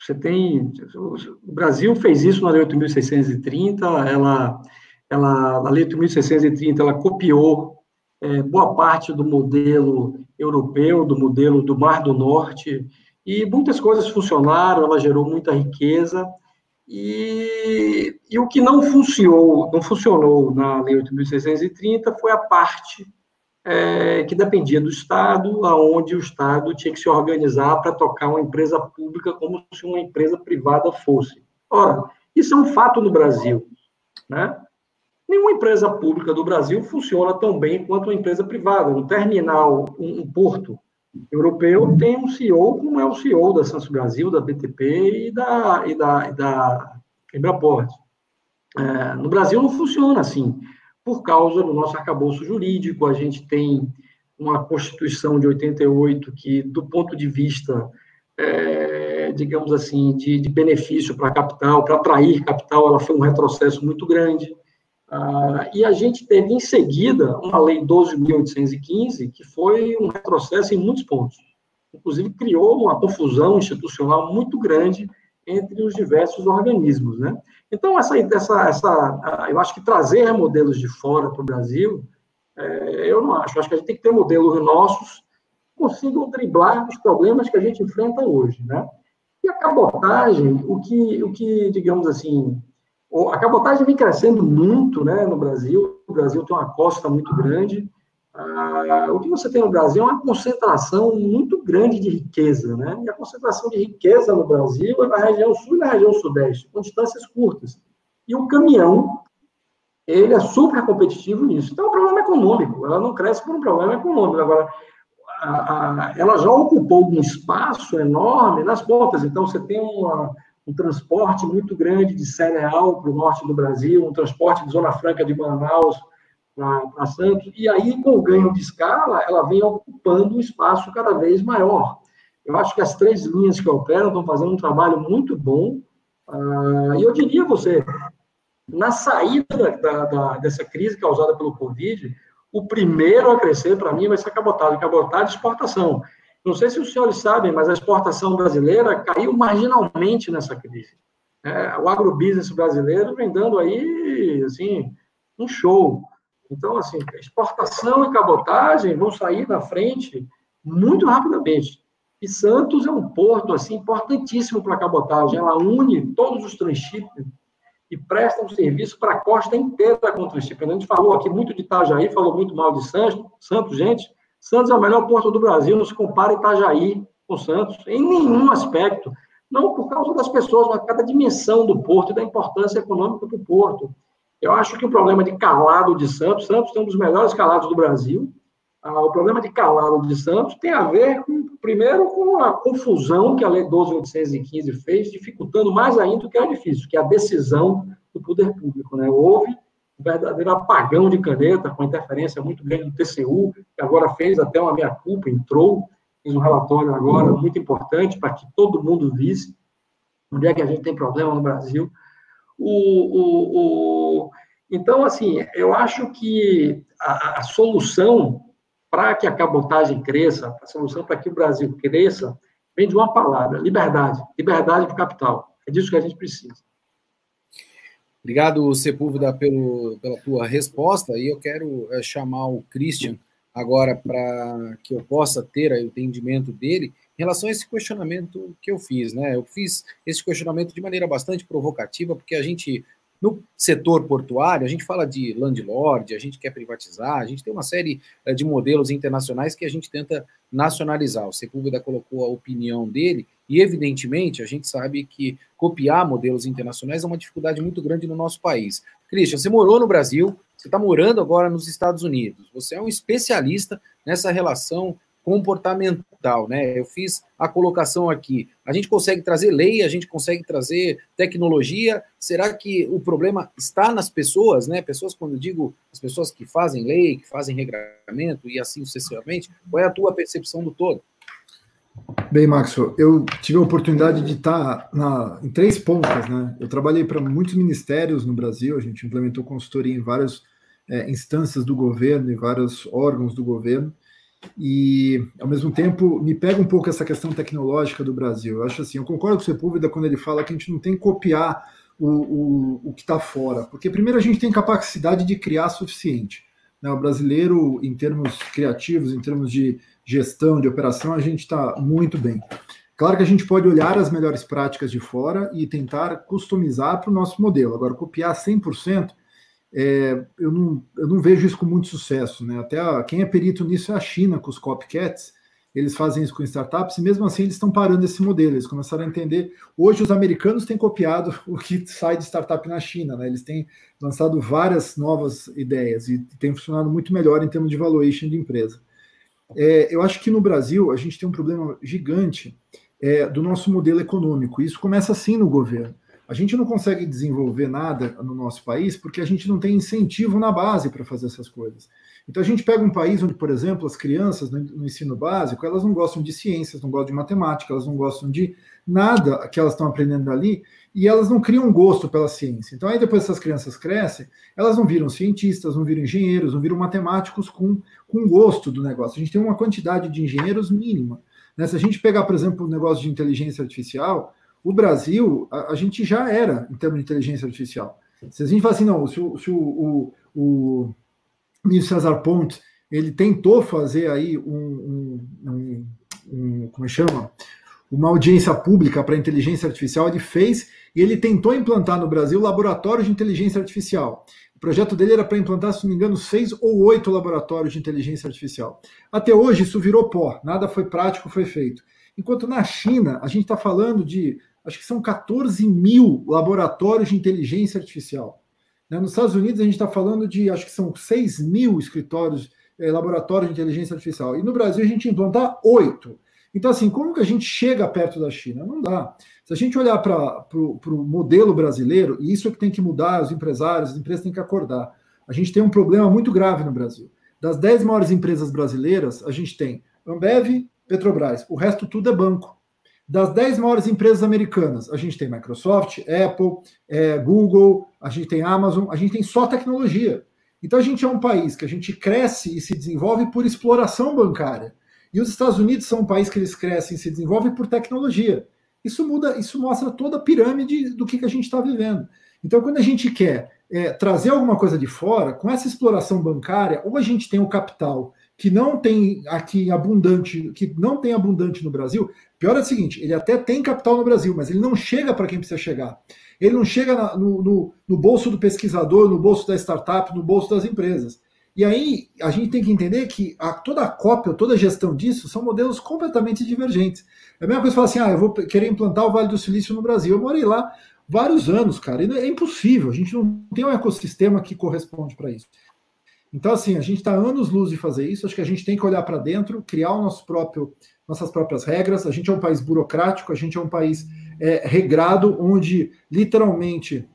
você tem... O Brasil fez isso na Lei 8.630, ela, ela, a Lei 8.630, ela copiou é, boa parte do modelo europeu, do modelo do Mar do Norte, e muitas coisas funcionaram, ela gerou muita riqueza, e, e o que não funcionou, não funcionou na Lei 8.630 foi a parte é, que dependia do Estado, aonde o Estado tinha que se organizar para tocar uma empresa pública como se uma empresa privada fosse. Ora, isso é um fato no Brasil, né? Nenhuma empresa pública do Brasil funciona tão bem quanto uma empresa privada. Um terminal, um, um porto europeu tem um CEO como é o CEO da Santos Brasil, da BTP e da, e da, e da Embraport. É, no Brasil não funciona assim por causa do nosso arcabouço jurídico. A gente tem uma Constituição de 88 que, do ponto de vista, é, digamos assim, de, de benefício para capital, para atrair capital, ela foi um retrocesso muito grande. Ah, e a gente teve, em seguida, uma lei 12.815, que foi um retrocesso em muitos pontos. Inclusive, criou uma confusão institucional muito grande entre os diversos organismos, né? Então, essa, essa, essa, eu acho que trazer modelos de fora para o Brasil, é, eu não acho. Acho que a gente tem que ter modelos nossos que consigam driblar os problemas que a gente enfrenta hoje, né? E a cabotagem, o que, o que digamos assim, a cabotagem vem crescendo muito, né, no Brasil. O Brasil tem uma costa muito grande. Ah, o que você tem no Brasil é uma concentração muito grande de riqueza, né? E a concentração de riqueza no Brasil é na região sul e na região sudeste, com distâncias curtas. E o caminhão, ele é super competitivo nisso. Então, é um problema econômico. Ela não cresce por um problema econômico. Agora, a, a, ela já ocupou um espaço enorme nas pontas. Então, você tem uma, um transporte muito grande de cereal para o norte do Brasil, um transporte de Zona Franca de Manaus para Santos, e aí, com o ganho de escala, ela vem ocupando um espaço cada vez maior. Eu acho que as três linhas que operam estão fazendo um trabalho muito bom, uh, e eu diria a você, na saída da, da, dessa crise causada pelo Covid, o primeiro a crescer, para mim, vai ser a cabotagem, cabotagem de exportação. Não sei se os senhores sabem, mas a exportação brasileira caiu marginalmente nessa crise. É, o agrobusiness brasileiro vem dando aí, assim, um show. Então, assim, exportação e cabotagem vão sair na frente muito rapidamente. E Santos é um porto assim importantíssimo para a cabotagem. Ela une todos os transshippers e presta um serviço para a costa inteira com transshipping. A gente falou aqui muito de Itajaí, falou muito mal de Santos. Santos, gente, Santos é o melhor porto do Brasil, não se compara Itajaí com Santos em nenhum aspecto. Não por causa das pessoas, mas por causa da dimensão do porto e da importância econômica do porto. Eu acho que o problema de calado de Santos, Santos tem um dos melhores calados do Brasil. Ah, o problema de calado de Santos tem a ver, com, primeiro, com a confusão que a Lei 12.815 fez, dificultando mais ainda o que era difícil, que é a decisão do poder público. Né? Houve um verdadeiro apagão de caneta, com interferência muito grande do TCU, que agora fez até uma meia-culpa, entrou, fez um relatório agora muito importante para que todo mundo visse onde é que a gente tem problema no Brasil. O, o, o, então, assim, eu acho que a, a solução para que a cabotagem cresça, a solução para que o Brasil cresça, vem de uma palavra: liberdade. Liberdade para o capital. É disso que a gente precisa. Obrigado, Sepúlveda, pelo, pela tua resposta. E eu quero é, chamar o Christian agora para que eu possa ter o entendimento dele em relação a esse questionamento que eu fiz, né? Eu fiz esse questionamento de maneira bastante provocativa, porque a gente, no setor portuário, a gente fala de landlord, a gente quer privatizar, a gente tem uma série eh, de modelos internacionais que a gente tenta nacionalizar. O Sepúlveda colocou a opinião dele, e evidentemente a gente sabe que copiar modelos internacionais é uma dificuldade muito grande no nosso país. Christian, você morou no Brasil, você está morando agora nos Estados Unidos, você é um especialista nessa relação comportamental, né? Eu fiz a colocação aqui. A gente consegue trazer lei, a gente consegue trazer tecnologia. Será que o problema está nas pessoas, né? Pessoas, quando eu digo as pessoas que fazem lei, que fazem regramento e assim sucessivamente, qual é a tua percepção do todo? Bem, Maxwell, eu tive a oportunidade de estar na, em três pontas, né? Eu trabalhei para muitos ministérios no Brasil, a gente implementou consultoria em várias é, instâncias do governo, em vários órgãos do governo, e ao mesmo tempo me pega um pouco essa questão tecnológica do Brasil. Eu acho assim, eu concordo com o Sepúlveda quando ele fala que a gente não tem que copiar o, o, o que está fora, porque primeiro a gente tem capacidade de criar suficiente. Né? O brasileiro, em termos criativos, em termos de gestão, de operação, a gente está muito bem. Claro que a gente pode olhar as melhores práticas de fora e tentar customizar para o nosso modelo. Agora, copiar 100%, é, eu, não, eu não vejo isso com muito sucesso. Né? Até a, quem é perito nisso é a China, com os copycats. Eles fazem isso com startups e mesmo assim eles estão parando esse modelo. Eles começaram a entender. Hoje os americanos têm copiado o que sai de startup na China. Né? Eles têm lançado várias novas ideias e tem funcionado muito melhor em termos de valuation de empresa. É, eu acho que no Brasil a gente tem um problema gigante é, do nosso modelo econômico. Isso começa assim no governo. A gente não consegue desenvolver nada no nosso país porque a gente não tem incentivo na base para fazer essas coisas. Então a gente pega um país onde, por exemplo, as crianças no ensino básico, elas não gostam de ciências, não gostam de matemática, elas não gostam de nada que elas estão aprendendo ali, e elas não criam gosto pela ciência. Então aí depois essas crianças crescem, elas não viram cientistas, não viram engenheiros, não viram matemáticos com, com gosto do negócio. A gente tem uma quantidade de engenheiros mínima. Né? Se a gente pegar, por exemplo, o negócio de inteligência artificial, o Brasil, a, a, gente já era em termos de inteligência artificial. Se a gente fala assim, não, se, o, se o, o, o ministro César Ponte ele tentou fazer aí um, um, um, um como é chama? Uma audiência pública para inteligência artificial, ele fez e ele tentou implantar no Brasil laboratórios de inteligência artificial. O projeto dele era para implantar, se não me engano, seis ou oito laboratórios de inteligência artificial. Até hoje isso virou pó, nada foi prático, foi feito. Enquanto na China, a gente está falando de acho que são 14 mil laboratórios de inteligência artificial. Né? Nos Estados Unidos, a gente está falando de, acho que são 6 mil escritórios, eh, laboratórios de inteligência artificial. E no Brasil, a gente implantar oito. Então, assim, como que a gente chega perto da China? Não dá. Se a gente olhar para o modelo brasileiro, e isso é que tem que mudar, os empresários, as empresas têm que acordar. A gente tem um problema muito grave no Brasil. Das 10 maiores empresas brasileiras, a gente tem Ambev, Petrobras. O resto tudo é banco. Das 10 maiores empresas americanas, a gente tem Microsoft, Apple, é, Google, a gente tem Amazon, a gente tem só tecnologia. Então a gente é um país que a gente cresce e se desenvolve por exploração bancária. E os Estados Unidos são um país que eles crescem e se desenvolvem por tecnologia. Isso muda, isso mostra toda a pirâmide do que, que a gente está vivendo. Então, quando a gente quer é, trazer alguma coisa de fora, com essa exploração bancária, ou a gente tem o capital que não tem aqui abundante, que não tem abundante no Brasil, pior é o seguinte, ele até tem capital no Brasil, mas ele não chega para quem precisa chegar. Ele não chega na, no, no, no, bolso do pesquisador, no bolso da startup, no bolso das empresas. E aí a gente tem que entender que a, toda a cópia, toda a gestão disso são modelos completamente divergentes. É a mesma coisa falar assim, ah, eu vou querer implantar o Vale do Silício no Brasil. Eu morei lá vários anos, cara, e é impossível. A gente não tem um ecossistema que corresponde para isso. Então, assim, a gente está anos luz de fazer isso. Acho que a gente tem que olhar para dentro, criar o nosso próprio, nossas próprias regras. A gente é um país burocrático, a gente é um país é, regrado, onde literalmente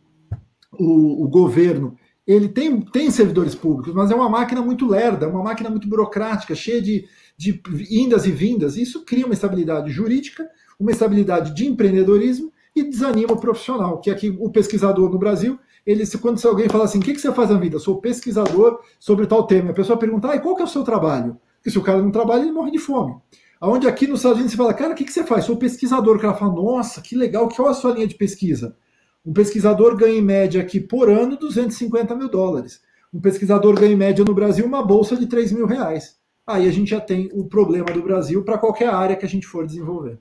o, o, governo ele tem, tem servidores públicos, mas é uma máquina muito lerda, é uma máquina muito burocrática, cheia de, de indas e vindas. Isso cria uma estabilidade jurídica, uma estabilidade de empreendedorismo e desanima o profissional, que é que o pesquisador no Brasil ele, quando alguém fala assim, o que, que você faz na vida? Sou pesquisador sobre tal tema. A pessoa pergunta, ah, qual que é o seu trabalho? Porque se o cara não trabalha, ele morre de fome. Aonde aqui nos Estados Unidos você fala, cara, o que, que você faz? Sou pesquisador. O cara fala, nossa, que legal, qual é a sua linha de pesquisa? Um pesquisador ganha em média aqui por ano 250 mil dólares. Um pesquisador ganha em média no Brasil uma bolsa de 3 mil reais. Aí a gente já tem o problema do Brasil para qualquer área que a gente for desenvolver.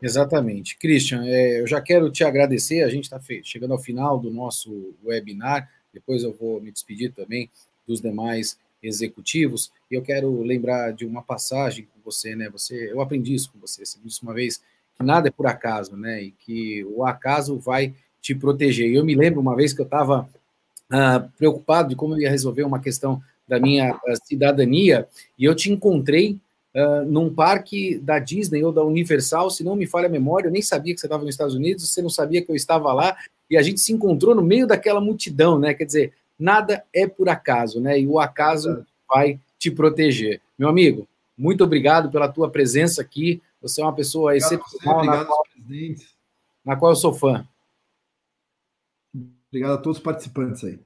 Exatamente. Christian, é, eu já quero te agradecer, a gente está chegando ao final do nosso webinar, depois eu vou me despedir também dos demais executivos, e eu quero lembrar de uma passagem com você, né? Você, eu aprendi isso com você, você disse uma vez que nada é por acaso, né? E que o acaso vai te proteger. Eu me lembro uma vez que eu estava ah, preocupado de como eu ia resolver uma questão da minha ah, cidadania, e eu te encontrei uh, num parque da Disney ou da Universal, se não me falha a memória, eu nem sabia que você estava nos Estados Unidos, você não sabia que eu estava lá, e a gente se encontrou no meio daquela multidão, né? Quer dizer, nada é por acaso, né? E o acaso vai te proteger. Meu amigo, muito obrigado pela tua presença aqui Você é uma pessoa obrigado excepcional, você, na, qual, na qual eu sou fã. Obrigado a todos os participantes aí.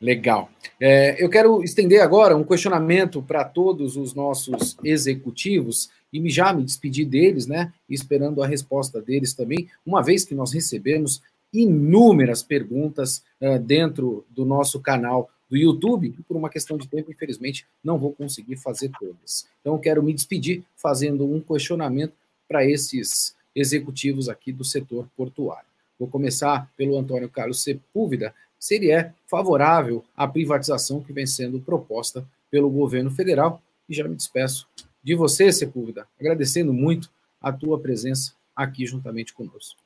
Legal. É, eu quero estender agora um questionamento para todos os nossos executivos e já me despedir deles, né? Esperando a resposta deles também, uma vez que nós recebemos inúmeras perguntas uh, dentro do nosso canal do YouTube, e por uma questão de tempo, infelizmente, não vou conseguir fazer todas. Então, quero me despedir fazendo um questionamento para esses executivos aqui do setor portuário. Vou começar pelo Antônio Carlos Sepúlveda, se ele é favorável à privatização que vem sendo proposta pelo governo federal. E já me despeço de você, Sepúlveda, agradecendo muito a tua presença aqui juntamente conosco.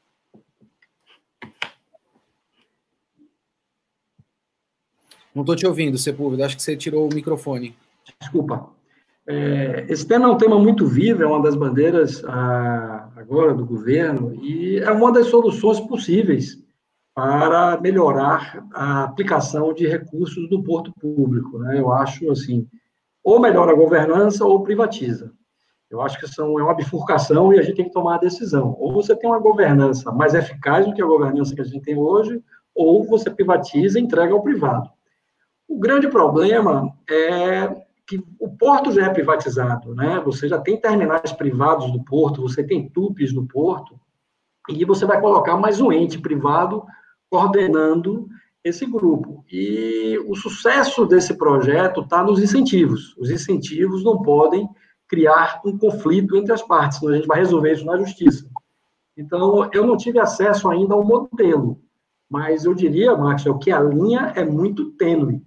Não estou te ouvindo, Sepúlveda. Acho que você tirou o microfone. Desculpa. É, esse tema é um tema muito vivo, é uma das bandeiras ah, agora do governo e é uma das soluções possíveis para melhorar a aplicação de recursos do porto público. Né? Eu acho assim, ou melhora a governança ou privatiza. Eu acho que são, é uma bifurcação e a gente tem que tomar a decisão. Ou você tem uma governança mais eficaz do que a governança que a gente tem hoje, ou você privatiza e entrega ao privado. O grande problema é que o porto já é privatizado, né? Você já tem terminais privados do porto, você tem tupes no porto, e você vai colocar mais um ente privado coordenando esse grupo. E o sucesso desse projeto está nos incentivos. Os incentivos não podem criar um conflito entre as partes, senão a gente vai resolver isso na justiça. Então, eu não tive acesso ainda ao modelo, mas eu diria, Maxwell, que a linha é muito tênue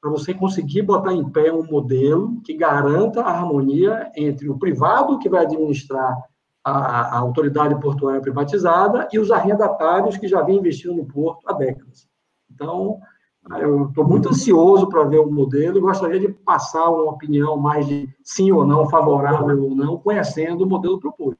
para você conseguir botar em pé um modelo que garanta a harmonia entre o privado, que vai administrar a, a autoridade portuária privatizada, e os arrendatários que já vêm investindo no porto há décadas. Então, eu estou muito ansioso para ver o modelo e gostaria de passar uma opinião mais de sim ou não, favorável ou não, conhecendo o modelo proposto.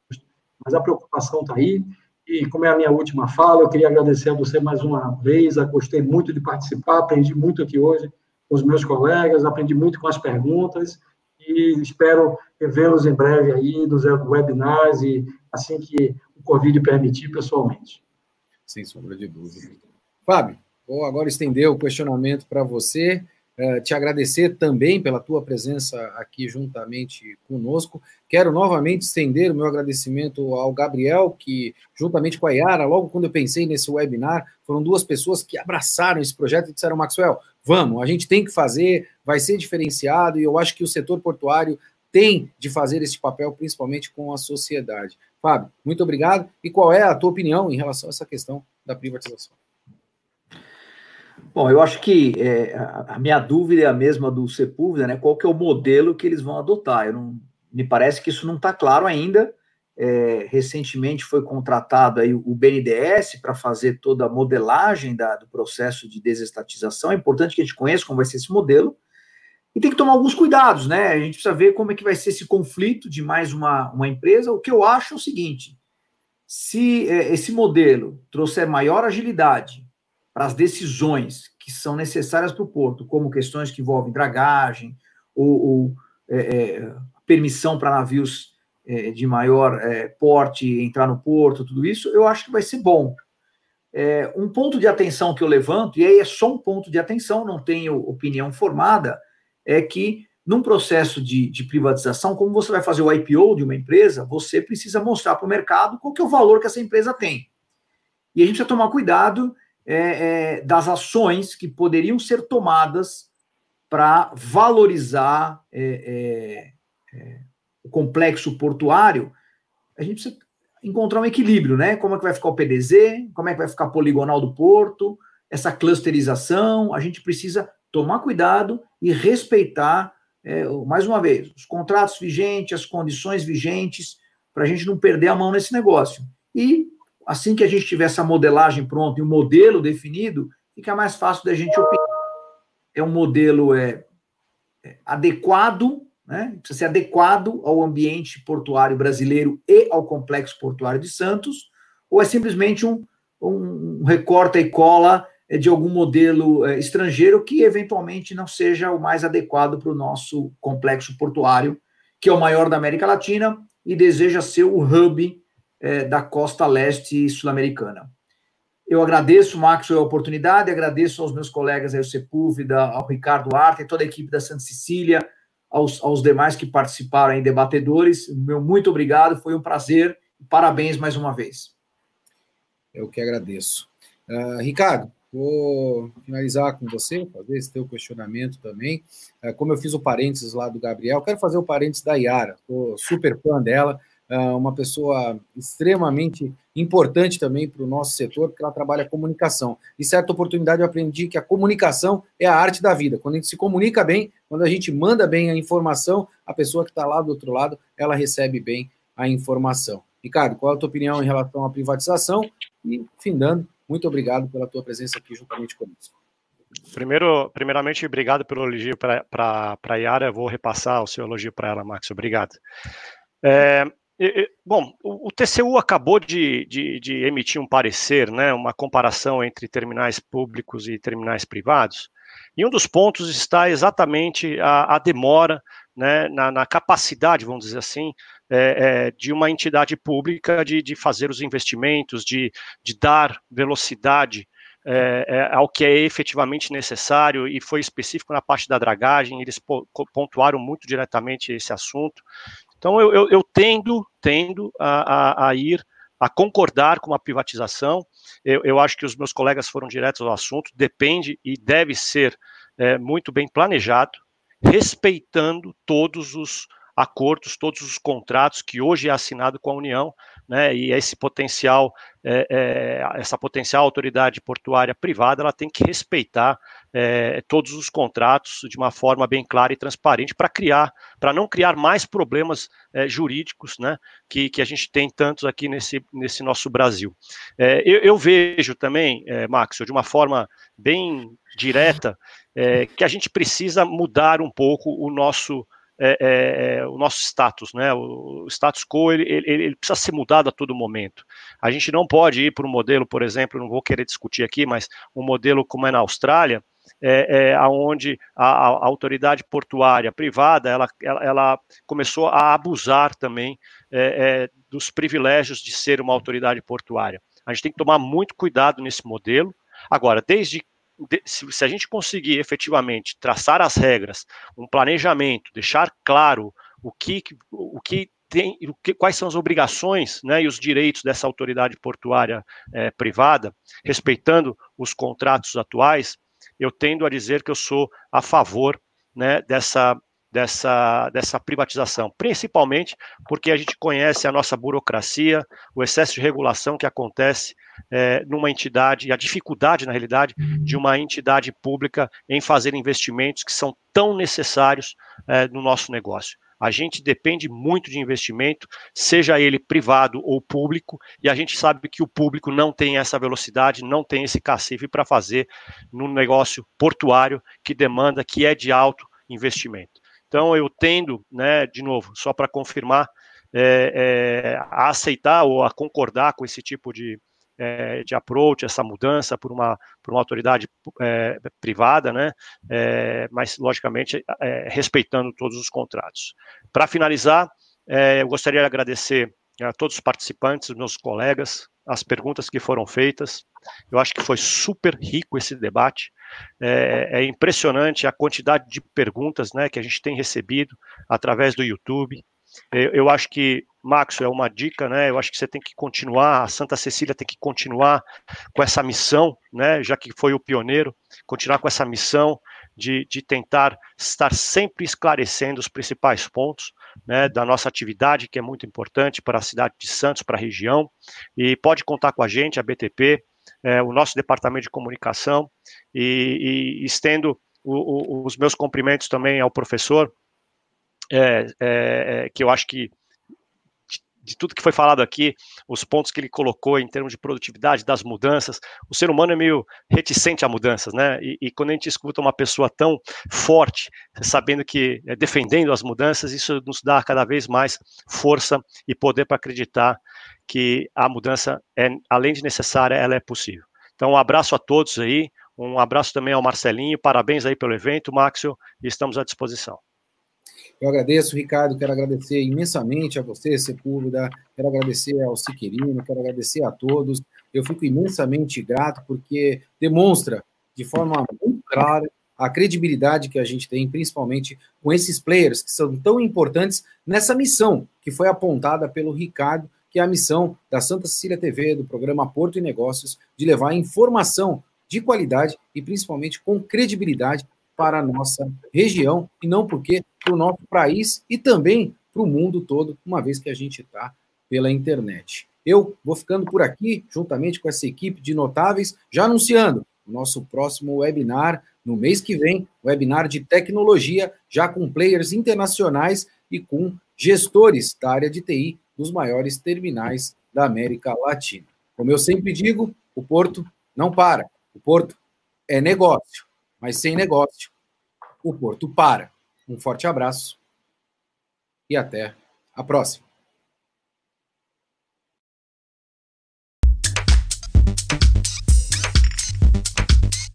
Mas a preocupação está aí, e como é a minha última fala, eu queria agradecer a você mais uma vez, eu gostei muito de participar, aprendi muito aqui hoje, com os meus colegas, aprendi muito com as perguntas e espero vê-los em breve aí nos webinars e assim que o Covid permitir pessoalmente. Sem sombra de dúvida. Fábio, vou agora estender o questionamento para você. Uh, te agradecer também pela tua presença aqui juntamente conosco. Quero novamente estender o meu agradecimento ao Gabriel, que, juntamente com a Yara, logo quando eu pensei nesse webinar, foram duas pessoas que abraçaram esse projeto e disseram: Maxwell, vamos, a gente tem que fazer, vai ser diferenciado, e eu acho que o setor portuário tem de fazer esse papel, principalmente com a sociedade. Fábio, muito obrigado. E qual é a tua opinião em relação a essa questão da privatização? Bom, eu acho que é, a minha dúvida é a mesma do Sepúlveda, né? Qual que é o modelo que eles vão adotar? Eu não, me parece que isso não está claro ainda. É, recentemente foi contratado aí o BNDES para fazer toda a modelagem da, do processo de desestatização. É importante que a gente conheça como vai ser esse modelo. E tem que tomar alguns cuidados, né? A gente precisa ver como é que vai ser esse conflito de mais uma, uma empresa. O que eu acho é o seguinte: se é, esse modelo trouxer maior agilidade, para as decisões que são necessárias para o porto, como questões que envolvem dragagem ou, ou é, é, permissão para navios é, de maior é, porte entrar no porto, tudo isso, eu acho que vai ser bom. É, um ponto de atenção que eu levanto, e aí é só um ponto de atenção, não tenho opinião formada, é que num processo de, de, privatização, como você vai fazer o IPO de uma empresa, você precisa mostrar para o mercado qual que é o valor que essa empresa tem. E a gente precisa tomar cuidado é, é, das ações que poderiam ser tomadas para valorizar é, é, é, o complexo portuário, a gente precisa encontrar um equilíbrio, né? Como é que vai ficar o PDZ, como é que vai ficar a poligonal do porto, essa clusterização, a gente precisa tomar cuidado e respeitar, é, mais uma vez, os contratos vigentes, as condições vigentes, para a gente não perder a mão nesse negócio. E assim que a gente tiver essa modelagem pronta e o um modelo definido, fica mais fácil da gente opinar. É um modelo é, é, adequado, né? precisa ser adequado ao ambiente portuário brasileiro e ao complexo portuário de Santos, ou é simplesmente um, um recorta e cola é, de algum modelo é, estrangeiro que eventualmente não seja o mais adequado para o nosso complexo portuário, que é o maior da América Latina e deseja ser o hub é, da costa leste sul-americana. Eu agradeço, Max, a oportunidade, agradeço aos meus colegas aí, o Sepúlveda, ao Ricardo Arte, toda a equipe da Santa Cecília, aos, aos demais que participaram em debatedores. Meu muito obrigado, foi um prazer. Parabéns mais uma vez. Eu que agradeço. Uh, Ricardo, vou finalizar com você, fazer esse teu questionamento também. Uh, como eu fiz o parênteses lá do Gabriel, quero fazer o parênteses da Yara, estou super fã dela, uma pessoa extremamente importante também para o nosso setor, porque ela trabalha comunicação. E certa oportunidade eu aprendi que a comunicação é a arte da vida. Quando a gente se comunica bem, quando a gente manda bem a informação, a pessoa que está lá do outro lado, ela recebe bem a informação. Ricardo, qual é a tua opinião em relação à privatização? E, findando, muito obrigado pela tua presença aqui juntamente conosco. Primeiro, primeiramente, obrigado pelo elogio para a Yara. Vou repassar o seu elogio para ela, Max. Obrigado. É, bom, o, TCU acabou de, de, de, emitir um parecer, né, uma comparação entre terminais públicos e terminais privados, e um dos pontos está exatamente a, a demora né, na, na, capacidade, vamos dizer assim, é, é, de uma entidade pública de, de fazer os investimentos, de, de dar velocidade é, é, ao que é efetivamente necessário, e foi específico na parte da dragagem, eles pontuaram muito diretamente esse assunto. Então, eu, eu, eu tendo, tendo a, a, a, ir a concordar com a privatização. Eu, eu, acho que os meus colegas foram diretos ao assunto. Depende e deve ser é, muito bem planejado, respeitando todos os acordos, todos os contratos que hoje é assinado com a União, né, e esse potencial, é, é, essa potencial autoridade portuária privada, ela tem que respeitar é, todos os contratos de uma forma bem clara e transparente para criar, para não criar mais problemas é, jurídicos, né, que, que a gente tem tantos aqui nesse, nesse nosso Brasil. É, eu, eu, vejo também, é, Max, de uma forma bem direta, que a gente precisa mudar um pouco o nosso é, é, é, o nosso status, né? O status quo ele, ele, ele, precisa ser mudado a todo momento. A gente não pode ir para um modelo, por exemplo, não vou querer discutir aqui, mas um modelo como é na Austrália, é, é onde a, a, autoridade portuária privada ela, ela, ela, começou a abusar também é, é, dos privilégios de ser uma autoridade portuária. A gente tem que tomar muito cuidado nesse modelo. Agora, desde se, a gente conseguir efetivamente traçar as regras, um planejamento, deixar claro o que, o que tem, o que, quais são as obrigações né, e os direitos dessa autoridade portuária é, privada, respeitando os contratos atuais, eu tendo a dizer que eu sou a favor né, dessa, dessa, dessa privatização, principalmente porque a gente conhece a nossa burocracia, o excesso de regulação que acontece é, numa entidade, e a dificuldade, na realidade, de uma entidade pública em fazer investimentos que são tão necessários é, no nosso negócio. A gente depende muito de investimento, seja ele privado ou público, e a gente sabe que o público não tem essa velocidade, não tem esse cacife para fazer no negócio portuário que demanda, que é de alto investimento. Então, eu tendo, né, de novo, só para confirmar, é, é, a aceitar ou a concordar com esse tipo de, é, de approach, essa mudança por uma, por uma autoridade é, privada, né, é, mas, logicamente, é, respeitando todos os contratos. Para finalizar, eu gostaria de agradecer a todos os participantes, meus colegas, as perguntas que foram feitas. Eu acho que foi super rico esse debate. É, é, impressionante a quantidade de perguntas né, que a gente tem recebido através do YouTube. Eu, eu acho que, Max, é uma dica, né? Eu acho que você tem que continuar, a Santa Cecília tem que continuar com essa missão, né? Já que foi o pioneiro, continuar com essa missão de, de tentar estar sempre esclarecendo os principais pontos né, da nossa atividade, que é muito importante para a cidade de Santos, para a região. E pode contar com a gente, a BTP, é, o nosso departamento de comunicação, e, e estendo o, o, os meus cumprimentos também ao professor, é, é, é, que eu acho que de tudo que foi falado aqui, os pontos que ele colocou em termos de produtividade, das mudanças. O ser humano é meio reticente a mudanças, né? E, e quando a gente escuta uma pessoa tão forte, sabendo que é, defendendo as mudanças, isso nos dá cada vez mais força e poder para acreditar que a mudança é, além de necessária, ela é possível. Então, um abraço a todos aí, um abraço também ao Marcelinho, parabéns aí pelo evento, Maxio, e estamos à disposição. Eu agradeço, Ricardo, quero agradecer imensamente a você, Sepúlveda, quero agradecer ao Siqueirino, quero agradecer a todos. Eu fico imensamente grato porque demonstra de forma muito clara a credibilidade que a gente tem, principalmente com esses players que são tão importantes nessa missão que foi apontada pelo Ricardo, que é a missão da Santa Cecília TV, do programa Porto e Negócios, de levar informação de qualidade e principalmente com credibilidade para a nossa região, e não porque para o nosso país e também para o mundo todo, uma vez que a gente está pela internet. Eu vou ficando por aqui, juntamente com essa equipe de notáveis, já anunciando o nosso próximo webinar no mês que vem, webinar de tecnologia, já com players internacionais e com gestores da área de TI dos maiores terminais da América Latina. Como eu sempre digo, o Porto não para. O Porto é negócio mas sem negócio, o Porto para. Um forte abraço e até a próxima.